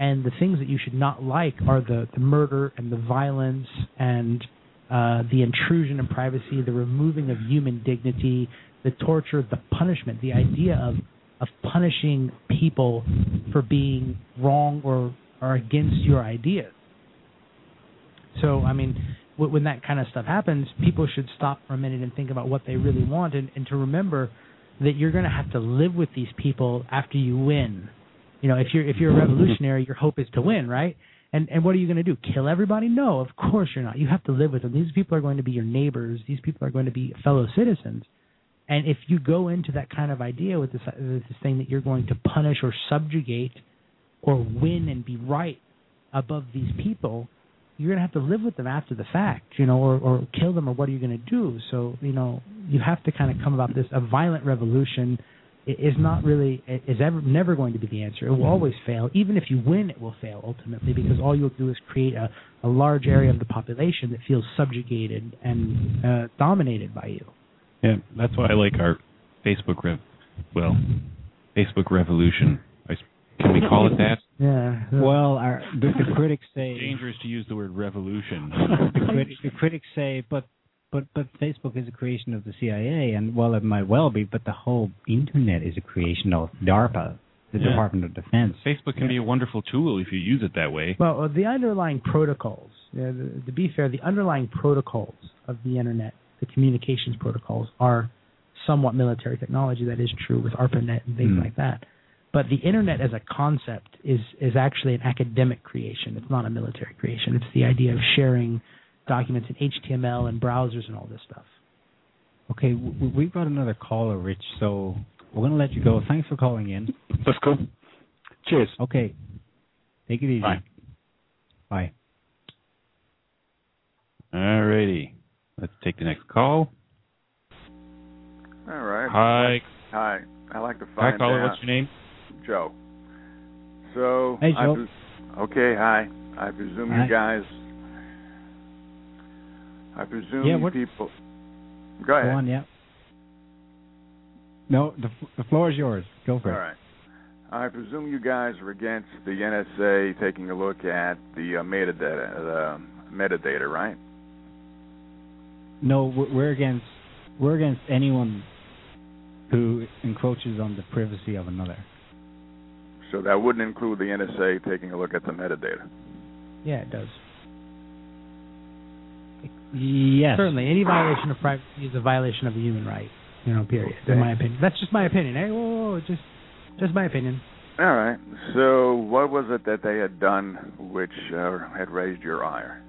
And the things that you should not like are the the murder and the violence and uh, the intrusion in privacy, the removing of human dignity, the torture, the punishment, the idea of of punishing people for being wrong or or against your ideas. So, I mean, when that kind of stuff happens, people should stop for a minute and think about what they really want, and, and to remember that you're going to have to live with these people after you win. You know, if you're if you're a revolutionary, your hope is to win, right? And and what are you going to do? Kill everybody? No, of course you're not. You have to live with them. These people are going to be your neighbors. These people are going to be fellow citizens. And if you go into that kind of idea with this, this thing that you're going to punish or subjugate or win and be right above these people, you're going to have to live with them after the fact, you know, or, or kill them, or what are you going to do? So, you know, you have to kind of come about this. A violent revolution is not really is ever never going to be the answer. It will always fail. Even if you win, it will fail ultimately because all you'll do is create a, a large area of the population that feels subjugated and uh, dominated by you. Yeah, that's why I like our Facebook rev. Well, Facebook revolution. I s can we call it that? Yeah. Well, our, the, the critics say Dangerous to use the word revolution. the, criti- the critics say, but but but Facebook is a creation of the CIA, and well, it might well be, but the whole internet is a creation of DARPA, the Yeah. Department of Defense. Facebook can be a wonderful tool if you use it that way. Well, uh, the underlying protocols, uh, the, to be fair, the underlying protocols of the internet, the communications protocols, are somewhat military technology. That is true with ARPANET and things Hmm. like that. But the internet as a concept is is actually an academic creation. It's not a military creation. It's the idea of sharing documents in HTML and browsers and all this stuff. Okay, w- we've got another caller, Rich. So we're going to let you go. Thanks for calling in. That's cool. Cheers. Okay, take it easy. Bye. Bye. Alrighty. Let's take the next call. All right. Hi. Hi. I like to find Hi, find caller. out. What's your name? Joe. So. Hey, I Joe. pres- okay. Hi. I presume Hi. you guys. I presume Yeah, you what- people. Go ahead. Go ahead. on, yeah. No, the the floor is yours. Go for All it. All right. I presume you guys are against the NSA taking a look at the uh, metadata, the metadata, right? No, we're we're against we're against anyone who encroaches on the privacy of another. So that wouldn't include the NSA taking a look at the metadata. Yeah, it does. Yes. Certainly, any violation of privacy is a violation of a human right. You know, period. In my opinion, that's just my opinion. Hey, whoa, whoa, whoa, just, just my opinion. All right. So what was it that they had done which uh, had raised your ire?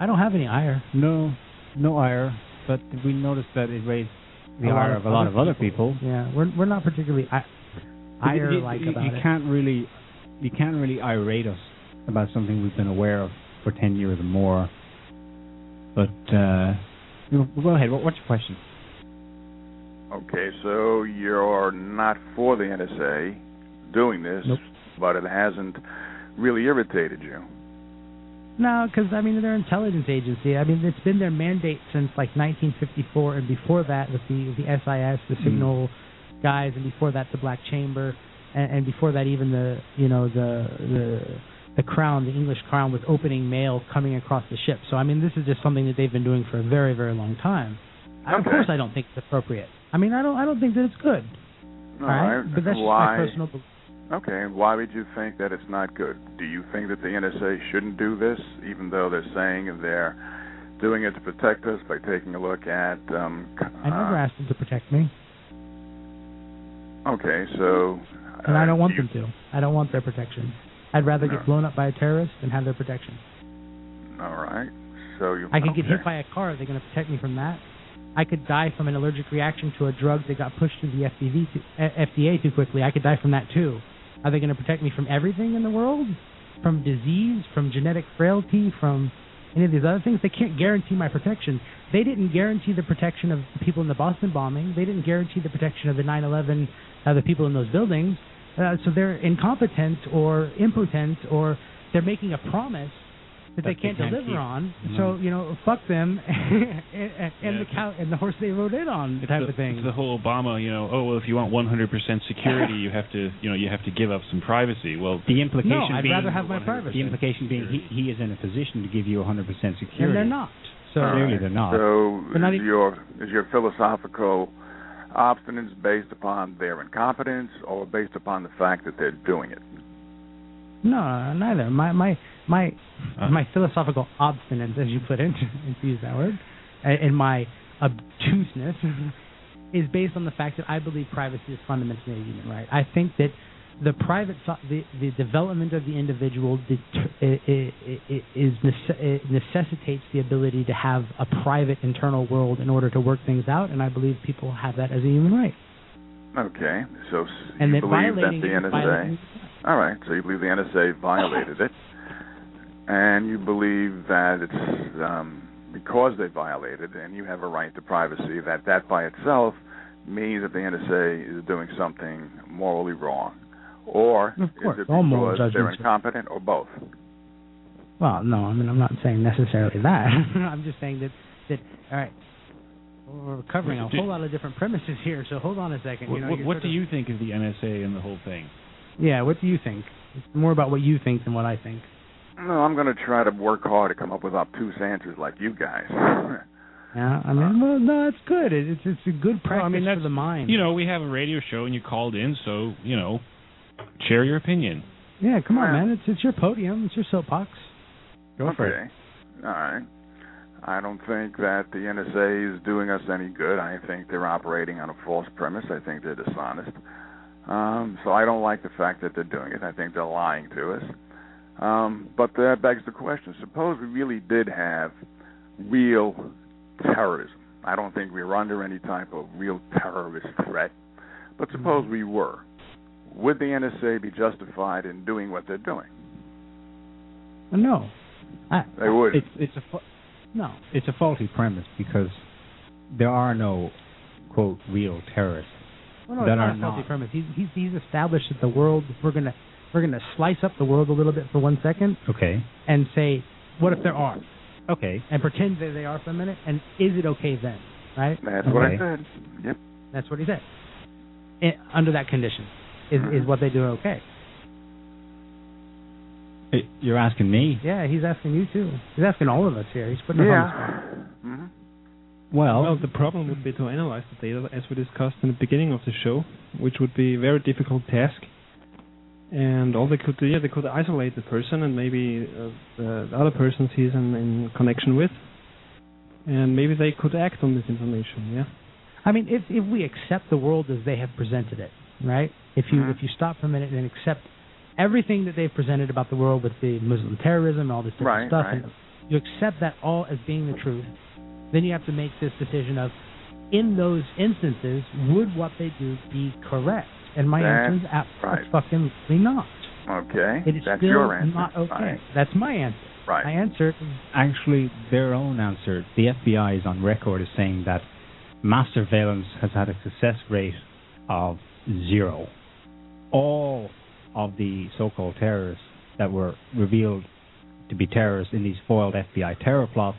I don't have any ire. No, no ire, but we noticed that it raised the A ire of of a lot of other people. Yeah, we're we're not particularly i- ire you, like you, about you it. can't really you can't really irate us about something we've been aware of for ten years or more. But uh, you know, go ahead. What, what's your question? Okay, so you're not for the NSA doing this, Nope. but it hasn't really irritated you. No, because I mean they're an intelligence agency. I mean it's been their mandate since like 1954, and before that with the the SIS, the Hmm. signal guys, and before that the Black Chamber, and, and before that even the you know the the the Crown, the English Crown, was opening mail coming across the ship. So I mean this is just something that they've been doing for a very very long time. I- Of course, I don't think it's appropriate. I mean I don't I don't think that it's good. All right, right. but that's just Why? my personal. belief. Okay, why would you think that it's not good? Do you think that the NSA shouldn't do this, even though they're saying they're doing it to protect us by taking a look at? Um, I never uh, asked them to protect me, Okay, so. and I uh, don't want you- them to. I don't want their protection. I'd rather No. get blown up by a terrorist than have their protection. All right. So you. I could get hit by a car. Are they going to protect me from that? I could die from an allergic reaction to a drug that got pushed through the FDV FDA too quickly. I could die from that too. Are they going to protect me from everything in the world? From disease, from genetic frailty, from any of these other things, they can't guarantee my protection. They didn't guarantee the protection of the people in the Boston bombing. They didn't guarantee the protection of the 9/11 uh, the people in those buildings. Uh, so they're incompetent or impotent or they're making a promise that, they they can't, can't deliver keep. on. No. So you know, fuck them and, and, Yeah, the cow and the horse they rode in on It's type the, of thing. It's the whole Obama, you know, oh well, if you want 100% security, you have to, you know, you have to give up some privacy. Well, The implication No, I'd being rather have my privacy. the implication being he, he is in a position to give you 100% security. and they're not. So All Clearly right. they're not. So They're not is your is your philosophical obstinance based upon their incompetence or based upon the fact that they're doing it? No, neither. My my my Huh? my philosophical obstinance, as you put it, to use that word, and and my obtuseness is based on the fact that I believe privacy is fundamentally a human right. I think that the private the the development of the individual det- i- i- i- is necessitates the ability to have a private internal world in order to work things out, and I believe people have that as a human right. Okay, so And you that believe that the NSA. All right, so you believe the NSA violated it, and you believe that it's um, because they violated, and you have a right to privacy. That that by itself means that the NSA is doing something morally wrong, or is it all moral because they're incompetent, or both? Well, no, I mean I'm not saying necessarily that. I'm just saying that that all right. We're covering a whole lot of different premises here, so hold on a second. what, you know, what, what do of- you think of the NSA and the whole thing? Yeah, what do you think? It's more about what you think than what I think. No, I'm going to try to work hard to come up with obtuse answers like you guys. Yeah, I mean, well, no, it's good. It's it's a good practice Well, I mean, for that's- the mind. You know, we have a radio show and you called in, so you know, share your opinion. Yeah, come on, Well- man. It's it's your podium. It's your soapbox. Go for it. All right. I don't think that the NSA is doing us any good. I think they're operating on a false premise. I think they're dishonest. Um, so I don't like the fact that they're doing it. I think they're lying to us. Um, but that begs the question: Suppose we really did have real terrorism. I don't think we were under any type of real terrorist threat. But suppose we were. Would the NSA be justified in doing what they're doing? No, I, They would. It's it's a fa- no. it's a faulty premise because there are no quote real terrorists. Well, no, that it's not are a faulty not. premise. He's, he's he's established that the world we're gonna we're gonna slice up the world a little bit for one second Okay. and say, what if there are? Okay. And pretend that they are for a minute, and is it okay then? Right? That's what I said. Yep. That's what he said. I under that condition, is is mm-hmm. what they do okay? Hey, You're asking me. Yeah, he's asking you too. He's asking all of us here. He's putting us on the spot. Yeah. hmm Well, Well, the problem would be to analyze the data, as we discussed in the beginning of the show, which would be a very difficult task. And all they could do, yeah, they could isolate the person and maybe uh, the other person he's in, in connection with, and maybe they could act on this information. Yeah. I mean, if if we accept the world as they have presented it, right? If you Mhm. if you stop for a minute and accept everything that they've presented about the world with the Muslim terrorism and all this different Right, stuff, right. and you accept that all as being the truth, then you have to make this decision of, in those instances, would what they do be correct? And my That's answer is right. absolutely not. Okay. It is That's still your answer. not okay. Right. That's my answer. Right. My answer is actually, their own answer, the FBI is on record as saying that mass surveillance has had a success rate of zero. All of the so-called terrorists that were revealed to be terrorists in these foiled FBI terror plots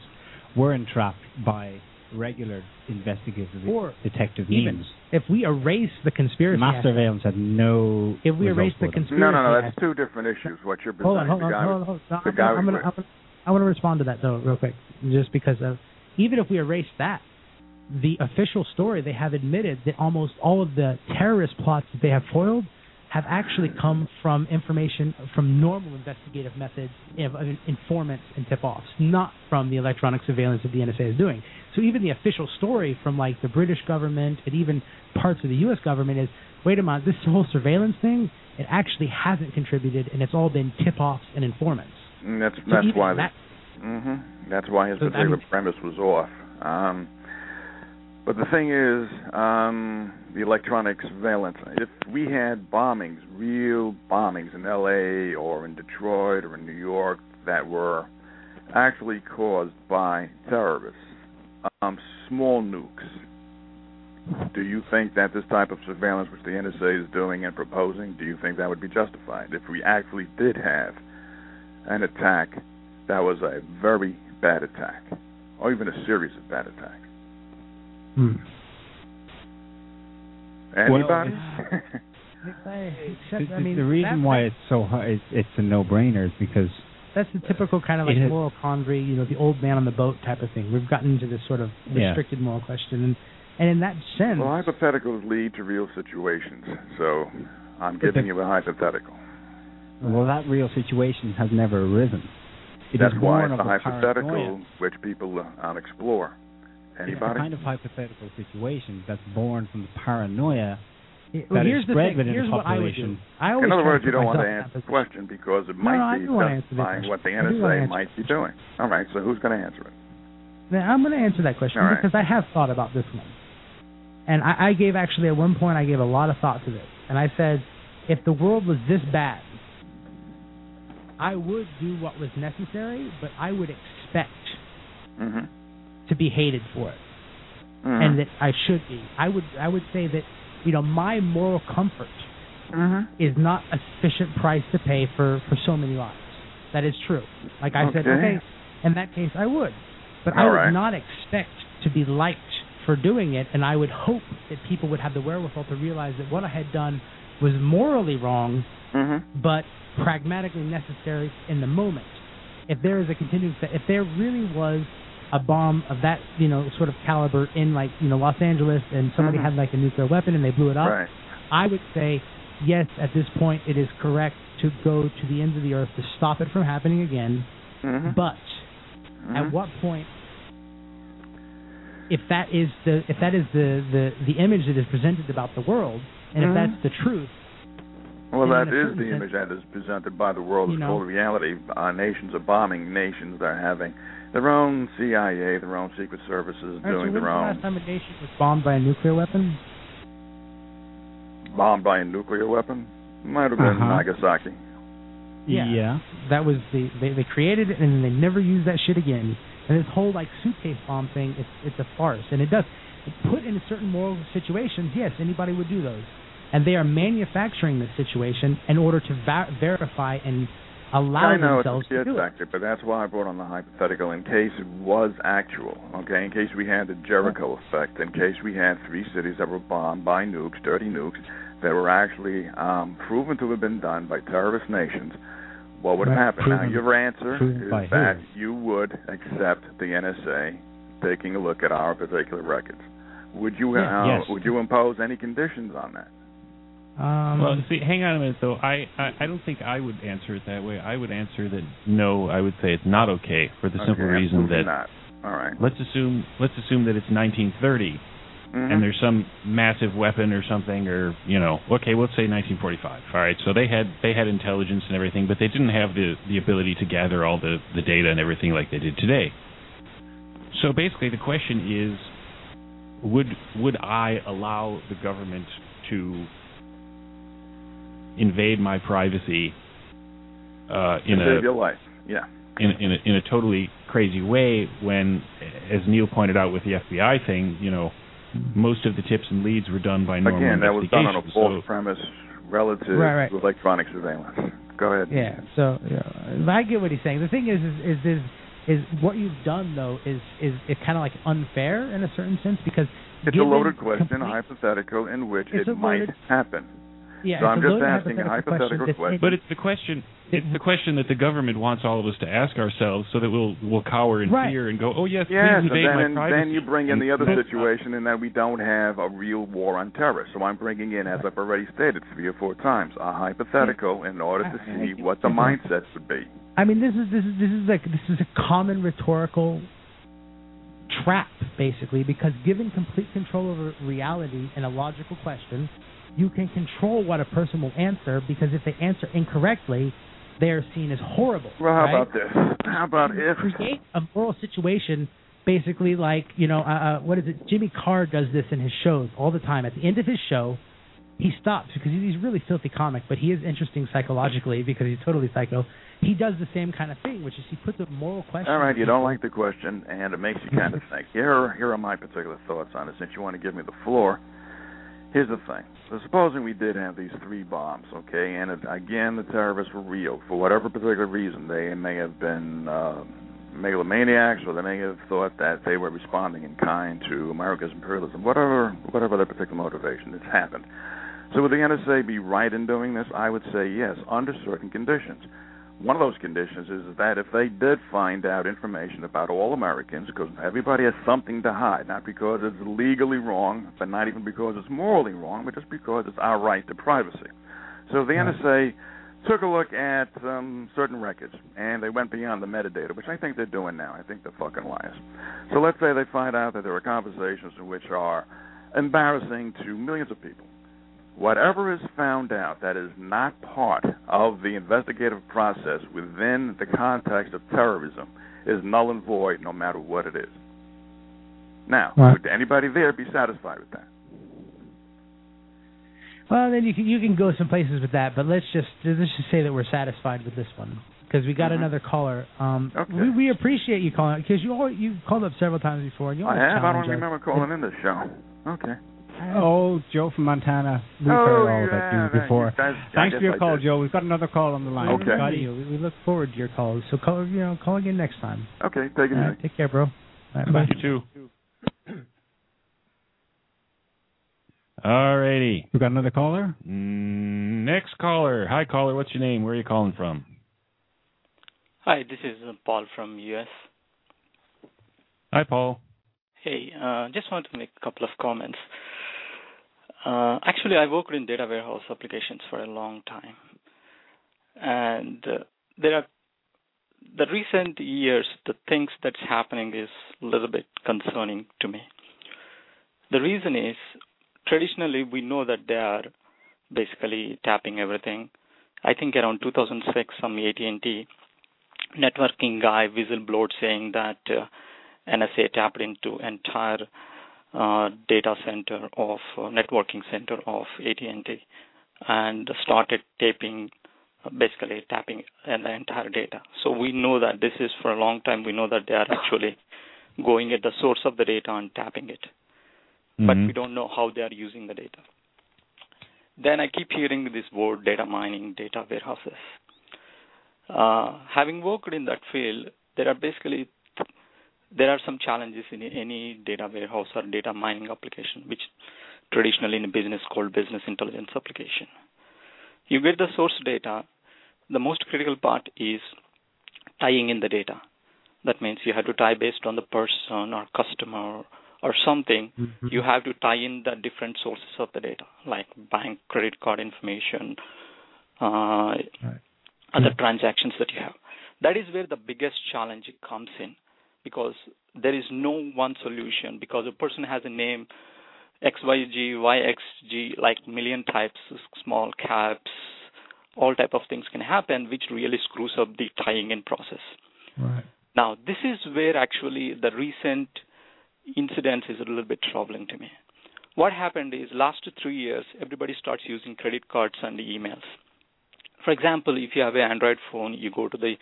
were entrapped by regular investigative Or detective even means. if we erase the conspiracy. Mass aspect- surveillance had no. If we erase the conspiracy. No, no, no. That's aspect- two different issues. What you're Hold on, presenting. hold the on, guy hold on, was- hold on. the I'm, gonna, I'm, gonna, I'm, gonna, I want to respond to that though, real quick, just because of even if we erase that, the official story they have admitted that almost all of the terrorist plots that they have foiled have actually come from information from normal investigative methods of, informants and tip-offs, not from the electronic surveillance that the NSA is doing. So even the official story from like the British government and even parts of the U.S. government is, wait a minute, this whole surveillance thing, it actually hasn't contributed, and it's all been tip-offs and informants. Mm, That's So that's why. that, hmm That's why his So, I particular mean- premise was off. Um, but the thing is, um, the electronic surveillance. If we had bombings, real bombings in L.A. or in Detroit or in New York that were actually caused by terrorists, um, small nukes, do you think that this type of surveillance, which the NSA is doing and proposing, do you think that would be justified if we actually did have an attack that was a very bad attack, or even a series of bad attacks? Hmm. Anybody? Except, the, I mean, the reason why it's so hard, it's, it's a no-brainer is because That's the typical kind of like has- moral quandary, you know, the old man on the boat type of thing. We've gotten into this sort of Yeah. restricted moral question, and and in that sense, well, hypotheticals lead to real situations, so I'm giving the- you a hypothetical. well, that real situation has never arisen. It That's is why it's a hypothetical paranoia. which people uh, explore. It's the kind of hypothetical situation that's born from the paranoia It- that is here's the spread within here's the what I would do. population. I In other words, you don't want to myself in that answer the question because it might no, be do wanna answer the justifying what the I do wanna NSA might be doing. All right, so who's going to answer it? Now, I'm going to answer that question All right. because I have thought about this one, and I, I gave actually at one point I gave a lot of thought to this, and I said, if the world was this bad, I would do what was necessary, but I would expect Mm-hmm. To be hated for it. Mm-hmm. and that I should be. I would I would say that you know my moral comfort Mm-hmm. is not a sufficient price to pay for for so many lives. That is true. Like I said, Okay. okay, in that case I would, but I would right. not expect to be liked for doing it, and I would hope that people would have the wherewithal to realize that what I had done was morally wrong, Mm-hmm. but pragmatically necessary in the moment. If there is a continuing, if there really was a bomb of that, you know, sort of caliber in like, you know, Los Angeles and somebody Mhm. had like a nuclear weapon and they blew it up, Right. I would say, yes, at this point it is correct to go to the ends of the earth to stop it from happening again. Mm-hmm. But at what point, if that is the if that is the the the image that is presented about the world, and if that's the truth, Well, that is the sense- image that is presented by the world You as know. cold reality. Uh, nations are bombing nations. They're having their own CIA, their own secret services All right, so doing when's their the own last time a nation was bombed by a nuclear weapon? bombed by a nuclear weapon. Might have been Uh-huh. Nagasaki. Yeah. That was the they, they created it and they never used that shit again. And this whole like suitcase bomb thing, it's it's a farce. And it does put in certain moral situations. Yes, anybody would do those. And they are manufacturing this situation in order to va- verify and allow I know it's themselves a to skid it. factor, but that's why I brought on the hypothetical in case it was actual. Okay, in case we had the Jericho effect, in case we had three cities that were bombed by nukes, dirty nukes, that were actually um, proven to have been done by terrorist nations. What would Right, happen? now, proven- your answer is that who? you would accept the NSA taking a look at our particular records. Would you Yeah, uh, yes. would you impose any conditions on that? Um, well, see, hang on a minute though. I, I I don't think I would answer it that way. I would answer that no. I would say it's not okay for the simple reason that not. All right. let's assume let's assume that it's 1930 Mhm. and there's some massive weapon or something or you know okay let's say 1945 all right so they had they had intelligence and everything but they didn't have the the ability to gather all the the data and everything like they did today so basically the question is would would I allow the government to invade my privacy uh in to a your life. Yeah. in in a, in a totally crazy way when as Niall pointed out with the FBI thing, you know, most of the tips and leads were done by normal Again, that was done on a false so- premise relative Right, right. to electronic surveillance. Go ahead. Yeah. So yeah, I get what he's saying. The thing is, is, is, is, is what you've done though is is is kind of like unfair in a certain sense because It's a loaded question, complete- hypothetical, in which it might loaded- happen. Yeah, so I'm just asking a hypothetical that's question. in- But it's the question. It's the question that the government wants all of us to ask ourselves, so that we'll we'll cower in Right. fear and go, "Oh yes, Yes, please and invade then, my and privacy." then you bring in the other situation in that we don't have a real war on terror. So I'm bringing in, as I've already stated three or four times, a hypothetical in order to I- I see what the what you're mindset would be. I mean, this is this is this is like this is a common rhetorical trap, basically, because given complete control over reality and a logical question, you can control what a person will answer. Because if they answer incorrectly, they are seen as horrible. Well, how right? about this? How about if create a moral situation basically like you know uh, uh, what is it jimmy carr does this in his shows all the time at the end of his show he stops because he's really filthy comic, but he is interesting psychologically because he's totally psycho. He does the same kind of thing, which is he puts a moral question. All right, you don't like the question, and it makes you kind of think. Here, here are my particular thoughts on it. Since you want to give me the floor, here's the thing. So supposing we did have these three bombs, okay, and again the terrorists were real for whatever particular reason. They may have been uh, megalomaniacs, or they may have thought that they were responding in kind to America's imperialism. Whatever, whatever their particular motivation, it's happened. So would the NSA be right in doing this? I would say yes, under certain conditions. One of those conditions is that if they did find out information about all Americans, because everybody has something to hide, not because it's legally wrong, but not even because it's morally wrong, but just because it's our right to privacy. So the NSA took a look at um, certain records and they went beyond the metadata, which I think they're doing now. I think they're fucking liars. So let's say they find out that there are conversations which are embarrassing to millions of people. Whatever is found out that is not part of the investigative process within the context of terrorism is null and void no matter what it is. Now, Right. would anybody there be satisfied with that? Well, then you can you can go some places with that, but let's just let's just say that we're satisfied with this one because we got Mhm. another caller. Um, Okay. we, we appreciate you calling because you you called up several times before. And you I have. I don't remember calling in this show. Okay. Oh, Joe from Montana. We've Oh, heard all yeah, about you yeah, before. you Thanks for your I call, did. Joe. We've got another call on the line. Okay. Buddy. We, we look forward to your calls. So call you know call again next time. Okay, take it right, take care, bro. All right, How bye. about you too? Alrighty. We got another caller. Mm, Next caller. Hi, caller. What's your name? Where are you calling from? Hi, this is uh, Paul from US. Hi, Paul. Hey, uh, just wanted to make a couple of comments. Uh, actually, I worked in data warehouse applications for a long time, and uh, there are the recent years. The things that's happening is a little bit concerning to me. The reason is traditionally we know that they are basically tapping everything. I think around 2006, some AT&T networking guy whistleblowed saying that uh, NSA tapped into entire data center of uh, networking center of AT&T and started taping, basically tapping the entire data. So we know that this is for a long time. We know that they are actually going at the source of the data and tapping it, but Mhm. we don't know how they are using the data. Then I keep hearing this word data mining, data warehouses. Uh, having worked in that field, there are basically there are some challenges in any data warehouse or data mining application, which traditionally in business called business intelligence application. You get the source data. The most critical part is tying in the data. That means you have to tie based on the person or customer or something. Mm-hmm. You have to tie in the different sources of the data, like bank, credit card information, uh, other transactions that you have. That is where the biggest challenge comes in because there is no one solution because a person has a name XYG, YXG, like million types, small caps, all type of things can happen, which really screws up the tying in process. Right. Now, this is where actually the recent incidents is a little bit troubling to me. What happened is last three years, everybody starts using credit cards and emails. For example, if you have an Android phone, you go to the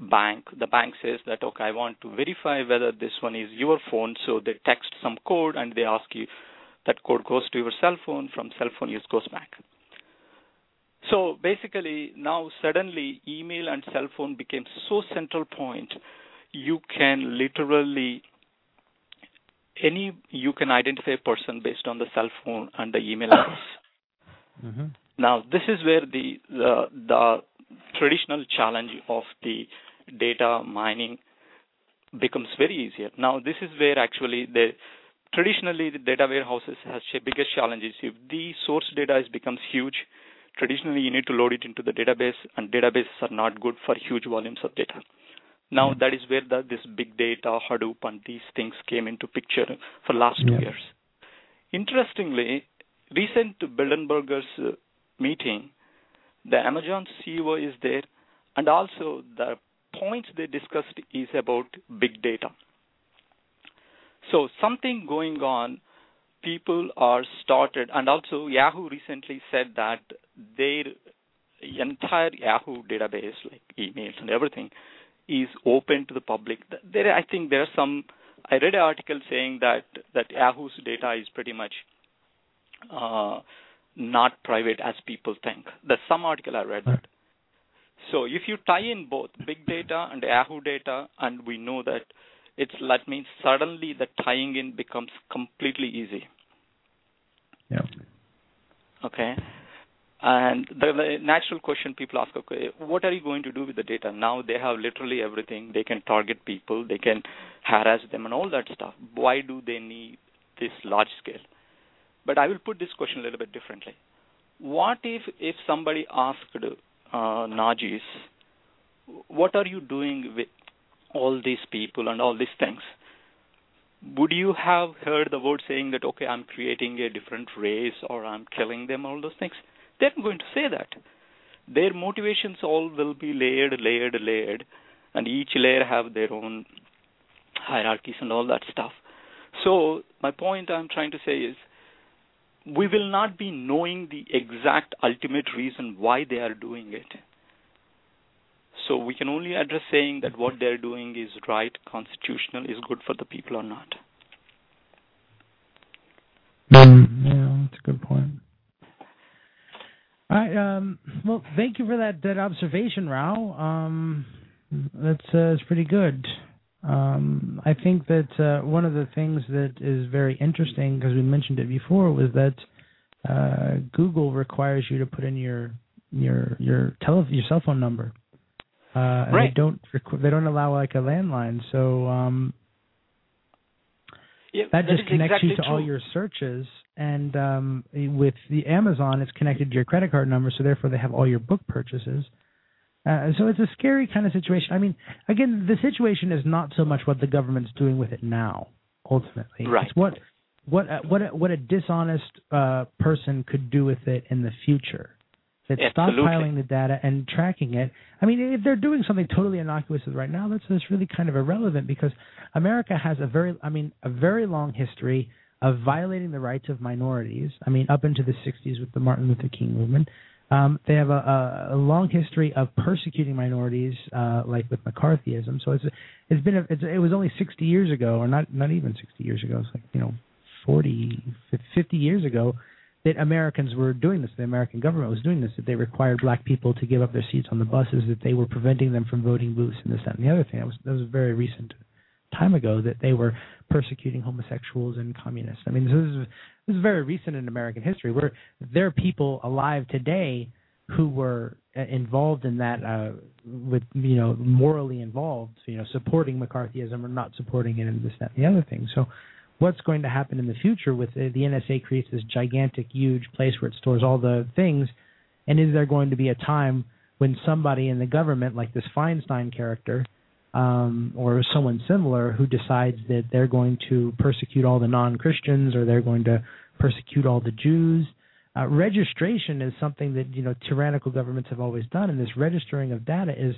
bank. The bank says that, okay, I want to verify whether this one is your phone. So they text some code and they ask you that code goes to your cell phone. From cell phone, it goes back. So basically, now suddenly email and cell phone became so central point. You can literally any you can identify a person based on the cell phone and the email address. Mm-hmm. Now, this is where the, the the traditional challenge of the data mining becomes very easier. Now, this is where actually the traditionally the data warehouses has the biggest challenges. If the source data is becomes huge, traditionally you need to load it into the database, and databases are not good for huge volumes of data. Now that is where the, this big data, Hadoop, and these things came into picture for last two Yeah. years. Interestingly, recent Bilderberger's uh, meeting, the Amazon CEO is there, and also the points they discussed is about big data. So something going on. people are started, and also Yahoo recently said that their entire Yahoo database, like emails and everything, is open to the public. There, I think there are some. I read an article saying that that Yahoo's data is pretty much uh, not private as people think. There's some article I read that. So if you tie in both big data and Yahoo data, and we know that it's that means suddenly the tying in becomes completely easy. Yeah. Okay. And the, the, natural question people ask, okay, what are you going to do with the data? Now they have literally everything. They can target people, they can harass them, and all that stuff. Why do they need this large scale? But I will put this question a little bit differently. What if if somebody asked uh, Najis, what are you doing with all these people and all these things? Would you have heard the word saying that okay, I'm creating a different race or I'm killing them, all those things? They're not going to say that. Their motivations all will be layered, layered, layered, and each layer have their own hierarchies and all that stuff. So my point I'm trying to say is we will not be knowing the exact ultimate reason why they are doing it. So we can only address saying that what they're doing is right, constitutional, is good for the people or not. Mm, yeah, that's a good point. All right. Um, well, thank you for that that observation, Rao. Um, that's uh, that's pretty good. Um, I think that uh, one of the things that is very interesting, because we mentioned it before, was that uh, Google requires you to put in your your your tele your cell phone number. Uh, right. They don't requ- they don't allow like a landline, so um, yeah, that just connects exactly you to true. all your searches. And um, with the Amazon, it's connected to your credit card number, so therefore they have all your book purchases. Uh, so it's a scary kind of situation. I mean, again, the situation is not so much what the government's doing with it now. Ultimately, Right. it's what what a, what a, what a dishonest uh, person could do with it in the future. Absolutely. stockpiling the data and tracking it. I mean, if they're doing something totally innocuous right now, that's that's really kind of irrelevant because America has a very, I mean, a very long history of violating the rights of minorities. I mean, up into the 60s with the Martin Luther King movement. Um, they have a, a, a long history of persecuting minorities, uh, like with McCarthyism. So it's it's been a, it's, it was only 60 years ago, or not not even 60 years ago. It's like you know 40, 50 years ago that Americans were doing this. The American government was doing this. That they required black people to give up their seats on the buses. That they were preventing them from voting booths and this that and the other thing. That was that was very recent time ago that they were persecuting homosexuals and communists. I mean, this is this is very recent in American history. Where there are people alive today who were uh, involved in that, uh, with you know, morally involved, you know, supporting McCarthyism or not supporting it, and this, that, and the other thing. So, what's going to happen in the future with uh, the NSA creates this gigantic, huge place where it stores all the things, and is there going to be a time when somebody in the government, like this Feinstein character, um, or someone similar who decides that they're going to persecute all the non-Christians or they're going to persecute all the Jews. Uh, registration is something that you know tyrannical governments have always done, and this registering of data is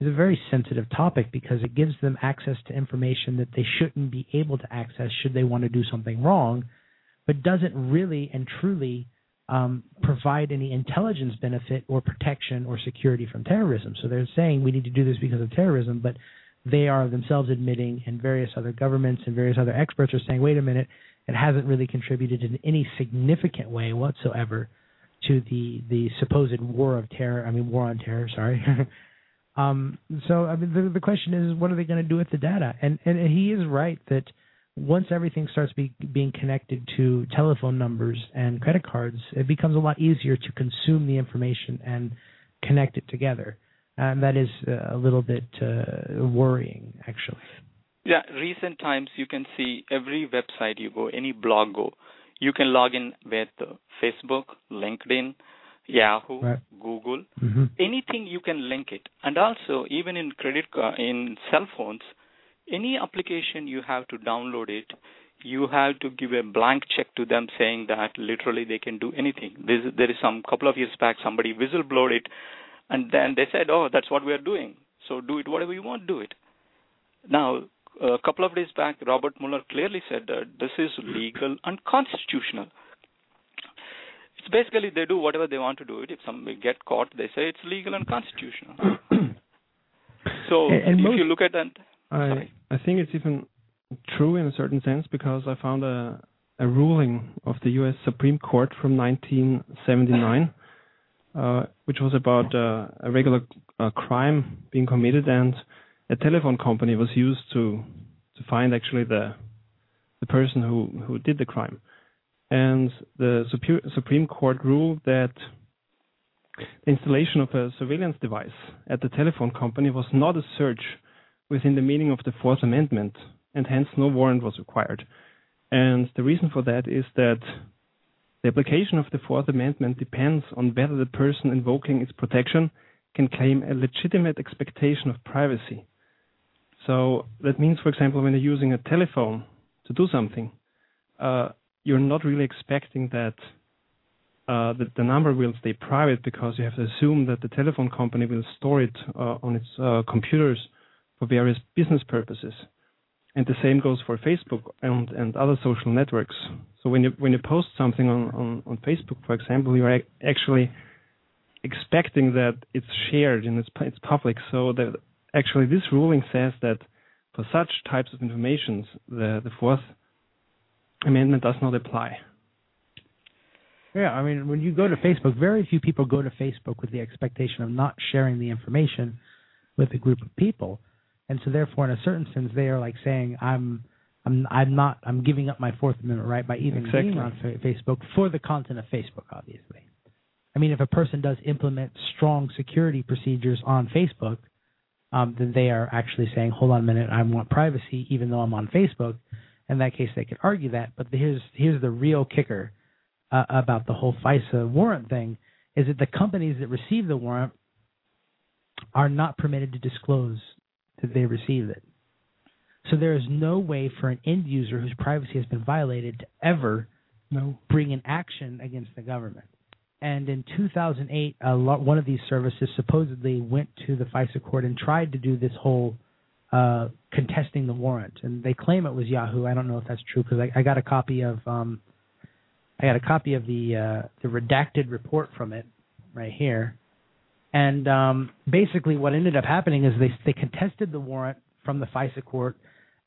is a very sensitive topic because it gives them access to information that they shouldn't be able to access should they want to do something wrong, but doesn't really and truly um, provide any intelligence benefit or protection or security from terrorism. So they're saying we need to do this because of terrorism, but they are themselves admitting, and various other governments and various other experts are saying, wait a minute, it hasn't really contributed in any significant way whatsoever to the the supposed war of terror. I mean, war on terror. Sorry. um, so I mean, the the question is, what are they going to do with the data? And and he is right that once everything starts be, being connected to telephone numbers and credit cards, it becomes a lot easier to consume the information and connect it together. And that is uh, a little bit uh, worrying, actually. Yeah, recent times you can see every website you go, any blog go, you can log in with Facebook, LinkedIn, Yahoo, Right. Google, Mm-hmm. anything you can link it. And also, even in credit in cell phones, any application you have to download it, you have to give a blank check to them saying that literally they can do anything. There is, there is some couple of years back somebody whistleblowed it, and then they said, "Oh, that's what we are doing. So do it whatever you want, do it." Now, a couple of days back, Robert Mueller clearly said that this is legal and constitutional. It's basically they do whatever they want to do it. If somebody get caught, they say it's legal and constitutional. so And- and if most- you look at that, I I think it's even true in a certain sense because I found a a ruling of the U.S. Supreme Court from 1979, uh, which was about uh, a regular uh, crime being committed, and a telephone company was used to to find actually the the person who who did the crime, and the Supreme Court ruled that the installation of a surveillance device at the telephone company was not a search within the meaning of the Fourth Amendment, and hence no warrant was required. And the reason for that is that the application of the Fourth Amendment depends on whether the person invoking its protection can claim a legitimate expectation of privacy. So that means, for example, when you're using a telephone to do something, uh, you're not really expecting that uh, the, the number will stay private because you have to assume that the telephone company will store it uh, on its uh, computers for various business purposes. And the same goes for Facebook and, other social networks. So when you when you post something on, Facebook, for example, you are actually expecting that it's shared and it's it's public. So actually this ruling says that for such types of informations, the the Fourth Amendment does not apply. Yeah, I mean, when you go to Facebook, very few people go to Facebook with the expectation of not sharing the information with a group of people, and so therefore, in a certain sense, they are like saying, "I'm, I'm, I'm not, I'm giving up my Fourth Amendment right by even Exactly. being on Facebook for the content of Facebook." Obviously, I mean, if a person does implement strong security procedures on Facebook, um, then they are actually saying, "Hold on a minute, I want privacy, even though I'm on Facebook." In that case, they could argue that. But here's here's the real kicker uh, about the whole FISA warrant thing is that the companies that receive the warrant are not permitted to disclose that they received it. So there is no way for an end user whose privacy has been violated to ever No. bring an action against the government. And in 2008, a lot, one of these services supposedly went to the FISA court and tried to do this whole uh, contesting the warrant, and they claim it was Yahoo. I don't know if that's true because I, I got a copy of um, I got a copy of the uh, the redacted report from it right here, and um, basically what ended up happening is they they contested the warrant from the FISA court,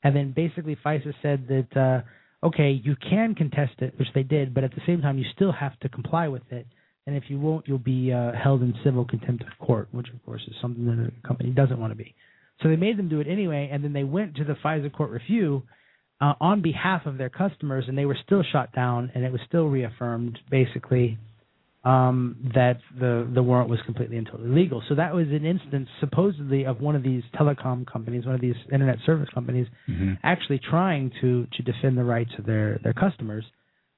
and then basically FISA said that uh, okay you can contest it, which they did, but at the same time you still have to comply with it, and if you won't you'll be uh, held in civil contempt of court, which of course is something that a company doesn't want to be. So they made them do it anyway, and then they went to the FISA court review uh, on behalf of their customers, and they were still shot down, and it was still reaffirmed basically um, that the the warrant was completely and totally legal. So that was an instance supposedly of one of these telecom companies, one of these internet service companies, Mhm. actually trying to to defend the rights of their their customers,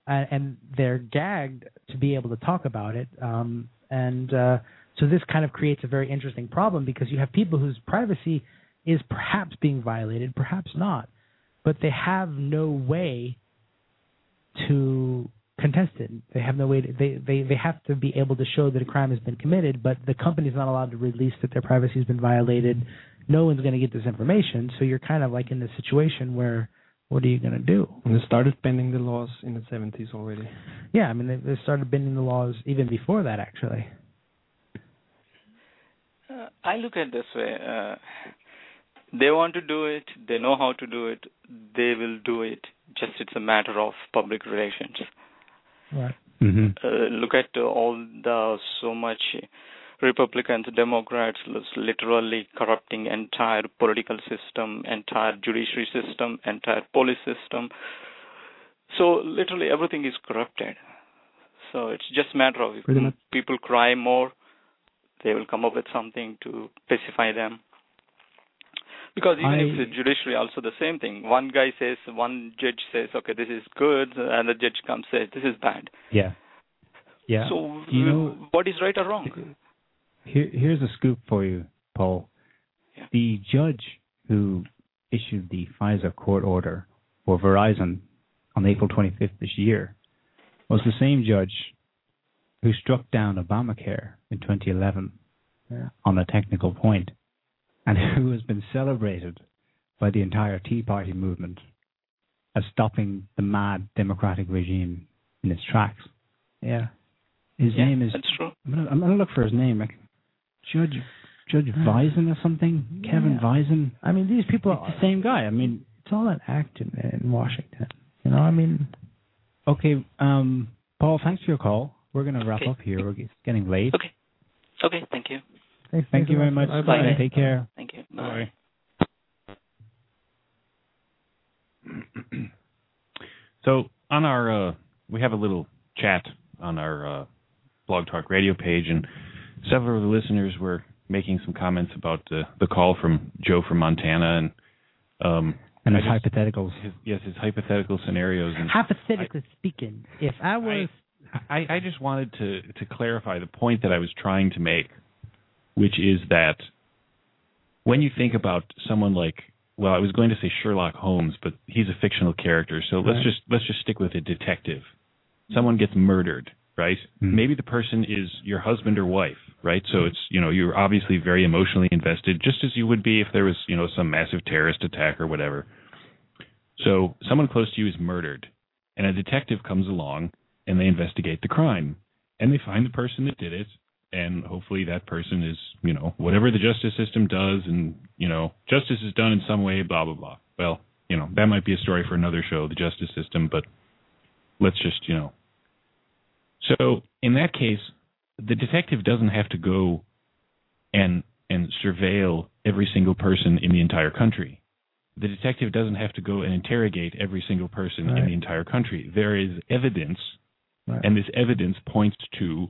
uh, and they're gagged to be able to talk about it. Um, and uh, so this kind of creates a very interesting problem because you have people whose privacy is perhaps being violated, perhaps not, but they have no way to contest it. They have no way to, they, they, they have to be able to show that a crime has been committed, but the company's not allowed to release that their privacy has been violated. No one's going to get this information, so you're kind of like in this situation where what are you going to do? And they started bending the laws in the 70s already. Yeah, I mean they, they started bending the laws even before that actually. Uh, I look at it this way. Uh, they want to do it. They know how to do it. They will do it. Just it's a matter of public relations. Right. hmm Uh, look at uh, all the so much Republicans, Democrats, literally corrupting entire political system, entire judiciary system, entire police system. So literally everything is corrupted. So it's just a matter of if people cry more, they will come up with something to pacify them. Because even if I- the judiciary also the same thing. One guy says, one judge says, okay, this is good, and the judge comes says, this is bad. Yeah. Yeah. So you know what is right or wrong? Here, here's a scoop for you, Paul. Yeah. The judge who issued the FISA court order for Verizon on April 25th this year was the same judge who struck down Obamacare in 2011 Yeah. on a technical point and who has been celebrated by the entire Tea Party movement as stopping the mad democratic regime in its tracks. Yeah. His Yeah, name is. that's true. I'm gonna, I'm gonna look for his name. Like Judge Judge Vinson or something. Kevin Yeah. Vinson. I mean, these people. It's the same guy. I mean, It's all an act in, in Washington. You know, I mean, okay. Um, Paul, thanks for your call. We're gonna wrap Okay. up here. We're it's getting late. Okay. Okay. Thank you. Thanks, Thank you very much. Bye. bye. Take care. Thank you. Bye. So on our, uh, we have a little chat on our uh, Blog Talk Radio page, and several of the listeners were making some comments about uh, the call from Joe from Montana and um, And his just- hypotheticals. his, yes, his hypothetical scenarios. And hypothetically speaking, if I was, I, I just wanted to to clarify the point that I was trying to make, which is that when you think about someone like well, I was going to say Sherlock Holmes, but he's a fictional character, so let's just let's just stick with a detective. Someone gets murdered, right? Hmm. Maybe the person is your husband or wife, right? So it's you know you're obviously very emotionally invested, just as you would be if there was you know some massive terrorist attack or whatever. So someone close to you is murdered, and a detective comes along and they investigate the crime, and they find the person that did it, and hopefully that person is you know whatever the justice system does, and you know justice is done in some way, blah blah blah. Well, you know that might be a story for another show, the justice system, but let's just you know. So in that case, the detective doesn't have to go and and surveil every single person in the entire country. The detective doesn't have to go and interrogate every single person in the entire country. There is evidence, Right. and this evidence points to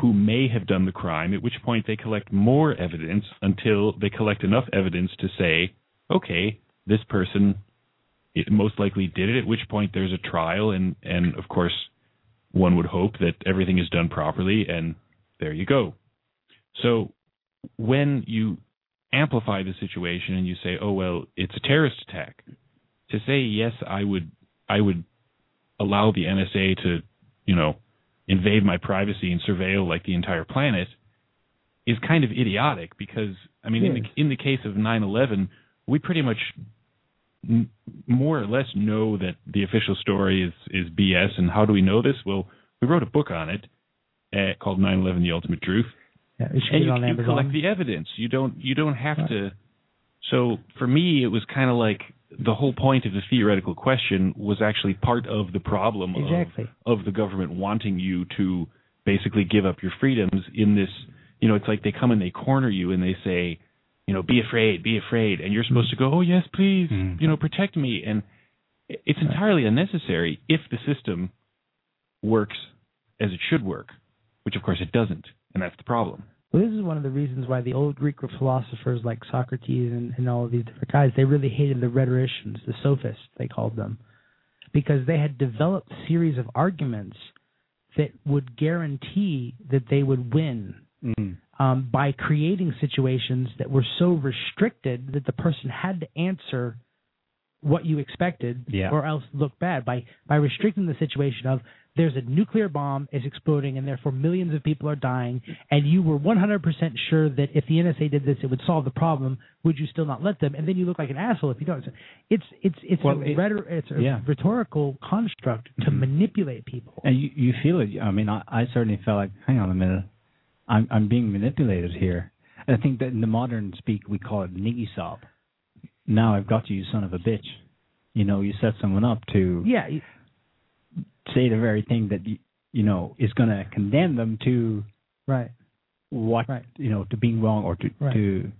who may have done the crime, at which point they collect more evidence until they collect enough evidence to say, okay, this person most likely did it, at which point there's a trial, and, and of course, one would hope that everything is done properly, and there you go. So when you amplify the situation and you say, "Oh well, it's a terrorist attack," to say yes, I would, I would allow the NSA to, you know, invade my privacy and surveil like the entire planet is kind of idiotic because I mean, in the in the case of 9/11, we pretty much m- more or less know that the official story is is BS. And how do we know this? Well, we wrote a book on it uh, called 9/11: The Ultimate Truth yeah, and you, you collect the evidence. You don't you don't have Right. to. So for me, it was kind of like the whole point of the theoretical question was actually part of the problem of, Exactly. of the government wanting you to basically give up your freedoms in this. You know, it's like they come and they corner you and they say, you know, be afraid, be afraid, and you're supposed to go, oh yes, please, Mm. you know, protect me, and it's entirely unnecessary if the system works as it should work, which of course it doesn't, and that's the problem. Well, this is one of the reasons why the old Greek philosophers like Socrates and, and all of these different guys, they really hated the rhetoricians, the sophists, they called them, because they had developed a series of arguments that would guarantee that they would win Mm. um, by creating situations that were so restricted that the person had to answer what you expected Yeah. or else look bad by by restricting the situation of there's a nuclear bomb is exploding and therefore millions of people are dying and you were 100% sure that if the NSA did this it would solve the problem would you still not let them and then you look like an asshole if you don't it's it's it's Well, a it- rhetor- it's a yeah. rhetorical construct to Mhm. manipulate people And you, you feel it. I mean, I, I certainly felt like, hang on a minute, I'm I'm being manipulated here. and I think that in the modern speak we call it niggy sob. Now I've got you, you son of a bitch. You know, you set someone up to yeah you- say the very thing that you, you know is going to condemn them to right what Right. you know to being wrong or to Right. to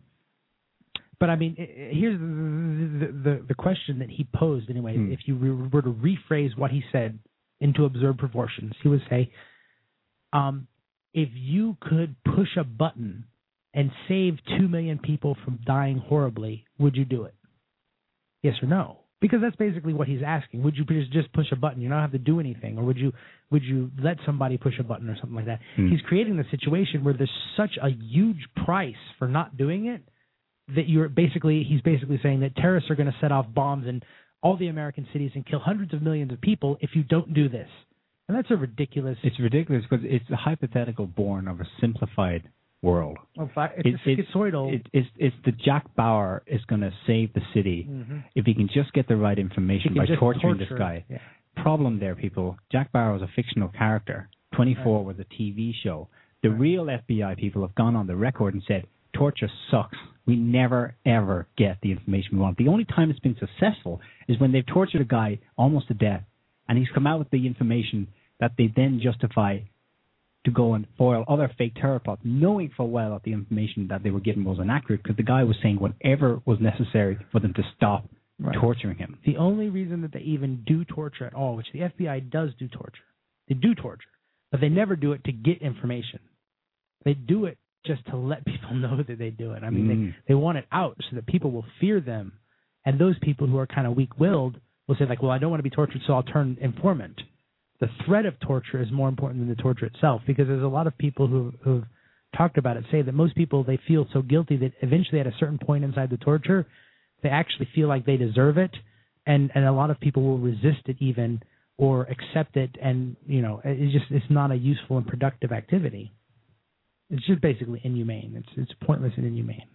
But I mean, here's the, the the the question that he posed anyway. Hmm. If you were to rephrase what he said into absurd proportions, he would say, um, "If you could push a button and save two million people from dying horribly, would you do it? Yes or no? Because that's basically what he's asking. Would you just push a button? You don't have to do anything, or would you would you let somebody push a button or something like that? Hmm. He's creating the situation where there's such a huge price for not doing it that you're basically he's basically saying that terrorists are going to set off bombs in all the American cities and kill hundreds of millions of people if you don't do this. And that's a ridiculous. it's ridiculous because it's a hypothetical born of a simplified world. Fi- it's, a schizoidal. It, it's, it's the Jack Bauer is going to save the city Mhm. if he can just get the right information by torturing torture, this guy. yeah. Problem there, people. Jack Bauer was a fictional character. 24 was a TV show. The real FBI people have gone on the record and said torture sucks. We never ever get the information we want. The only time it's been successful is when they've tortured a guy almost to death, and he's come out with the information that they then justify to go and foil other fake terror plots, knowing full well that the information that they were given was inaccurate because the guy was saying whatever was necessary for them to stop Right. torturing him. The only reason that they even do torture at all, which the FBI does do torture, they do torture, but they never do it to get information. They do it just to let people know that they do it. I mean, Mm. they they want it out so that people will fear them, and those people who are kind of weak-willed will say like, "Well, I don't want to be tortured, so I'll turn informant." The threat of torture is more important than the torture itself, because there's a lot of people who who've talked about it say that most people they feel so guilty that eventually at a certain point inside the torture they actually feel like they deserve it and and a lot of people will resist it even or accept it and you know it's just it's not a useful and productive activity. It's just basically inhumane. It's it's pointless and inhumane.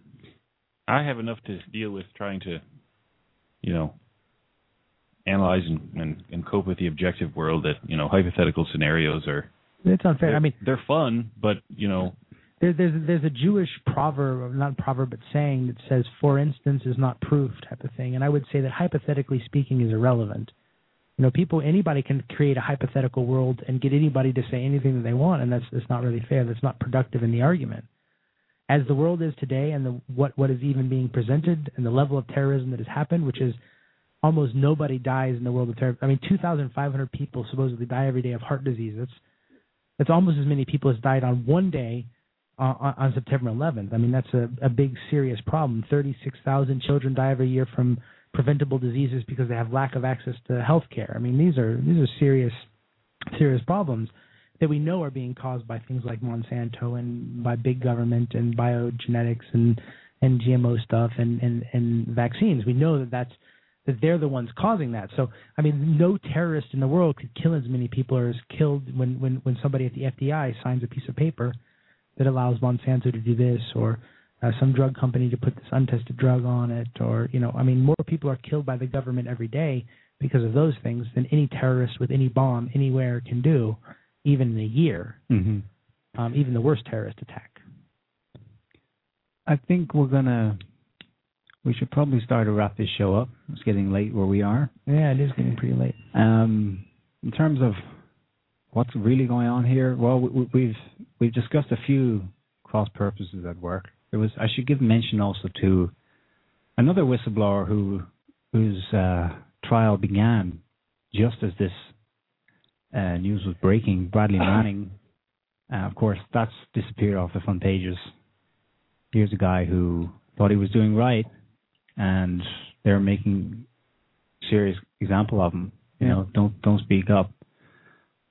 I have enough to deal with trying to, you know, analyze and, and, and cope with the objective world that, you know, hypothetical scenarios are. It's unfair. I mean they're fun, but you know, there, there's there's a jewish proverb not proverb but saying that says for instance is not proof type of thing. And i would say that hypothetically speaking is irrelevant. You know people anybody can create a hypothetical world and get anybody to say anything that they want and that's that's not really fair. That's not productive in the argument. As the world is today and the what what is even being presented and the level of terrorism that has happened which is almost nobody dies in the world of terror i mean 2500 people supposedly die every day of heart disease that's that's almost as many people as died on one day uh, on, on September 11th. I mean, that's a, a big, serious problem. 36,000 children die every year from preventable diseases because they have lack of access to health care. I mean, these are these are serious, serious problems that we know are being caused by things like Monsanto and by big government and biogenetics and and GMO stuff and and and vaccines. We know that that's that they're the ones causing that. So, I mean, no terrorist in the world could kill as many people or is killed when when when somebody at the FBI signs a piece of paper that allows Monsanto to do this or uh, some drug company to put this untested drug on it or you know, I mean, more people are killed by the government every day because of those things than any terrorist with any bomb anywhere can do, even in a year. Mm-hmm. Um, even the worst terrorist attack. I think we're gonna. We should probably start to wrap this show up. It's getting late where we are. Yeah, it is getting pretty late. Um, in terms of what's really going on here, well, we, we've we've discussed a few cross purposes at work. There was I should give mention also to another whistleblower who whose uh, trial began just as this uh, news was breaking. Bradley Manning, uh, of course, that's disappeared off the front pages. Here's a guy who thought he was doing right, and they're making serious example of him. You know, don't don't speak up.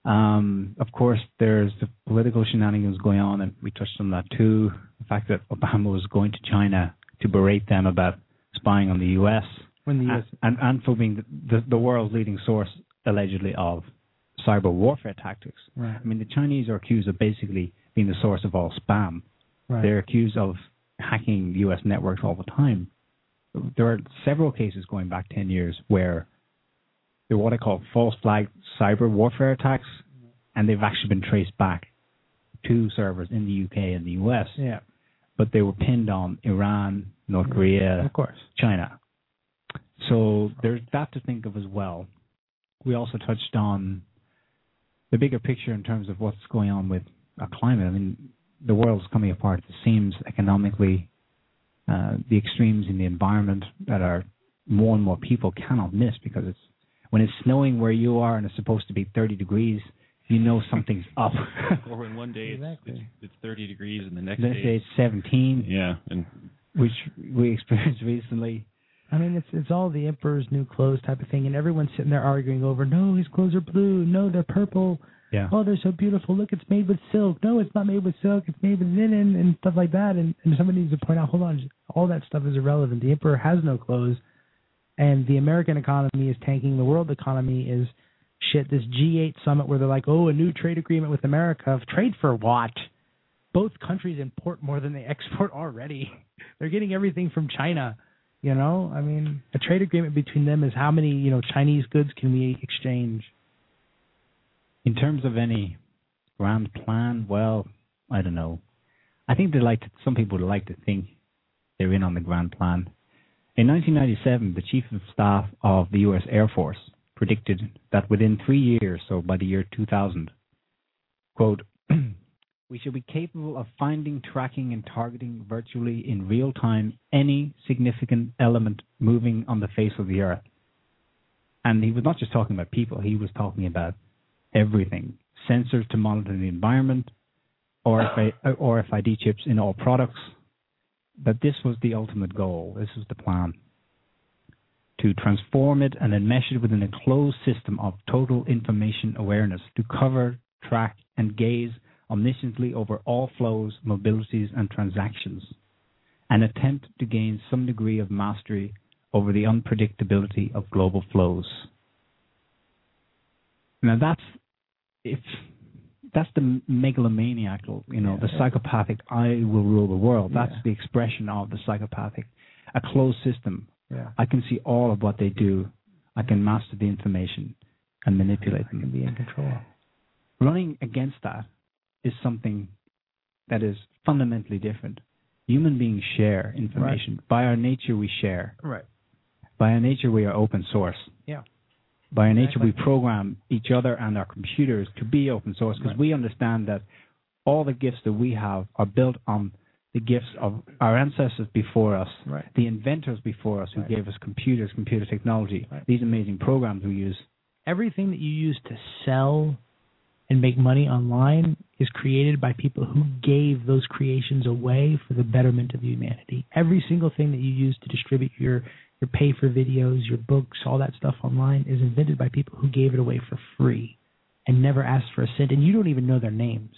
Um, of course, there's the political shenanigans going on, and we touched on that too. The fact that Obama was going to China to berate them about spying on the U.S. When the US and and for being the, the, the world's leading source allegedly of cyber warfare tactics. Right. I mean, the Chinese are accused of basically being the source of all spam. Right. They're accused of hacking U.S. networks all the time. There are several cases going back 10 years where they're what I call false flag cyber warfare attacks, and they've actually been traced back to servers in the UK and the US, yeah, but they were pinned on Iran, North Korea, of course. China. So there's that to think of as well. We also touched on the bigger picture in terms of what's going on with our climate. I mean, the world's coming apart at the seams economically. Uh, the extremes in the environment that are more and more people cannot miss because it's when it's snowing where you are and it's supposed to be 30 degrees, you know something's up. or when one day it's, it's it's 30 degrees and the next Next day day it's 17, yeah, and which we experienced recently. I mean, it's it's all the emperor's new clothes type of thing, and everyone's sitting there arguing over, no, his clothes are blue, no, they're purple, Yeah. oh, they're so beautiful, look, it's made with silk, no, it's not made with silk, it's made with linen and stuff like that, and and somebody needs to point out, hold on, all that stuff is irrelevant. The emperor has no clothes, and the American economy is tanking, the world economy is shit. This G8 summit where they're like, oh, a new trade agreement with America, trade for what? both countries import more than they export already. They're getting everything from China. You know, I mean, a trade agreement between them is how many you know Chinese goods can we exchange? In terms of any grand plan, well, I don't know. I think they like to, some people would like to think they're in on the grand plan. In 1997, the chief of staff of the U.S. Air Force predicted that within three years, so by the year 2000, quote, we should be capable of finding, tracking, and targeting virtually in real time any significant element moving on the face of the earth. And he was not just talking about people, he was talking about everything sensors to monitor the environment, RFID, uh, RFID chips in all products. That this was the ultimate goal, this was the plan. To transform it and enmesh it within a closed system of total information awareness to cover, track, and gaze omnisciently over all flows, mobilities, and transactions. An attempt to gain some degree of mastery over the unpredictability of global flows. Now that's if that's the megalomaniacal, you know, Yeah. the psychopathic I will rule the world. That's Yeah. the expression of the psychopathic. A closed system. Yeah. I can see all of what they do. I can master the information and manipulate I can them. be in control. Running against that is something that is fundamentally different. Human beings share information. By our nature, we share. Right. By our nature, we are open source. Yeah. By our nature, we program each other and our computers to be open source because Right. we understand that all the gifts that we have are built on the gifts of our ancestors before us, Right. the inventors before us who Right. gave us computers, computer technology, these amazing programs we use. Everything that you use to sell and make money online is created by people who gave those creations away for the betterment of humanity. Every single thing that you use to distribute your your pay for videos, your books, all that stuff online is invented by people who gave it away for free and never asked for a cent and you don't even know their names.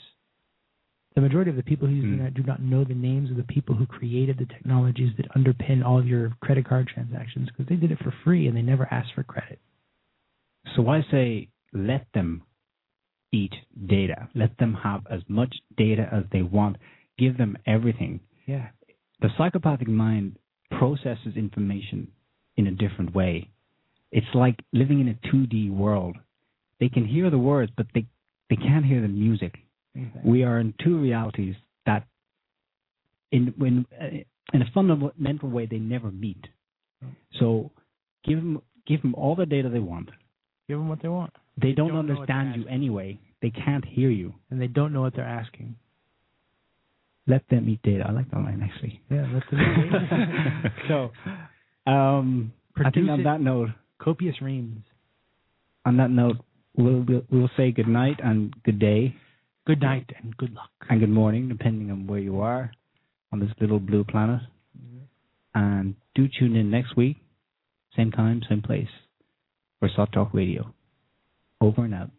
The majority of the people who use the Hmm. internet do not know the names of the people who created the technologies that underpin all of your credit card transactions because they did it for free and they never asked for credit. So I say let them eat data. Let them have as much data as they want. Give them everything. Yeah. The psychopathic mind processes information in a different way. It's like living in a 2D world. They can hear the words, but they, they can't hear the music. We are in two realities that, in when uh, in a fundamental way, they never meet. So, give them give them all the data they want. Give them what they want. They don't, don't know what they're understand you anyway. They can't hear you. and they don't know what they're asking. Let them eat data. I like that line actually. Yeah, that's the so, um, I think on that note, copious reams. on that note, we'll we'll, we'll say good night and good day Good night and good luck. and good morning, depending on where you are on this little blue planet. And do tune in next week, same time, same place, for SOTT Talk Radio. Over and out.